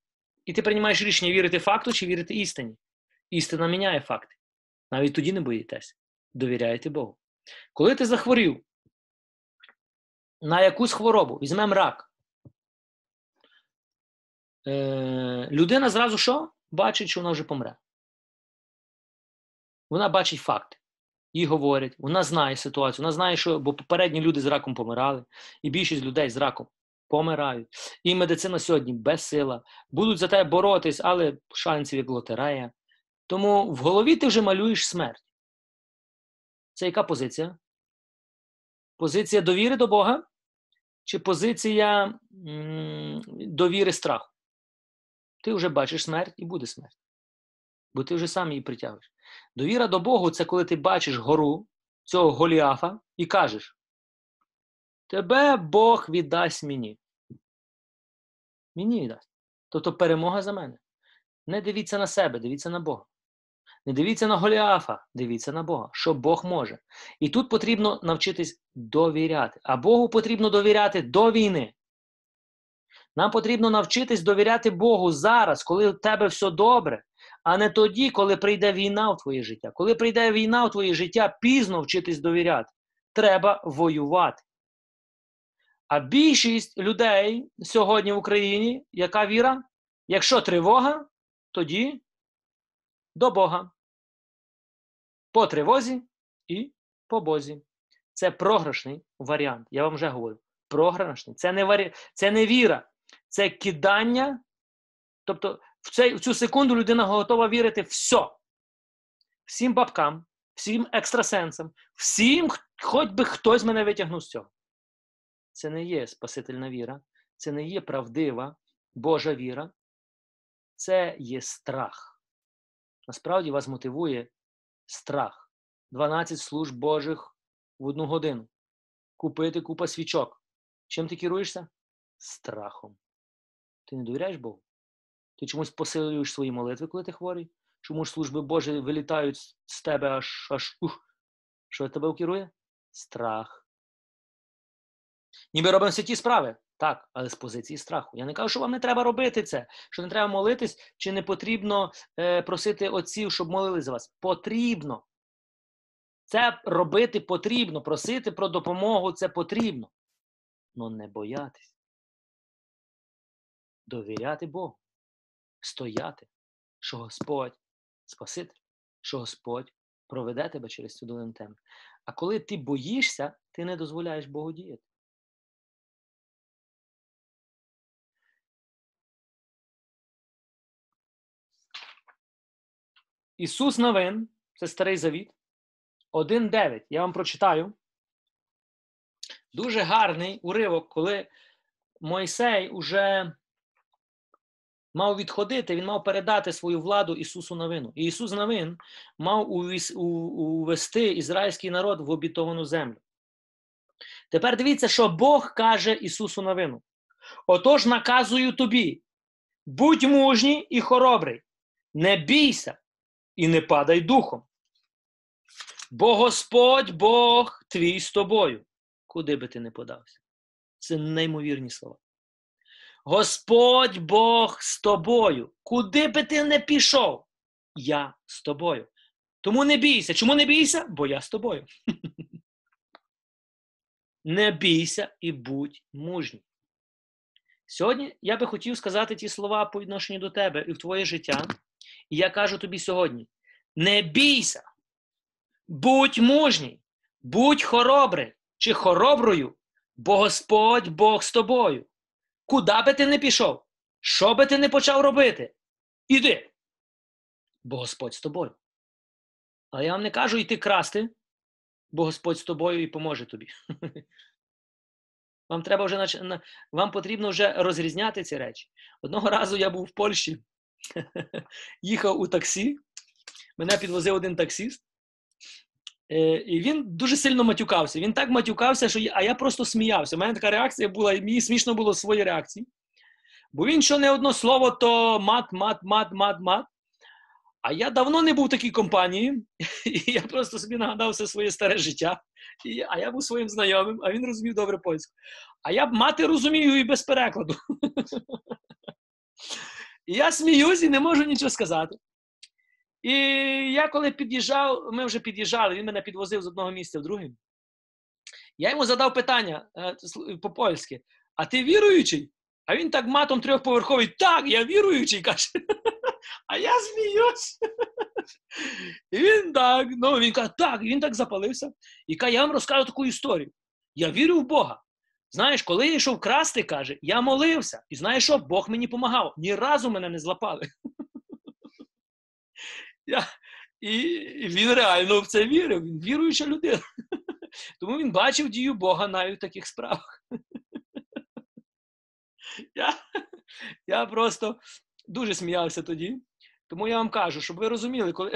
і ти приймаєш рішення вірити факту чи вірити істині. Істина міняє факти. Навіть тоді не боїтесь. Довіряєте Богу. Коли ти захворів на якусь хворобу, візьмемо рак, е, людина зразу що? Бачить, що вона вже помре. Вона бачить факти. Їй говорять, вона знає ситуацію, вона знає, що бо попередні люди з раком помирали, і більшість людей з раком помирають. І медицина сьогодні безсила. Будуть за тебе боротись, але шансів як лотерея. Тому в голові ти вже малюєш смерть. Це яка позиція? Позиція довіри до Бога чи позиція м, довіри страху? Ти вже бачиш смерть і буде смерть. Бо ти вже сам її притягуєш. Довіра до Богу це коли ти бачиш гору цього Голіафа і кажеш: Тебе Бог віддасть мені. Мені віддасть. Тобто перемога за мене. Не дивіться на себе, дивіться на Бога. Не дивіться на Голіафа, дивіться на Бога, що Бог може. І тут потрібно навчитись довіряти. А Богу потрібно довіряти до війни. Нам потрібно навчитись довіряти Богу зараз, коли у тебе все добре, а не тоді, коли прийде війна в твоє життя. Коли прийде війна в твоє життя, пізно вчитись довіряти. Треба воювати. А більшість людей сьогодні в Україні, яка віра? Якщо тривога, тоді до Бога. По тривозі і по Бозі. Це програшний варіант. Я вам вже говорю. Програшний. Це не, варі... це не віра, це кидання. Тобто, в, цей, в цю секунду людина готова вірити все. Всім бабкам, всім екстрасенсам, всім, хоч би хтось мене витягнув з цього. Це не є спасительна віра, це не є правдива Божа віра, це є страх. Насправді вас мотивує страх. 12 служб Божих в одну годину. Купити купа свічок. Чим ти керуєшся? Страхом. Ти не довіряєш Богу? Ти чомусь посилюєш свої молитви, коли ти хворий? Чому ж служби Божі вилітають з тебе аж аж ух. Що тебе керує? Страх. Ніби робимо святі справи. Так, але з позиції страху. Я не кажу, що вам не треба робити це, що не треба молитись, чи не потрібно е, просити отців, щоб молили за вас. Потрібно. Це робити потрібно, просити про допомогу це потрібно. Но не боятись. Довіряти Богу. Стояти, що Господь Спаситель, що Господь проведе тебе через цю долину теми. А коли ти боїшся, ти не дозволяєш Богу діяти. Ісус Новин, це Старий Завіт, 1.9. Я вам прочитаю. Дуже гарний уривок, коли Мойсей уже мав відходити, він мав передати свою владу Ісусу Новину. І Ісус Новин мав увести ізраїльський народ в обітовану землю. Тепер дивіться, що Бог каже Ісусу Новину. Отож наказую тобі: будь мужній і хоробрий, не бійся і не падай духом. Бо Господь Бог твій з тобою, куди би ти не подався. Це неймовірні слова. Господь Бог з тобою, куди би ти не пішов, я з тобою. Тому не бійся. Чому не бійся? Бо я з тобою. Не бійся і будь мужній. Сьогодні я би хотів сказати ті слова по відношенню до тебе і в твоє життя. І я кажу тобі сьогодні: не бійся, будь мужній, будь хоробрий чи хороброю, бо Господь Бог з тобою. Куди би ти не пішов, що би ти не почав робити? Іди, бо Господь з тобою. Але я вам не кажу йти красти, бо Господь з тобою і поможе тобі. Вам треба вже вам потрібно вже розрізняти ці речі. Одного разу я був в Польщі, їхав у таксі, мене підвозив один таксіст, і він дуже сильно матюкався. Він так матюкався, що я, а я просто сміявся. У мене така реакція була, і мені смішно було свої реакції. Бо він що не одно слово, то мат, мат, мат, мат, мат. А я давно не був в такій компанії, і я просто собі нагадав все своє старе життя. І, А я був своїм знайомим, а він розумів добре польську. А я мати розумію і без перекладу. І я сміюсь і не можу нічого сказати. І я коли під'їжджав, ми вже під'їжджали, він мене підвозив з одного місця в друге. Я йому задав питання е, по-польськи: а ти віруючий? А він так матом трьохповерховий, так, я віруючий, каже. А я сміюсь. І він так, ну він каже, так, і він так запалився. І каже, я вам розкажу таку історію. Я вірю в Бога. Знаєш, коли я йшов красти, каже, я молився. І знаєш що? Бог мені допомагав. Ні разу мене не злапали. Я, І він реально в це вірив. Він віруюча людина. Тому він бачив дію Бога навіть в таких справах. Я, я просто дуже сміявся тоді. Тому я вам кажу, щоб ви розуміли, коли,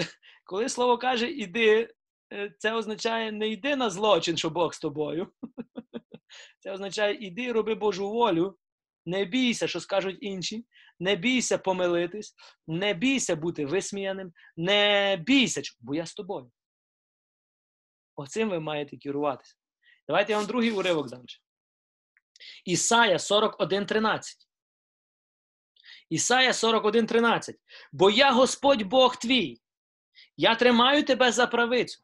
коли слово каже іди, е, це означає не йди на злочин, що Бог з тобою. Це означає іди роби Божу волю, не бійся, що скажуть інші, не бійся помилитись, не бійся бути висміяним, не бійся, бо я з тобою. Оцим ви маєте керуватися. Давайте я вам другий уривок дам. Ісая 41.13. Ісая 41.13. Бо я Господь Бог твій. Я тримаю тебе за правицю.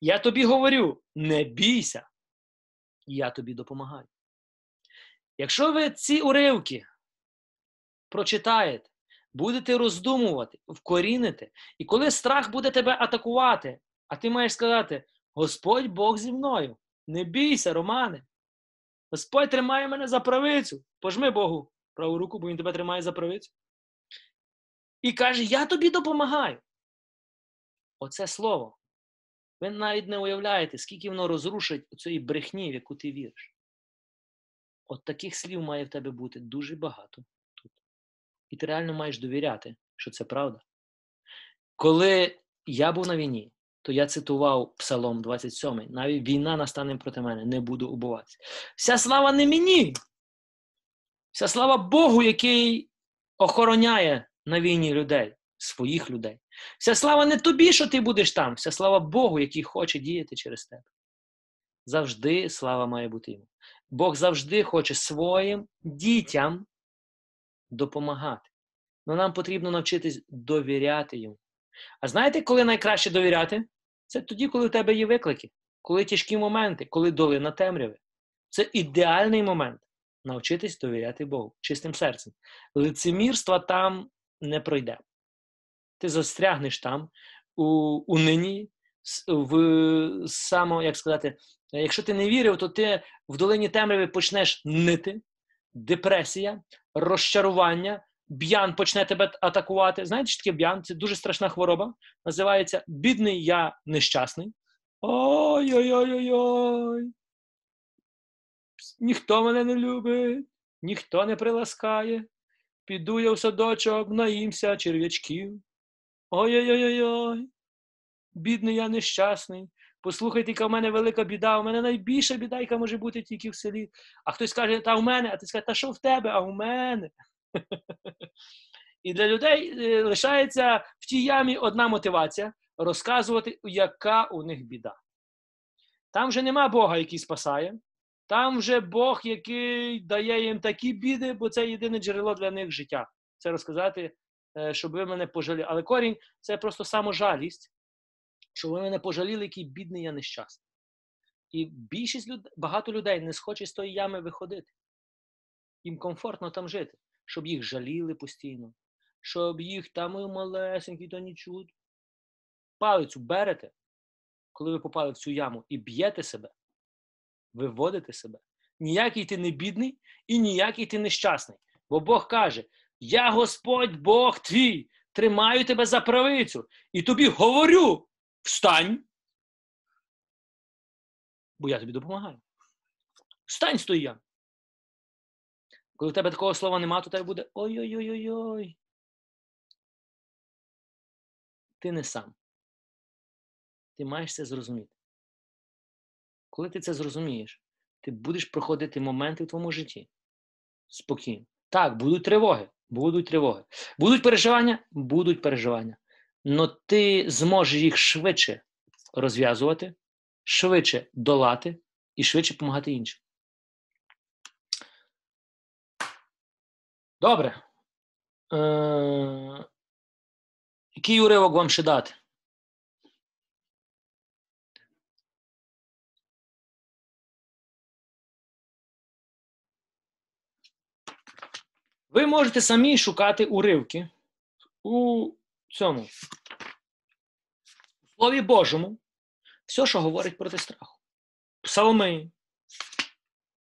Я тобі говорю: не бійся, я тобі допомагаю. Якщо ви ці уривки прочитаєте, будете роздумувати, вкорінити, і коли страх буде тебе атакувати, а ти маєш сказати: Господь Бог зі мною, не бійся, Романе. Господь тримає мене за правицю. Пожми Богу праву руку, бо він тебе тримає за правицю. І каже: Я тобі допомагаю. Оце слово. Ви навіть не уявляєте, скільки воно розрушить цієї брехні, в яку ти віриш. От таких слів має в тебе бути дуже багато. І ти реально маєш довіряти, що це правда. Коли я був на війні, то я цитував Псалом 27. Навіть війна настане проти мене, не буду убиватися. Вся слава не мені. Вся слава Богу, який охороняє на війні людей, своїх людей. Вся слава не тобі, що ти будеш там, вся слава Богу, який хоче діяти через тебе. Завжди слава має бути йому. Бог завжди хоче своїм дітям допомагати. Але нам потрібно навчитись довіряти йому. А знаєте, коли найкраще довіряти? Це тоді, коли у тебе є виклики, коли тяжкі моменти, коли долина темряви. Це ідеальний момент навчитись довіряти Богу чистим серцем. Лицемірства там не пройде. Ти застрягнеш там у, у нині, в само, як сказати, якщо ти не вірив, то ти в долині темряви почнеш нити, депресія, розчарування, б'ян почне тебе атакувати. Знаєте, що таке б'ян? Це дуже страшна хвороба. Називається Бідний я нещасний. Ой-ой-ой-ой-ой. Ніхто мене не любить, ніхто не приласкає. Піду я в садочок, наїмся черв'ячків. Ой-ой-ой-ой. Бідний я нещасний. Послухайте, яка в мене велика біда, у мене найбільша біда, яка може бути тільки в селі. А хтось каже, та в мене, а ти скаже, та що в тебе, а в мене. І для людей е, лишається в тій ямі одна мотивація розказувати, яка у них біда. Там вже нема Бога, який спасає, там вже Бог, який дає їм такі біди, бо це єдине джерело для них життя. Це розказати, е, щоб ви мене пожаліли. Але корінь це просто саможалість, щоб ви мене пожаліли, який бідний я нещасний. І більшість людей, багато людей не схоче з тої ями виходити. Їм комфортно там жити, щоб їх жаліли постійно, щоб їх там і малесенькі, то нічого. Палицю берете, коли ви попали в цю яму, і б'єте себе, виводите себе. Ніякий ти не бідний і ніякий ти нещасний. Бо Бог каже: Я Господь Бог твій, тримаю тебе за правицю, і тобі говорю: встань. Бо я тобі допомагаю. Встань тої ями. Коли в тебе такого слова нема, то тебе буде ой-ой-ой-ой. Ти не сам. Ти маєш це зрозуміти. Коли ти це зрозумієш, ти будеш проходити моменти в твоєму житті. Спокійно. Так, будуть тривоги, будуть тривоги. Будуть переживання, будуть переживання. Но ти зможеш їх швидше розв'язувати, швидше долати і швидше допомагати іншим. Добре. Е- Який уривок вам ще дати? Ви можете самі шукати уривки у цьому Слові Божому, все, що говорить проти страху. Псалми,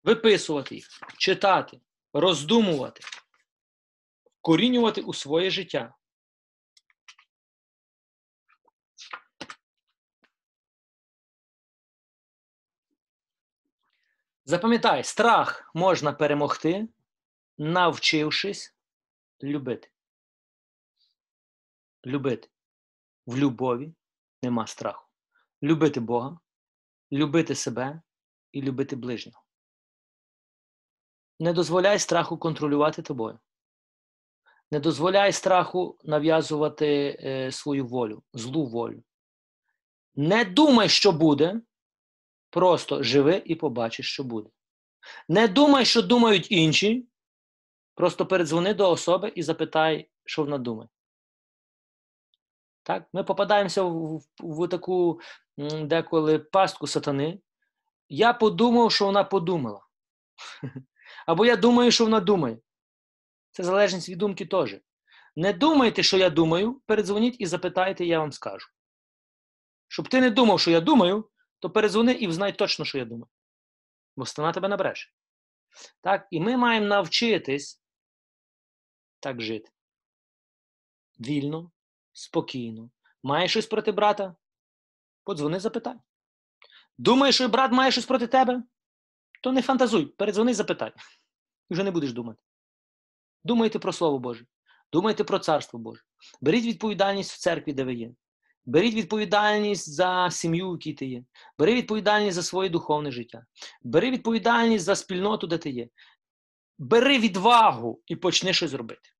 виписувати їх, читати, роздумувати, корінювати у своє життя. Запам'ятай, страх можна перемогти навчившись любити. Любити. В любові нема страху. Любити Бога, любити себе і любити ближнього. Не дозволяй страху контролювати тобою. Не дозволяй страху нав'язувати е, свою волю, злу волю. Не думай, що буде, просто живи і побачиш, що буде. Не думай, що думають інші, просто передзвони до особи і запитай, що вона думає. Так? Ми попадаємося в, в, в таку деколи пастку сатани. Я подумав, що вона подумала. Або я думаю, що вона думає. Це залежність від думки теж. Не думайте, що я думаю, передзвоніть і запитайте, я вам скажу. Щоб ти не думав, що я думаю, то передзвони і взнай точно, що я думаю. Бо стана тебе набреше. Так? І ми маємо навчитись так жити. Вільно, спокійно. Маєш щось проти брата? Подзвони, запитай. Думаєш, що брат має щось проти тебе? То не фантазуй, передзвони, запитай. Вже не будеш думати. Думайте про Слово Боже, думайте про Царство Боже. Беріть відповідальність в церкві, де ви є. Беріть відповідальність за сім'ю, в якій ти є. Бери відповідальність за своє духовне життя. Бери відповідальність за спільноту, де ти є. Бери відвагу і почни щось робити.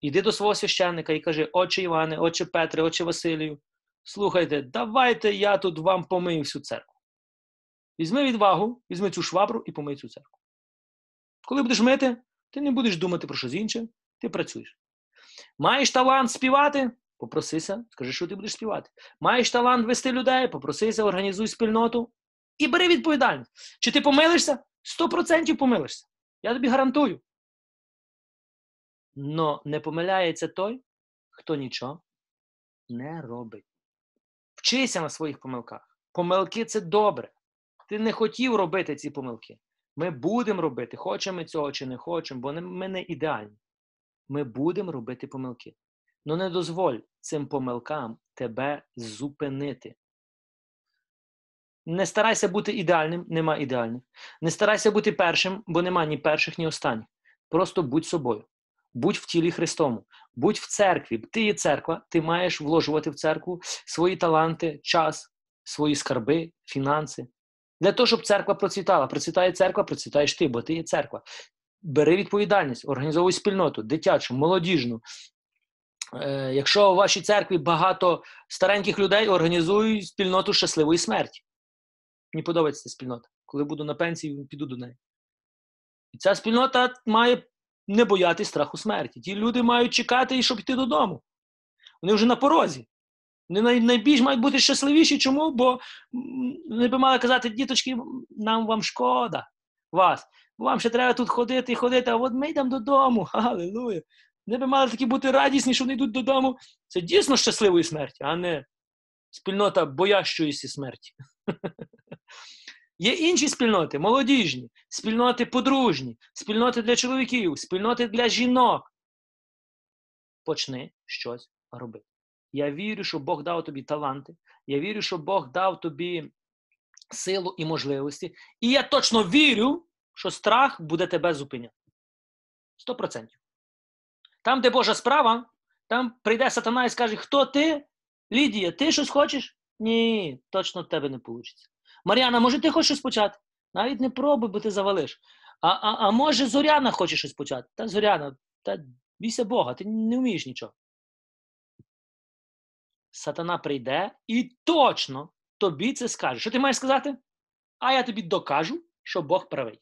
Іди до свого священника і кажи: Отче Іване, Отче Петре, Отче Василію, слухайте, давайте я тут вам помию всю церкву. Візьми відвагу, візьми цю швабру і помий цю церкву. Коли будеш мити, ти не будеш думати про щось інше, ти працюєш. Маєш талант співати? Попросися, скажи, що ти будеш співати. Маєш талант вести людей, попросися, організуй спільноту і бери відповідальність. Чи ти помилишся? 100% помилишся. Я тобі гарантую. Но не помиляється той, хто нічого не робить. Вчися на своїх помилках. Помилки це добре. Ти не хотів робити ці помилки. Ми будемо робити, хочемо цього чи не хочемо, бо ми не ідеальні. Ми будемо робити помилки. Ну не дозволь цим помилкам тебе зупинити. Не старайся бути ідеальним, нема ідеальних. Не старайся бути першим, бо нема ні перших, ні останніх. Просто будь собою. Будь в тілі Христому, будь в церкві. Ти є церква, ти маєш вложувати в церкву свої таланти, час, свої скарби, фінанси. Для того, щоб церква процвітала. Процвітає церква, процвітаєш ти, бо ти є церква. Бери відповідальність, організовуй спільноту, дитячу, молодіжну. Е, якщо у вашій церкві багато стареньких людей, організуй спільноту щасливої смерті. Мені подобається ця спільнота. Коли буду на пенсії, піду до неї. І ця спільнота має не боятись страху смерті. Ті люди мають чекати, щоб йти додому. Вони вже на порозі. Вони найбільш мають бути щасливіші. Чому? Бо вони би мали казати, діточки, нам вам шкода вас. Вам ще треба тут ходити і ходити, а от ми йдемо додому. Аллилуйя. Вони би мали такі бути радісні, що вони йдуть додому. Це дійсно щасливої смерті, а не спільнота боящоїся смерті. Є інші спільноти, молодіжні, спільноти подружні, спільноти для чоловіків, спільноти для жінок. Почни щось робити. Я вірю, що Бог дав тобі таланти. Я вірю, що Бог дав тобі силу і можливості. І я точно вірю, що страх буде тебе зупиняти. Сто процентів. Там, де Божа справа, там прийде сатана і скаже: Хто ти? Лідія, ти щось хочеш? Ні, точно в тебе не вийде. Мар'яна, може, ти хочеш щось почати? Навіть не пробуй, бо ти завалиш. А а, а може, Зоряна хоче щось почати? Та Зоряна, та бійся Бога, ти не вмієш нічого. Сатана прийде і точно тобі це скаже. Що ти маєш сказати? А я тобі докажу, що Бог правий.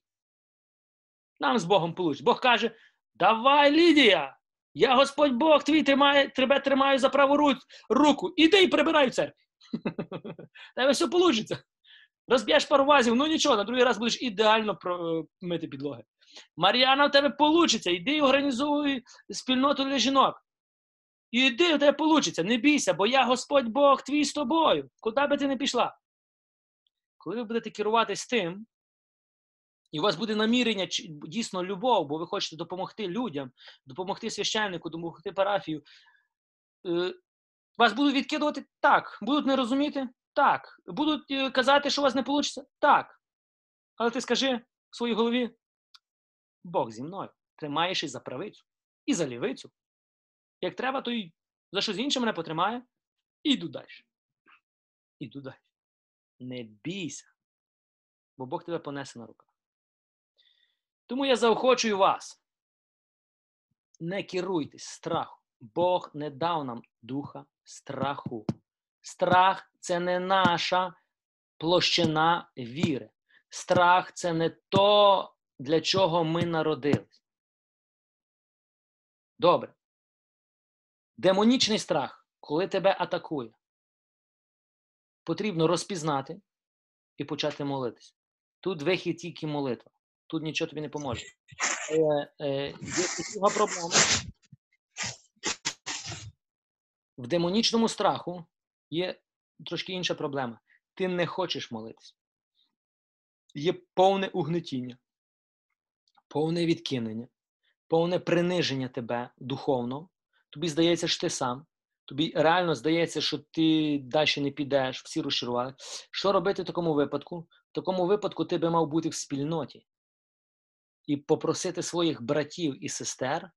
Нам з Богом получить. Бог каже: Давай, Лідія! Я Господь Бог твій тримає, тебе тримаю за праву руку. Іди і прибирай в церкві. Тебе все вийде. Розб'єш пару вазів, ну нічого, на другий раз будеш ідеально мити підлоги. Мар'яна, в тебе вийде. Іди і організуй спільноту для жінок. Іди, у тебе вийде, не бійся, бо я Господь Бог твій з тобою. Куди би ти не пішла? Коли ви будете керуватись тим, і у вас буде намірення дійсно любов, бо ви хочете допомогти людям, допомогти священнику, допомогти парафію. Е, вас будуть відкидувати? Так. Будуть не розуміти? Так. Будуть е, казати, що у вас не вийде? Так. Але ти скажи в своїй голові: Бог зі мною. тримаєш і за правицю, і за лівицю. Як треба, то й за щось інше мене потримає, і йду далі. Іду далі. Не бійся, бо Бог тебе понесе на руках. Тому я заохочую вас. Не керуйтесь страхом. Бог не дав нам духа страху. Страх це не наша площина віри. Страх це не то, для чого ми народились. Добре. Демонічний страх, коли тебе атакує, потрібно розпізнати і почати молитися. Тут вихід тільки молитва. Тут нічого тобі не поможе. Е, е, є друга проблема. В демонічному страху є трошки інша проблема. Ти не хочеш молитися. Є повне угнетіння, повне відкинення, повне приниження тебе духовно. Тобі здається, що ти сам. Тобі реально здається, що ти далі не підеш, всі розчарували. Що робити в такому випадку? В такому випадку ти би мав бути в спільноті і попросити своїх братів і сестер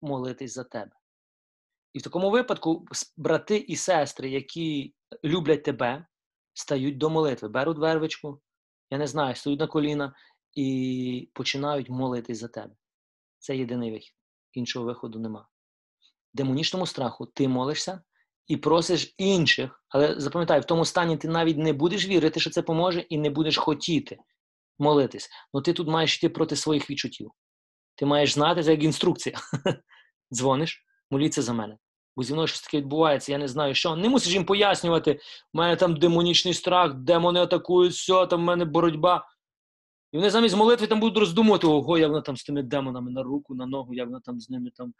молитись за тебе. І в такому випадку брати і сестри, які люблять тебе, стають до молитви, беруть вервичку, я не знаю, стають на коліна і починають молитись за тебе. Це єдиний вихід. Іншого виходу нема. Демонічному страху ти молишся і просиш інших, але запам'ятай, в тому стані ти навіть не будеш вірити, що це поможе, і не будеш хотіти молитись. Ну ти тут маєш йти проти своїх відчуттів. Ти маєш знати, це як інструкція. Дзвониш, моліться за мене. Бо зі мною щось таке відбувається, я не знаю що. Не мусиш їм пояснювати, у мене там демонічний страх, демони атакують, все, там в мене боротьба. І вони замість молитви там будуть роздумувати, ого, як вона там з тими демонами на руку, на ногу, як вона там з ними там.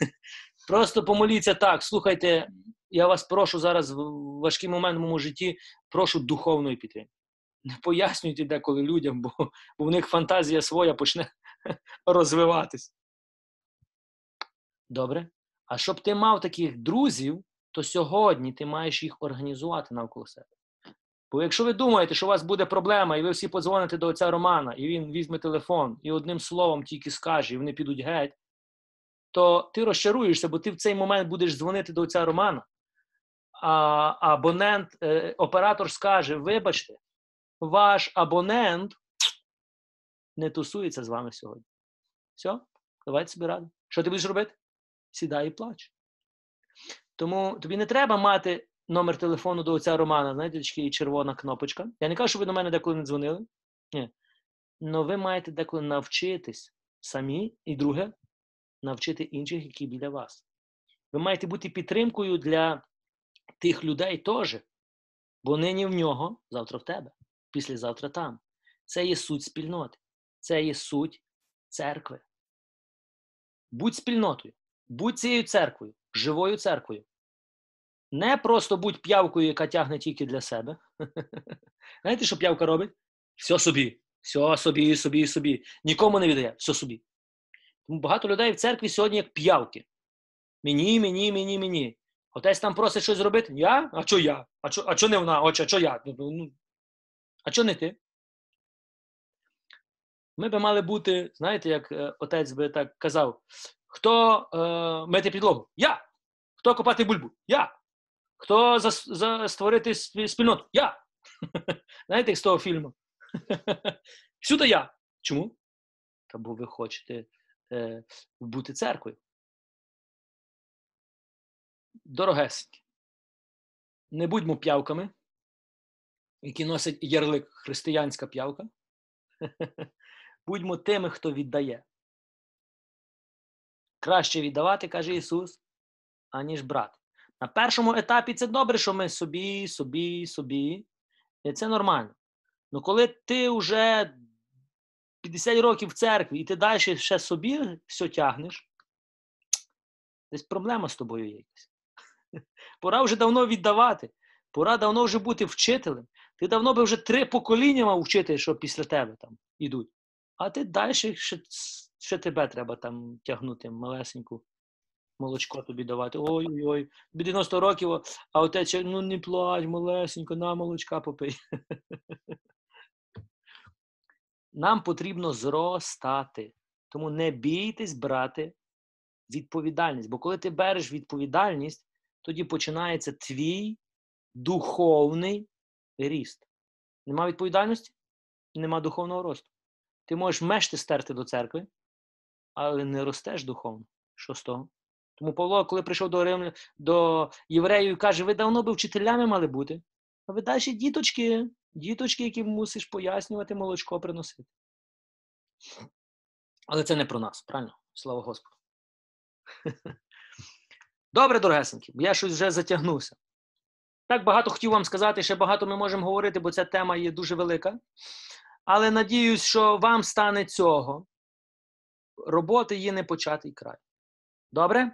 Просто помоліться так. Слухайте, я вас прошу зараз в важкий момент в моєму житті, прошу духовної підтримки. Не пояснюйте деколи людям, бо, в них фантазія своя почне розвиватись. Добре? А щоб ти мав таких друзів, то сьогодні ти маєш їх організувати навколо себе. Бо якщо ви думаєте, що у вас буде проблема, і ви всі подзвоните до отця Романа, і він візьме телефон, і одним словом тільки скаже, і вони підуть геть, то ти розчаруєшся, бо ти в цей момент будеш дзвонити до отця Романа. А абонент, е, оператор скаже: вибачте, ваш абонент не тусується з вами сьогодні. Все, давайте собі ради. Що ти будеш робити? Сідай і плач. Тому тобі не треба мати номер телефону до отця Романа, знаєте, такий червона кнопочка. Я не кажу, що ви до мене деколи не дзвонили. Ні. Но ви маєте деколи навчитись самі, і друге, навчити інших, які біля вас. Ви маєте бути підтримкою для тих людей теж, бо нині в нього, завтра в тебе, післязавтра там. Це є суть спільноти, це є суть церкви. Будь спільнотою, будь цією церквою, живою церквою. Не просто будь п'явкою, яка тягне тільки для себе. Знаєте, що п'явка робить? Все собі, все собі, собі, собі. Нікому не віддає, все собі. Тому багато людей в церкві сьогодні як п'явки. Мені, мені, мені, мені. Отець там просить щось зробити. Я? А що я? А що а чо не вона? Отче, а що я? Ну, а що не ти? Ми би мали бути, знаєте, як е, отець би так казав: хто е, мити підлогу? Я. Хто копати бульбу? Я. Хто за, за створити спільноту? Я. Знаєте, з того фільму? Всюди я. Чому? Та бо ви хочете е, бути церквою. Дорогесенькі. Не будьмо п'явками, які носять ярлик християнська п'явка. Будьмо тими, хто віддає. Краще віддавати, каже Ісус, аніж брати. На першому етапі це добре, що ми собі, собі, собі. І це нормально. Ну коли ти вже 50 років в церкві і ти далі ще собі все тягнеш, десь проблема з тобою є якась. Пора вже давно віддавати. Пора давно вже бути вчителем. Ти давно би вже три покоління мав вчити, що після тебе там ідуть. А ти далі ще, ще тебе треба там тягнути малесеньку молочко тобі давати. Ой-ой-ой, тобі 90 років, а отець, ну не плач, малесенько, на молочка попий. Нам потрібно зростати. Тому не бійтесь брати відповідальність. Бо коли ти береш відповідальність, тоді починається твій духовний ріст. Нема відповідальності, нема духовного росту. Ти можеш мешти стерти до церкви, але не ростеш духовно. Що з того? Тому Павло, коли прийшов до Рим, до євреїв, каже: ви давно би вчителями мали бути. А ви далі діточки, діточки, які мусиш пояснювати, молочко приносити. Але це не про нас, правильно? Слава Господу. Добре, дорогесенькі, я щось вже затягнувся. Так багато хотів вам сказати, ще багато ми можемо говорити, бо ця тема є дуже велика. Але надіюсь, що вам стане цього. Роботи є непочатий край. Добре?